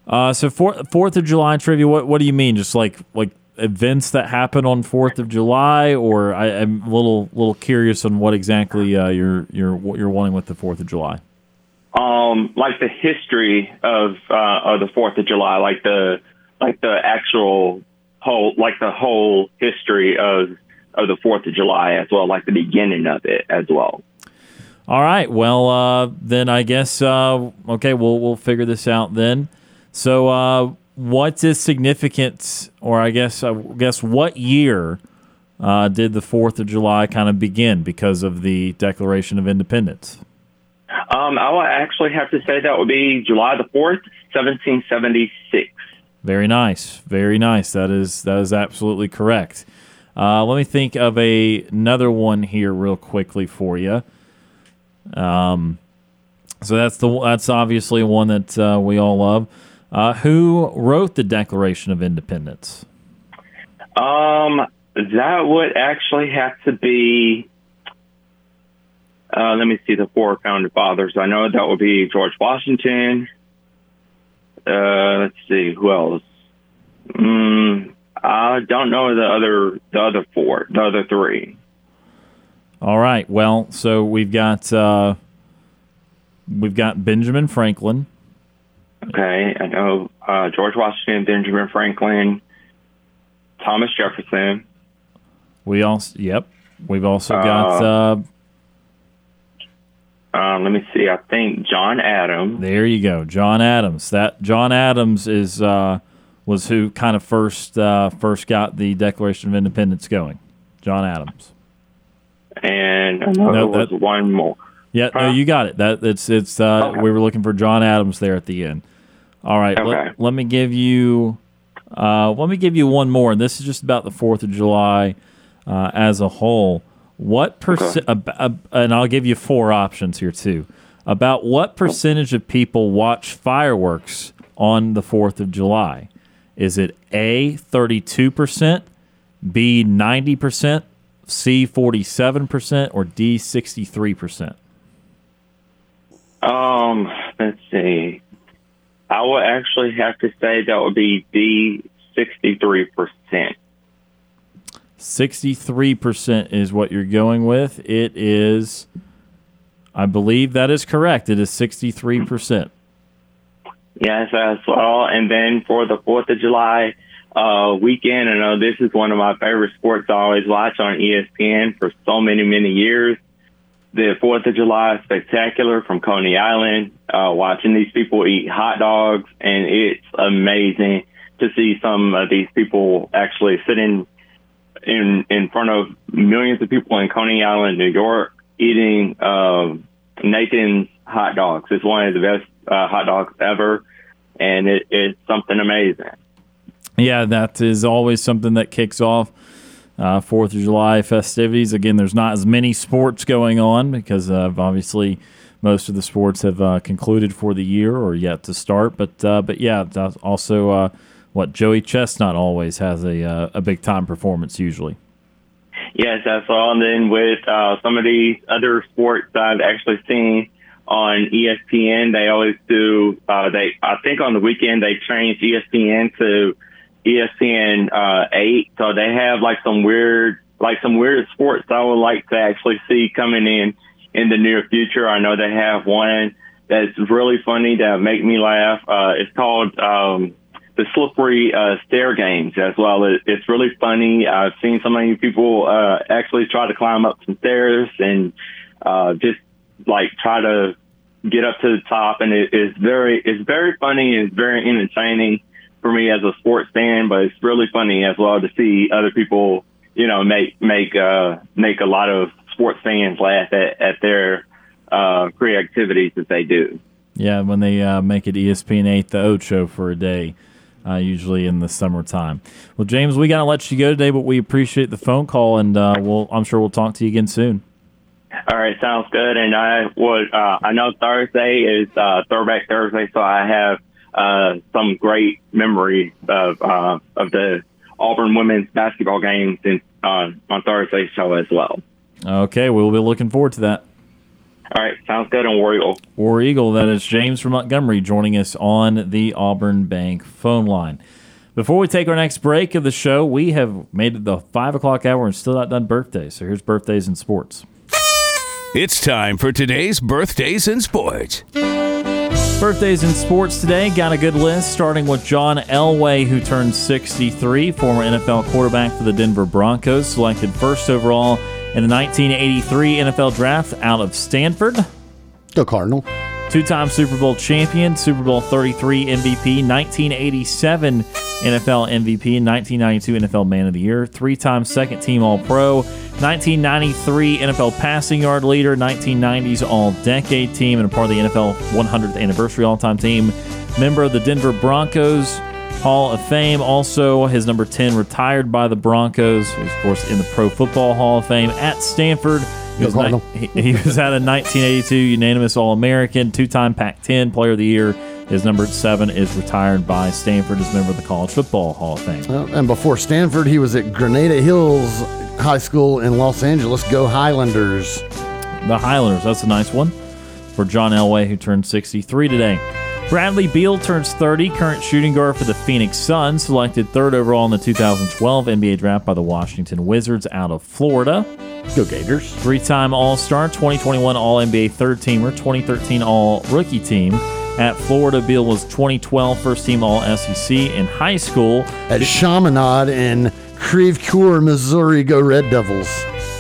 Uh, so Fourth Fourth of July trivia. What what do you mean? Just like like events that happen on Fourth of July, or I, I'm a little little curious on what exactly uh, you're you're what you're wanting with the Fourth of July.
Um, like the history of uh, of the Fourth of July, like the like the actual whole like the whole history of of the Fourth of July as well, like the beginning of it as well.
All right. Well, uh, then I guess uh, okay. We'll we'll figure this out then. So, uh, what is significant, or I guess I guess what year uh, did the Fourth of July kind of begin because of the Declaration of Independence?
Um, I will actually have to say that would be July the fourth, seventeen seventy six.
Very nice, very nice. That is that is absolutely correct. Uh, let me think of a another one here real quickly for you. Um, so that's the that's obviously one that uh, we all love. Uh, who wrote the Declaration of Independence?
Um, that would actually have to be. Uh, let me see the four founding fathers. I know that would be George Washington. Uh, let's see who else. Mm, I don't know the other the other four, the other three.
All right. Well, so we've got uh, we've got Benjamin Franklin.
Okay, I know uh, George Washington, Benjamin Franklin, Thomas Jefferson.
We also yep. We've also got uh,
Um, let me see. I think John Adams.
there you go, John Adams. That John Adams is uh, was who kind of first uh, first got the Declaration of Independence going. John Adams.
and I
No,
there was
that-
one more.
Yeah, no, you got it. That it's it's. Uh, We were looking for John Adams there at the end. All right,
Okay.
let, let me give you. Uh, let me give you one more, and this is just about the Fourth of July uh, as a whole. What percent? and I'll give you four options here too. About what percentage of people watch fireworks on the Fourth of July? Is it A thirty-two percent, B ninety percent, C forty-seven percent, or D sixty-three percent?
Um, let's see. I would actually have to say that would be D sixty three percent.
63% is what you're going with. It is, I believe that is correct. It is 63%.
Yes, as well. And then for the Fourth of July uh, weekend, I know this is one of my favorite sports I always watch on ESPN for so many many years. The Fourth of July Spectacular from Coney Island. Uh, watching these people eat hot dogs, and it's amazing to see some of these people actually sitting in in front of millions of people in Coney Island, New York, eating um, Nathan's hot dogs. It's one of the best uh, hot dogs ever, and it, it's something amazing.
Yeah, that is always something that kicks off uh, Fourth of July festivities. Again, there's not as many sports going on because uh, obviously most of the sports have uh, concluded for the year or yet to start. But uh, but yeah, also uh, what Joey Chestnut always has a uh, a big time performance usually.
Yes, that's all. And then with uh, some of the other sports I've actually seen on ESPN, they always do. Uh, they I think on the weekend they changed E ESPN to ESPN uh, eight, so they have like some weird, like some weird sports I would like to actually see coming in in the near future. I know they have one that's really funny that make me laugh. Uh, it's called. Um, the slippery uh, stair games as well. It, it's really funny. I've seen so many people uh, actually try to climb up some stairs and uh, just like try to get up to the top, and it, it's very it's very funny and it's very entertaining for me as a sports fan. But it's really funny as well to see other people, you know, make make uh, make a lot of sports fans laugh at, at their uh, creativities that they do.
Yeah, when they uh, make it ESPN 8 the Ocho for a day, uh, usually in the summertime. Well, James, we got to let you go today, but we appreciate the phone call, and uh, we'll, I'm sure we'll talk to you again soon.
All right, sounds good. And I would, uh, I know Thursday is uh, Throwback Thursday, so I have uh, some great memories of uh, of the Auburn women's basketball games in, uh, on Thursday's show as well.
Okay, we'll be looking forward to that.
All right, sounds good. And War Eagle.
War Eagle, that is James from Montgomery joining us on the Auburn Bank phone line. Before we take our next break of the show, we have made it the 5 o'clock hour and still not done birthdays. So here's birthdays in sports.
It's time for today's birthdays in sports.
Birthdays in sports today. Got a good list, starting with John Elway, who turned 63, former NFL quarterback for the Denver Broncos, selected first overall in the 1983 NFL Draft out of Stanford.
Go Cardinal.
Two time Super Bowl champion, Super Bowl 33 MVP, 1987 NFL MVP, 1992 NFL Man of the Year, three time second team All Pro, 1993 NFL passing yard leader, 1990s All Decade team, and a part of the NFL 100th anniversary all time team. Member of the Denver Broncos Hall of Fame. Also, his number 10 retired by the Broncos. He's, of course, in the Pro Football Hall of Fame at Stanford. He was, ni- he, he was at a 1982 unanimous All American, two time Pac 10 Player of the Year. His number seven is retired by Stanford as member of the College Football Hall of Fame.
Well, and before Stanford, he was at Granada Hills High School in Los Angeles. Go Highlanders.
The Highlanders, that's a nice one for John Elway, who turned 63 today. Bradley Beal turns 30, current shooting guard for the Phoenix Suns, selected third overall in the 2012 NBA draft by the Washington Wizards out of Florida.
Go Gators.
Three time All Star, 2021 All NBA third teamer, 2013 All Rookie team. At Florida, Beal was 2012 first team All SEC in high school.
At Chaminade in Creve Coeur, Missouri. Go Red Devils.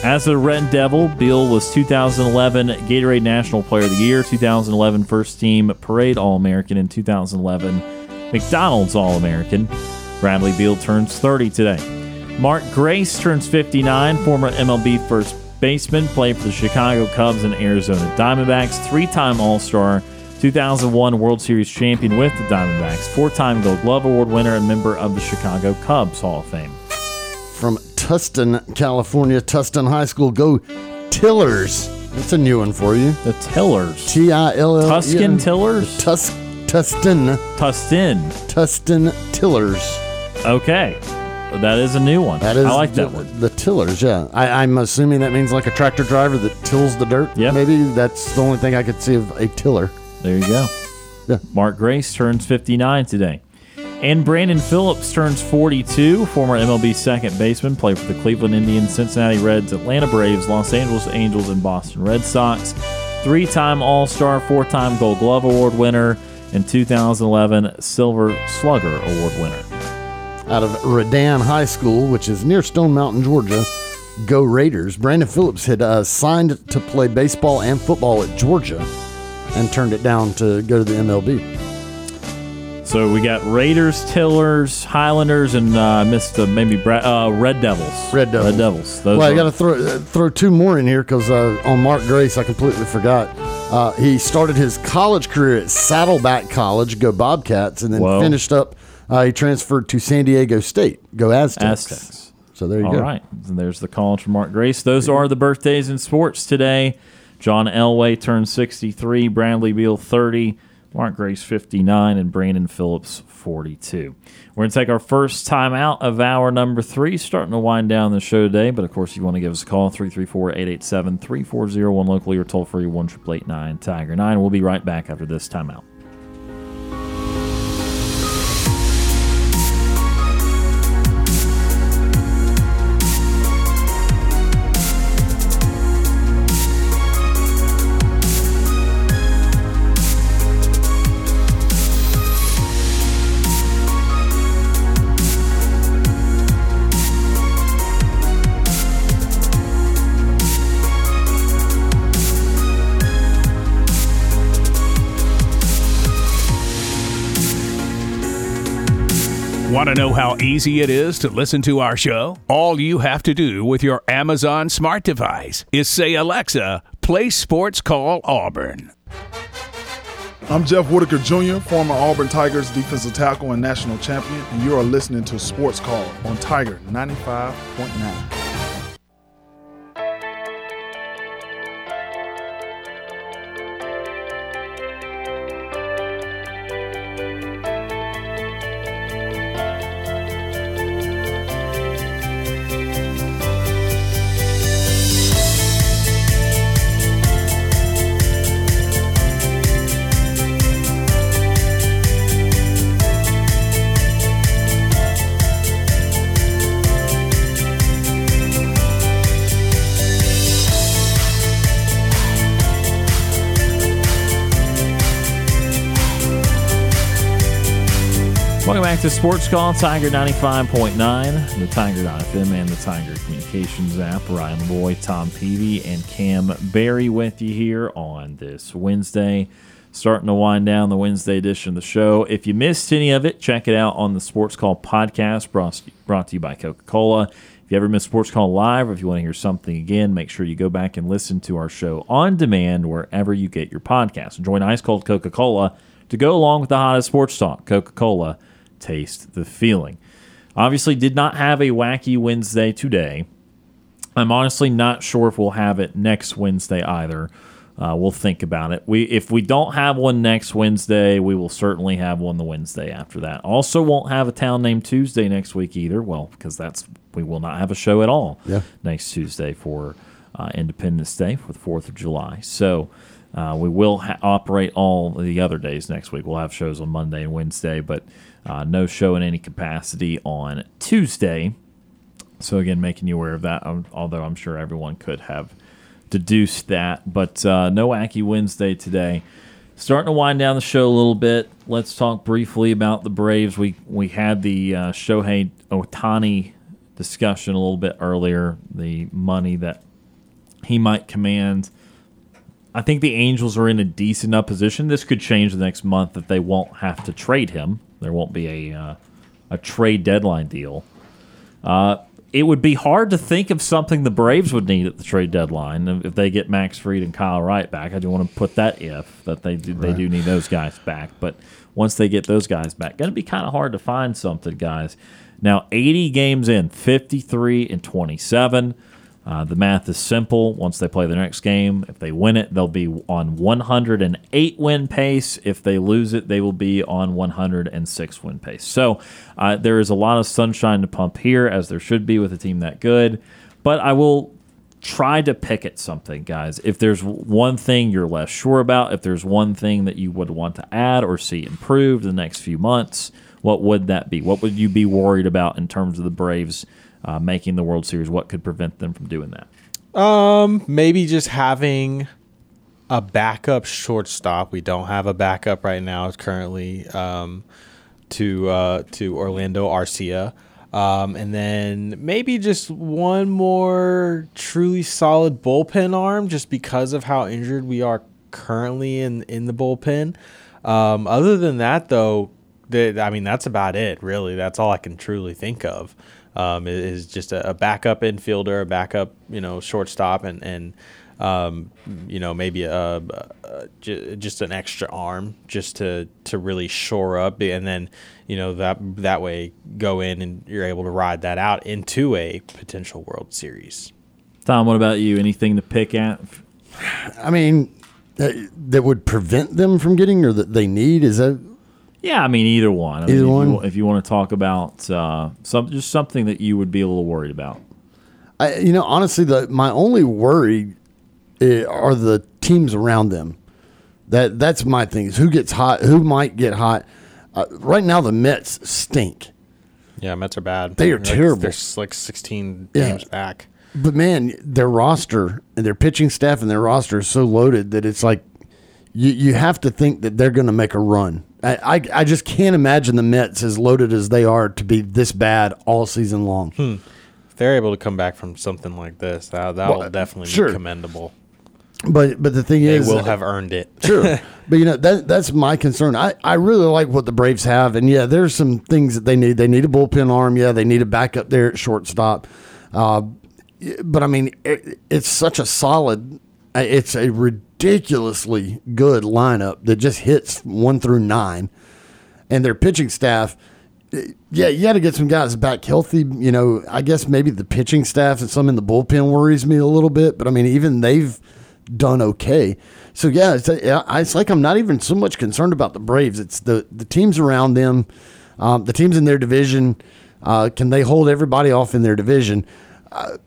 As a Red Devil, Beal was 2011 Gatorade National Player of the Year, 2011 First Team Parade All American, and 2011 McDonald's All American. Bradley Beal turns 30 today. Mark Grace turns 59, former MLB first baseman, played for the Chicago Cubs and Arizona Diamondbacks, three time All Star, 2001 World Series champion with the Diamondbacks, four time Gold Glove Award winner, and member of the Chicago Cubs Hall of Fame.
From Tustin, California, Tustin High School. Go Tillers. That's a new one for you.
The Tillers.
T I L L.
Tuscan Tillers?
Tus Tustin.
Tustin.
Tustin Tillers.
Okay. That is a new one.
That is
I like that one.
The tillers, yeah. I, I'm assuming that means like a tractor driver that tills the dirt.
Yeah.
Maybe that's the only thing I could see of a tiller.
There you go.
Yeah.
Mark Grace turns 59 today. And Brandon Phillips turns 42, former MLB second baseman, played for the Cleveland Indians, Cincinnati Reds, Atlanta Braves, Los Angeles Angels, and Boston Red Sox. Three time All Star, four time Gold Glove Award winner, and 2011 Silver Slugger Award winner.
Out of Redan High School, which is near Stone Mountain, Georgia. Go Raiders. Brandon Phillips had uh, signed to play baseball and football at Georgia and turned it down to go to the MLB.
So we got Raiders, Tillers, Highlanders, and uh, missed uh, maybe Bra- uh, Red Devils.
Red Devils.
Red Devils. Those
well, I got to throw uh, throw two more in here because uh, on Mark Grace, I completely forgot. Uh, he started his college career at Saddleback College, go Bobcats, and then
Whoa.
finished up. Uh, he transferred to San Diego State, go Aztecs.
Aztecs.
So there you
All
go.
right. And there's the college from Mark Grace. Those are the birthdays in sports today. John Elway turned 63, Bradley Beal 30, Mark Grace 59, and Brandon Phillips 42. We're going to take our first time out of hour number three, starting to wind down the show today. But of course, if you want to give us a call, 334 887 3401 locally or toll free 1 Tiger 9. We'll be right back after this timeout.
Want to know how easy it is to listen to our show? All you have to do with your Amazon smart device is say, Alexa, play Sports Call Auburn.
I'm Jeff Whitaker Jr., former Auburn Tigers defensive tackle and national champion, and you are listening to Sports Call on Tiger 95.9.
Sports Call, Tiger 95.9, the Tiger.fm, and the Tiger Communications app. Ryan Lavoie, Tom Peavy, and Kam Berry with you here on this Wednesday. starting to wind down the Wednesday edition of the show. If you missed any of it, check it out on the Sports Call podcast brought, to you by Coca Cola. If you ever miss Sports Call Live or if you want to hear something again, make sure you go back and listen to our show on demand wherever you get your podcasts. Join ice cold Coca Cola to go along with the hottest sports talk. Coca Cola, taste the feeling. Obviously, did not have a wacky Wednesday today. I'm honestly not sure if we'll have it next Wednesday either. Uh, we'll think about it. We if we don't have one next Wednesday, we will certainly have one the Wednesday after that. Also, won't have a town named Tuesday next week either. Well, because that's we will not have a show at all
Yeah.
next Tuesday for uh, Independence Day for the Fourth of July. So uh, we will ha- operate all the other days next week. We'll have shows on Monday and Wednesday, but uh, no show in any capacity on Tuesday. So again, making you aware of that. um, Although I'm sure everyone could have deduced that, but uh, no Wacky Wednesday today. Starting to wind down the show a little bit. Let's talk briefly about the Braves. We we had the uh, Shohei Ohtani discussion a little bit earlier. The money that he might command. I think the Angels are in a decent enough position. This could change the next month that they won't have to trade him. There won't be a uh, a trade deadline deal. Uh, it would be hard to think of something the Braves would need at the trade deadline if they get Max Fried and Kyle Wright back. I do want to put that if that they do, they do need those guys back. But once they get those guys back, going to be kind of hard to find something, guys. Now, 80 games in, 53 and 27. Uh, the math is simple. Once they play the next game, if they win it, they'll be on 108 win pace. If they lose it, they will be on 106 win pace. So uh, there is a lot of sunshine to pump here, as there should be with a team that good. But I will try to pick at something, guys. If there's one thing you're less sure about, if there's one thing that you would want to add or see improved the next few months, what would that be? What would you be worried about in terms of the Braves uh, making the World Series? What could prevent them from doing that?
Um, maybe just having a backup shortstop. We don't have a backup right now. Currently, um, to uh, to Orlando Arcia, um, and then maybe just one more truly solid bullpen arm, just because of how injured we are currently in in the bullpen. Um, other than that, though, I mean that's about it. Really, that's all I can truly think of. Um, is just a, a backup infielder, a backup, you know, shortstop, and and um, you know maybe a, a, just an extra arm just to to really shore up, and then you know that that way go in and you're able to ride that out into a potential World Series.
Tom, what about you? Anything to pick at?
I mean, that, that would prevent them from getting or that they need is that
Yeah, I mean either one. I mean,
Either
if
one?
You, if you want to talk about uh, some just something that you would be a little worried about.
I, you know, honestly, the my only worry eh, are the teams around them. That that's my thing. Is who gets hot? Who might get hot? Uh, right now, the Mets stink.
Yeah, Mets are bad.
They are
Like,
terrible.
They're like 16
Yeah.
games back.
But man, their roster and their pitching staff and their roster is so loaded that it's like you you have to think that they're going to make a run. I, I I just can't imagine the Mets as loaded as they are to be this bad all season long.
If they're able to come back from something like this, that that will
Well,
definitely
sure.
be commendable.
But but the thing
They
is, they
will have earned it.
sure. But you know that that's my concern. I, I really like what the Braves have, and yeah, there's some things that they need. They need a bullpen arm. Yeah, they need a backup there at shortstop. Uh, but I mean, it, it's such a solid. uh, It's a ridiculously good lineup that just hits one through nine, and their pitching staff. Yeah, you got to get some guys back healthy. You know, I guess maybe the pitching staff and some in the bullpen worries me a little bit, but I mean, even they've done okay. So yeah, it's, it's like I'm not even so much concerned about the Braves. It's the the teams around them, um, the teams in their division. Uh, can they hold everybody off in their division?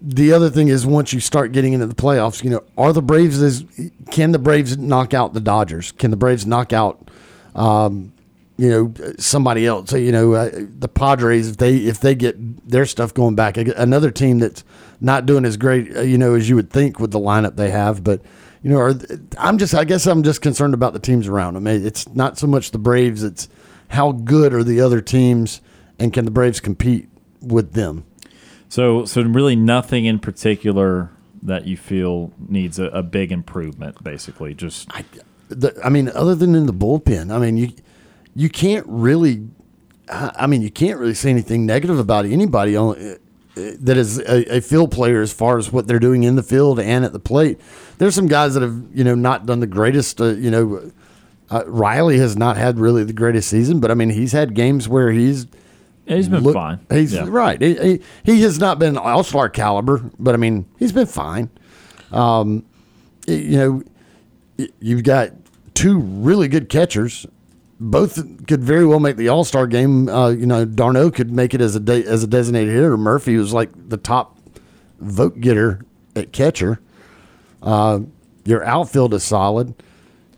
The other thing is once you start getting into the playoffs, you know, are the Braves is can the Braves knock out the Dodgers? Can the Braves knock out um, you know somebody else? So, you know, uh, the Padres if they if they get their stuff going back, another team that's not doing as great, uh, you know, as you would think with the lineup they have, but you know, are, I'm just I guess I'm just concerned about the teams around them. It's not so much the Braves; it's how good are the other teams, and can the Braves compete with them?
So, so really nothing in particular that you feel needs a, a big improvement. Basically, just
the, I mean, other than in the bullpen, I mean, you you can't really, I I mean, you can't really say anything negative about anybody on, uh, that is a, a field player as far as what they're doing in the field and at the plate. There's some guys that have you know not done the greatest. Uh, you know, uh, Riley has not had really the greatest season, but I mean, he's had games where he's.
He's been fine.
He's
Yeah.
right. He, he, he has not been all star caliber, but I mean, he's been fine. Um, you know, you've got two really good catchers. Both could very well make the All Star game. Uh, you know, d'Arnaud could make it as a de- as a designated hitter. Murphy was like the top vote getter at catcher. Uh, your outfield is solid.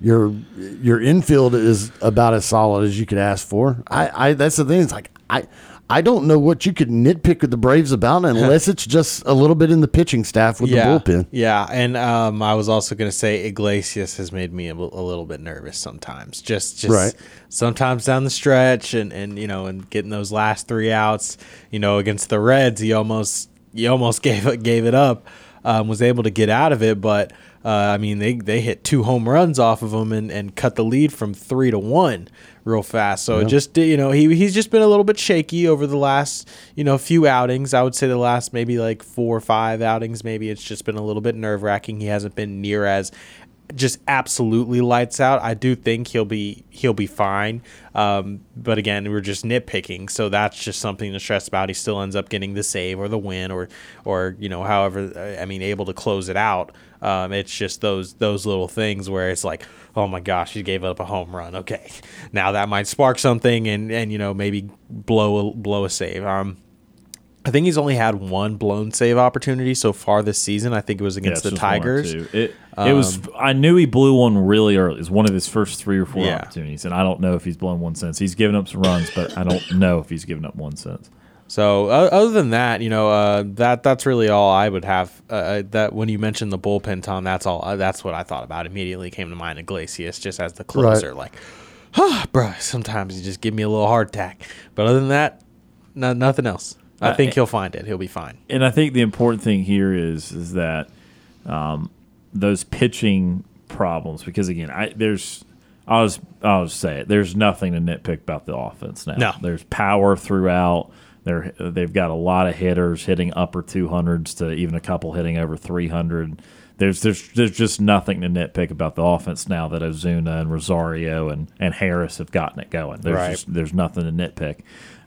Your your infield is about as solid as you could ask for. I, I that's the thing. It's like I I don't know what you could nitpick with the Braves about unless it's just a little bit in the pitching staff with
yeah,
the bullpen.
Yeah, and um, I was also going to say Iglesias has made me a, a little bit nervous sometimes. Just, just
Right.
sometimes down the stretch, and and you know, and getting those last three outs, you know, against the Reds, he almost he almost gave it gave it up. Um, was able to get out of it, but uh, I mean, they they hit two home runs off of him and, and cut the lead from three to one real fast. So
Yeah.
just you know he he's just been a little bit shaky over the last you know few outings. I would say the last maybe like four or five outings. Maybe it's just been a little bit nerve wracking. He hasn't been near as just absolutely lights out. I do think he'll be he'll be fine. Um, but again, we're just nitpicking, so that's just something to stress about. He still ends up getting the save or the win or or you know however I mean able to close it out. Um, it's just those those little things where it's like, oh my gosh, he gave up a home run. Okay, now that might spark something and and you know maybe blow a, blow a save. Um, I think he's only had one blown save opportunity so far this season. I think it was against
it's
the
just one or
Tigers.
two. It, it was.
Um,
I knew he blew one really early. It was one of his first three or four
Yeah.
opportunities, and I don't know if he's blown one since. He's given up some runs, but I don't know if he's given up one since.
So uh, other than that, you know, uh, that that's really all I would have. Uh, Uh, that when you mentioned the bullpen, Tom, that's all. Uh, that's what I thought about. Immediately came to mind Iglesias just as the closer. Like, ah, bro. Sometimes you just give me a little heart attack. But other than that, no, nothing else. I
Uh,
think he'll find it. He'll be fine.
And I think the important thing here is is that um, those pitching problems, because again, I there's I'll just I'll just say it. There's nothing to nitpick about the offense now.
No.
there's power throughout. They're they've got a lot of hitters hitting upper 200s to even a couple hitting over 300. There's there's there's just nothing to nitpick about the offense now that Ozuna and Rosario and, and Harris have gotten it going. There's
Right.
just there's nothing to nitpick.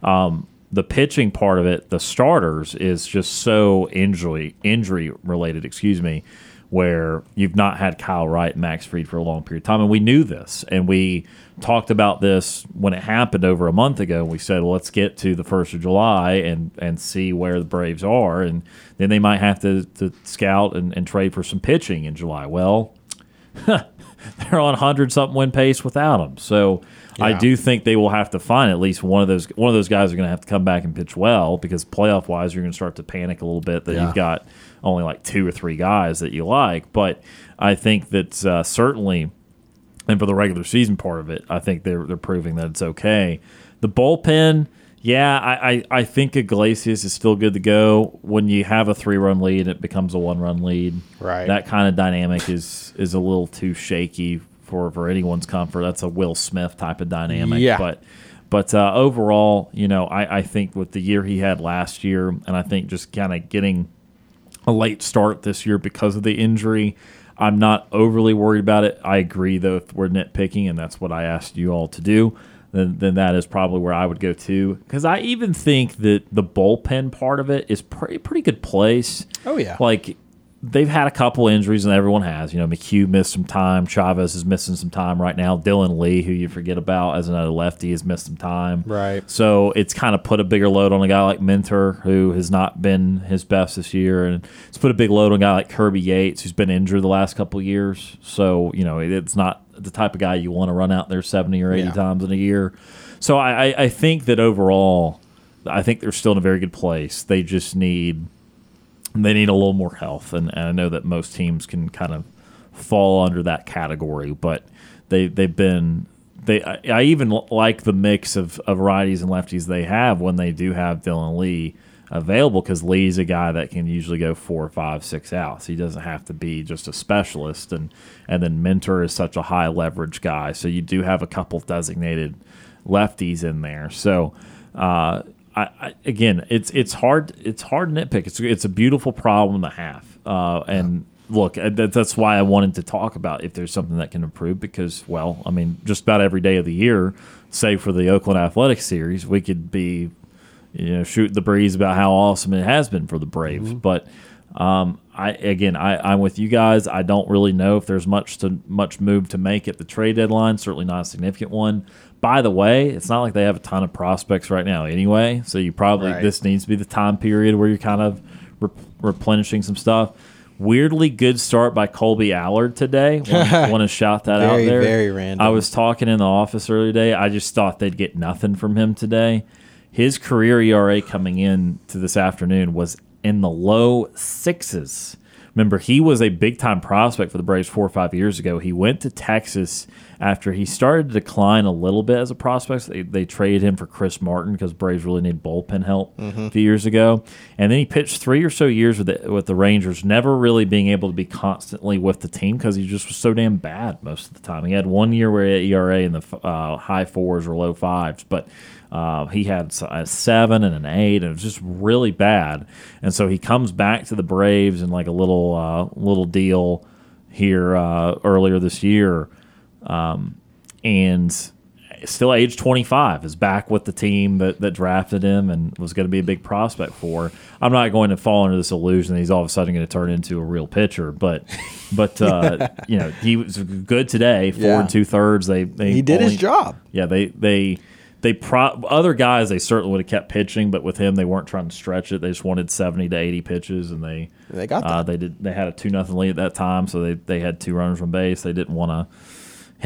Um, the pitching part of it, the starters, is just so injury injury related. Excuse me, where you've not had Kyle Wright and Max Fried for a long period of time, and we knew this, and we talked about this when it happened over a month ago. We said, well, let's get to the first of July and and see where the Braves are, and then they might have to, to scout and, and trade for some pitching in July. Well, they're on hundred something win pace without him. So I do think they will have to find at least one of those. One of those guys are going to have to come back and pitch well because playoff wise, you're going to start to panic a little bit that
Yeah.
you've got only like two or three guys that you like. But I think that uh, certainly, and for the regular season part of it, I think they're they're proving that it's okay. The bullpen. Yeah, I, I, I think Iglesias is still good to go. When you have a three run lead, it becomes a one run lead.
Right.
That kind of dynamic is is a little too shaky for, for anyone's comfort. That's a Will Smith type of dynamic.
Yeah.
But but uh, overall, you know, I, I think with the year he had last year, and I think just kind of getting a late start this year because of the injury, I'm not overly worried about it. I agree, though, if we're nitpicking, and that's what I asked you all to do, then, then that is probably where I would go to. Because I even think that the bullpen part of it is pretty pretty good place.
Oh, yeah.
Like they've had a couple injuries, and everyone has. You know, McHugh missed some time. Chavez is missing some time right now. Dylan Lee, who you forget about as another lefty, has missed some time.
Right.
So it's kind of put a bigger load on a guy like Minter, who has not been his best this year, and it's put a big load on a guy like Kirby Yates, who's been injured the last couple years. So you know, it's not the type of guy you want to run out there seventy or eighty
Yeah.
times in a year. So I, I, I think that overall, I think they're still in a very good place. They just need they need a little more health, and, and I know that most teams can kind of fall under that category, but they they've been they. I, I even like the mix of, of righties and lefties they have when they do have Dylan Lee. available because Lee's a guy that can usually go four, five, six outs. He doesn't have to be just a specialist, and and then Minter is such a high leverage guy, so you do have a couple designated lefties in there. So. Uh, I, I, again, it's it's hard it's hard to nitpick. It's it's a beautiful problem to have, uh, and look, uh, that, that's why I wanted to talk about if there's something that can improve because, well, I mean, just about every day of the year, save for the Oakland Athletics series, we could be, you know, shooting the breeze about how awesome it has been for the Braves. But um, I again, I, I'm with you guys. I don't really know if there's much to much move to make at the trade deadline. Certainly not a significant one. By the way, it's not like they have a ton of prospects right now anyway. So you probably
Right.
this needs to be the time period where you're kind of re- replenishing some stuff. Weirdly good start by Kolby Allard today. Want, want to shout that out there?
very random.
I was talking in the office earlier today. I just thought they'd get nothing from him today. His career ERA coming in to this afternoon was in the low sixes. Remember, he was a big time prospect for the Braves four or five years ago. He went to Texas after he started to decline a little bit as a prospect. They, they traded him for Chris Martin because Braves really need bullpen help
Mhm.
a few years ago. And then he pitched three or so years with the, with the Rangers, never really being able to be constantly with the team because he just was so damn bad most of the time. He had one year where he had ERA in the uh, high fours or low fives, but uh, he had a seven and an eight, and it was just really bad. And so he comes back to the Braves in like a little uh, little deal here uh, earlier this year, um, and still age 25 is back with the team that, that drafted him and was going to be a big prospect for. I'm not going to fall into this illusion that he's all of a sudden going to turn into a real pitcher, but but uh, you know he was good today, four
Yeah.
and two thirds. They they
He did his job.
Yeah, they they they pro other guys they certainly would have kept pitching, but with him they weren't trying to stretch it. They just wanted 70 to 80 pitches, and they
They got
uh, they did they had a two nothing lead at that time, so they they had two runners on base. They didn't want to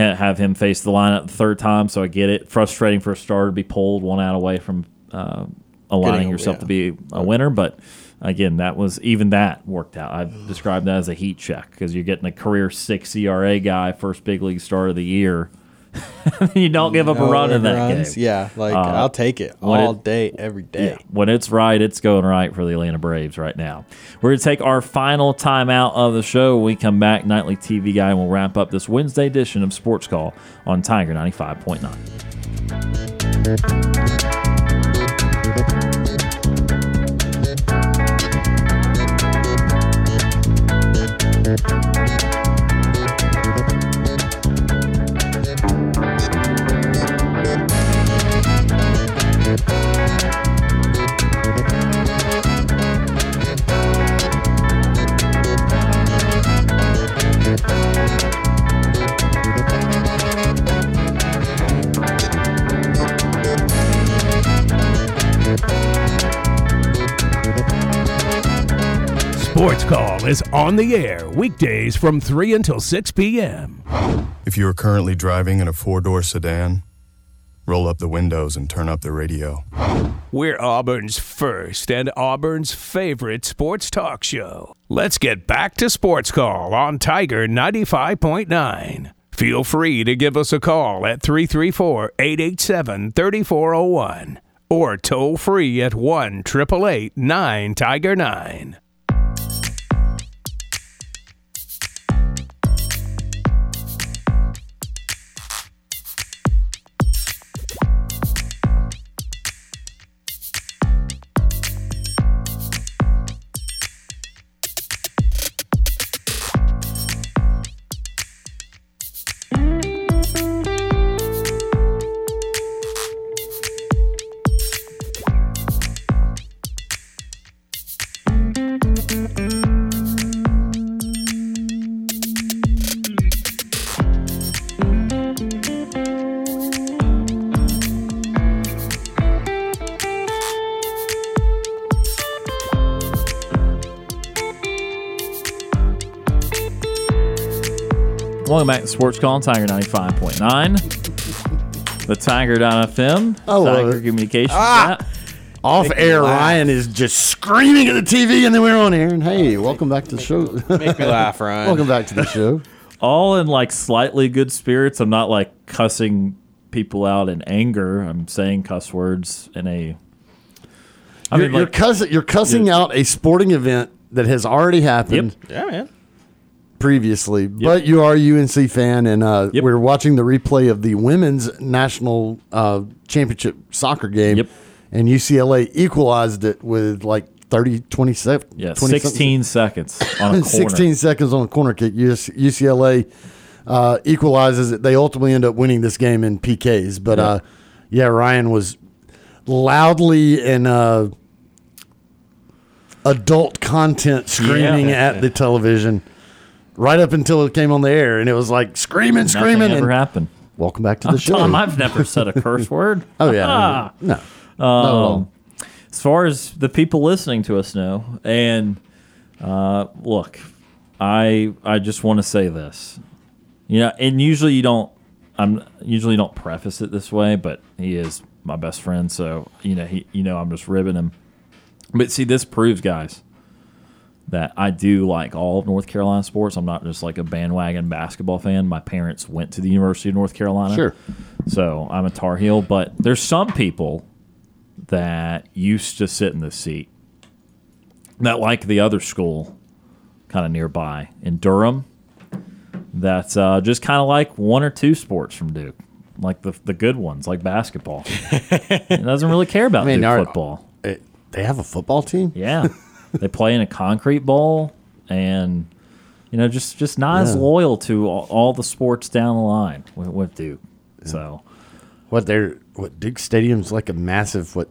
ha- have him face the lineup the third time. So I get it. Frustrating for a starter to be pulled one out away from uh, aligning
Getting
yourself
yeah.
to be a winner, but. Again, that was even that worked out. I've described that as a heat check because you're getting a career six ERA guy, first big league start of the year. you don't give up a run in that
runs.
game.
Yeah, like
Uh,
I'll take it all
it-
day, every day.
yeah, when it's right, it's going right for the Atlanta Braves right now. We're going to take our final timeout of the show. When we come back, Nightly TV Guy, and we'll wrap up this Wednesday edition of Sports Call on Tiger 95.9.
Sports Call is on the air weekdays from 3 until 6 p.m.
If you are currently driving in a four door sedan, roll up the windows and turn up the radio.
We're Auburn's first and Auburn's favorite sports talk show. Let's get back to Sports Call on Tiger 95.9. Feel free to give us a call at 334 887 3401 or toll free at 1 888 9 Tiger 9.
Welcome back to Sports Call on Tiger 95.9. The Tiger.fm.
I love
Tiger
it.
Communications.
Ah!
app.
Off
Make
air. Ryan is just screaming at the TV, and then we're on air. And hey, welcome back to the show.
Make me laugh, Ryan.
welcome back to the show.
all in like slightly good spirits. I'm not like cussing people out in anger. I'm saying cuss words in a I
you're,
mean,
you're,
like-
cuss, you're cussing out a sporting event that has already happened
Yeah, man.
Previously, but you are a UNC fan, and uh, we're watching the replay of the women's national uh, championship soccer game.
Yep.
And UCLA equalized it with like 30, 27.
Yeah,
20
16 seconds on a corner.
16 seconds on a corner kick. US, UCLA uh, equalizes it. They ultimately end up winning this game in PKs. But
Yeah.
uh, yeah, Ryan was loudly and uh, adult content screaming
Yeah.
at the television right up until it came on the air. And it was like screaming,
Nothing
screaming.
ever
and
happened.
welcome back to the show.
Tom, I've never said a curse word.
Oh, yeah.
Ah.
No. All.
Um, as far as the people listening to us know, and uh, look, I I just want to say this, you know, and usually you don't, I'm usually don't preface it this way, but he is my best friend, so you know he, you know, I'm just ribbing him. But see, this proves, guys, that I do like all of North Carolina sports. I'm not just like a bandwagon basketball fan. My parents went to the University of North Carolina.
Sure.
So I'm a Tar Heel, but there's some people that used to sit in the seat that like the other school kind of nearby in Durham that's uh, just kind of like one or two sports from Duke, like the, the good ones, like basketball. it doesn't really care about
I mean,
Duke football.
it- they have a football team?
Yeah, they play in a concrete bowl, and you know, just just not as loyal to all, all the sports down the line with, with Duke. So
What they're what Duke Stadium's like a massive what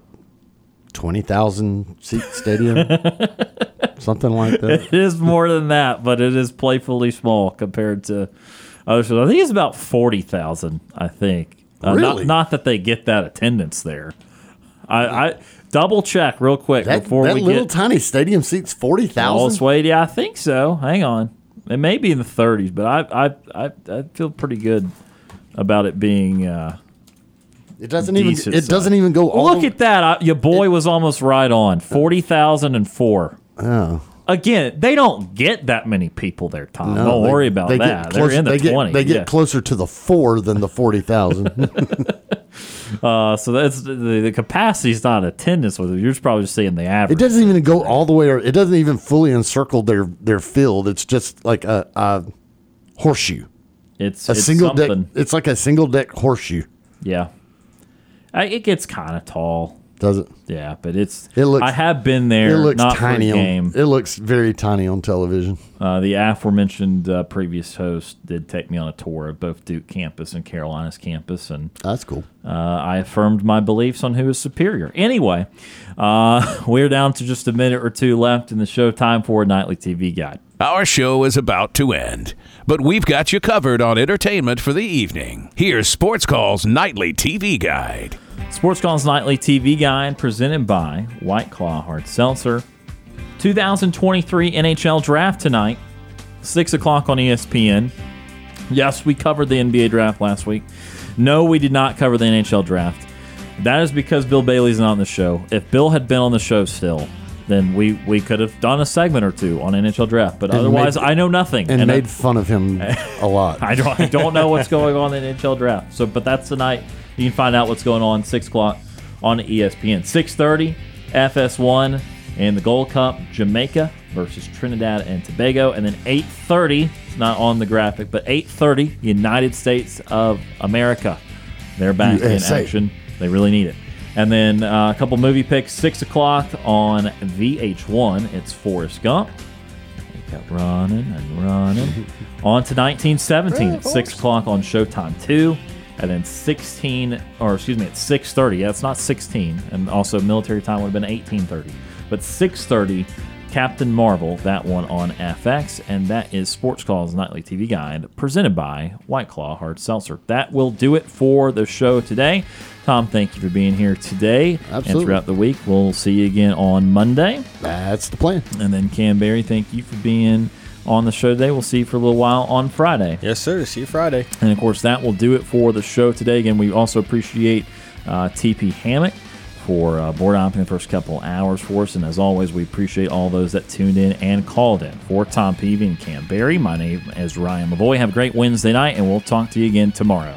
twenty thousand seat stadium, something like that.
it is more than that, but it is playfully small compared to other. I think it's about forty thousand. I think. Uh,
Really?
Not, not that they get that attendance there. I, I double check real quick
That,
before
that
we
little
get
tiny stadium seats forty thousand.
swayed. Yeah, I think so. Hang on, it may be in the thirties, but I, I I I feel pretty good about it being. Uh,
It doesn't even. It doesn't even go. All
Look at that! I, your boy was almost right on. Forty thousand and four.
Oh.
Again, they don't get that many people there, Tom.
No,
don't
they-
worry about
they get
that.
closer-
They're in the
they get,
twenty.
They get
yeah.
closer to the four than the forty thousand.
Uh, so that's the, the capacity is not attendance with it. You're just probably just seeing the average.
it doesn't even go all the way. Or it doesn't even fully encircle their their field. It's just like a, a horseshoe.
It's
a
it's
single
something.
deck. It's like a single deck horseshoe.
Yeah, I, it gets kind of tall.
Does it?
Yeah, but it's.
It looks.
I have been there.
It looks
not
tiny
for a
on. It looks very tiny on television.
Uh, the aforementioned uh, previous host did take me on a tour of both Duke campus and Carolina's campus, and
That's cool.
uh, I affirmed my beliefs on who is superior. Anyway, uh, we're down to just a minute or two left in the show. Time for a nightly TV guide.
Our show is about to end, but we've got you covered on entertainment for the evening. Here's Sports Call's nightly TV guide.
Sports Call's nightly TV guide presented by White Claw Hard Seltzer. 2023 NHL draft tonight, 6 o'clock on ESPN. Yes, we covered the NBA draft last week. No, we did not cover the NHL draft. That is because Bill Bailey's not on the show. If Bill had been on the show still, then we, we could have done a segment or two on NHL draft. But
And
otherwise,
made-
I know nothing.
And,
I-
made fun of him a lot.
I don't, I don't know what's going on in the NHL draft. So, but that's tonight. You can find out what's going on six o'clock on ESPN. Six thirty, FS1 and the Gold Cup, Jamaica versus Trinidad and Tobago, and then eight thirty. It's not on the graphic, but eight thirty, United States of America. They're back
USA.
in action. They really need it. And then uh, a couple movie picks. Six o'clock on VH1. It's Forrest Gump. He kept running and running. on to 1917 at 6 o'clock on Showtime 2. And then 16, or excuse me, at 6.30. Yeah, it's not 16. And also military time would have been 18.30. But 6.30, Captain Marvel, that one on FX. And that is Sports Call's Nightly TV Guide, presented by White Claw Hard Seltzer. That will do it for the show today. Tom, thank you for being here today. And throughout the week, we'll see you again on Monday.
That's the plan.
And then Kam Berry, thank you for being on the show today. We'll see you for a little while on Friday.
Yes, sir. See you Friday.
And of course, that will do it for the show today. Again, we also appreciate uh, TP Hammock for uh, board opting the first couple hours for us. And as always, we appreciate all those that tuned in and called in. For Tom Peavy and Kam Berry, my name is Ryan Lavoie. Have a great Wednesday night, and we'll talk to you again tomorrow.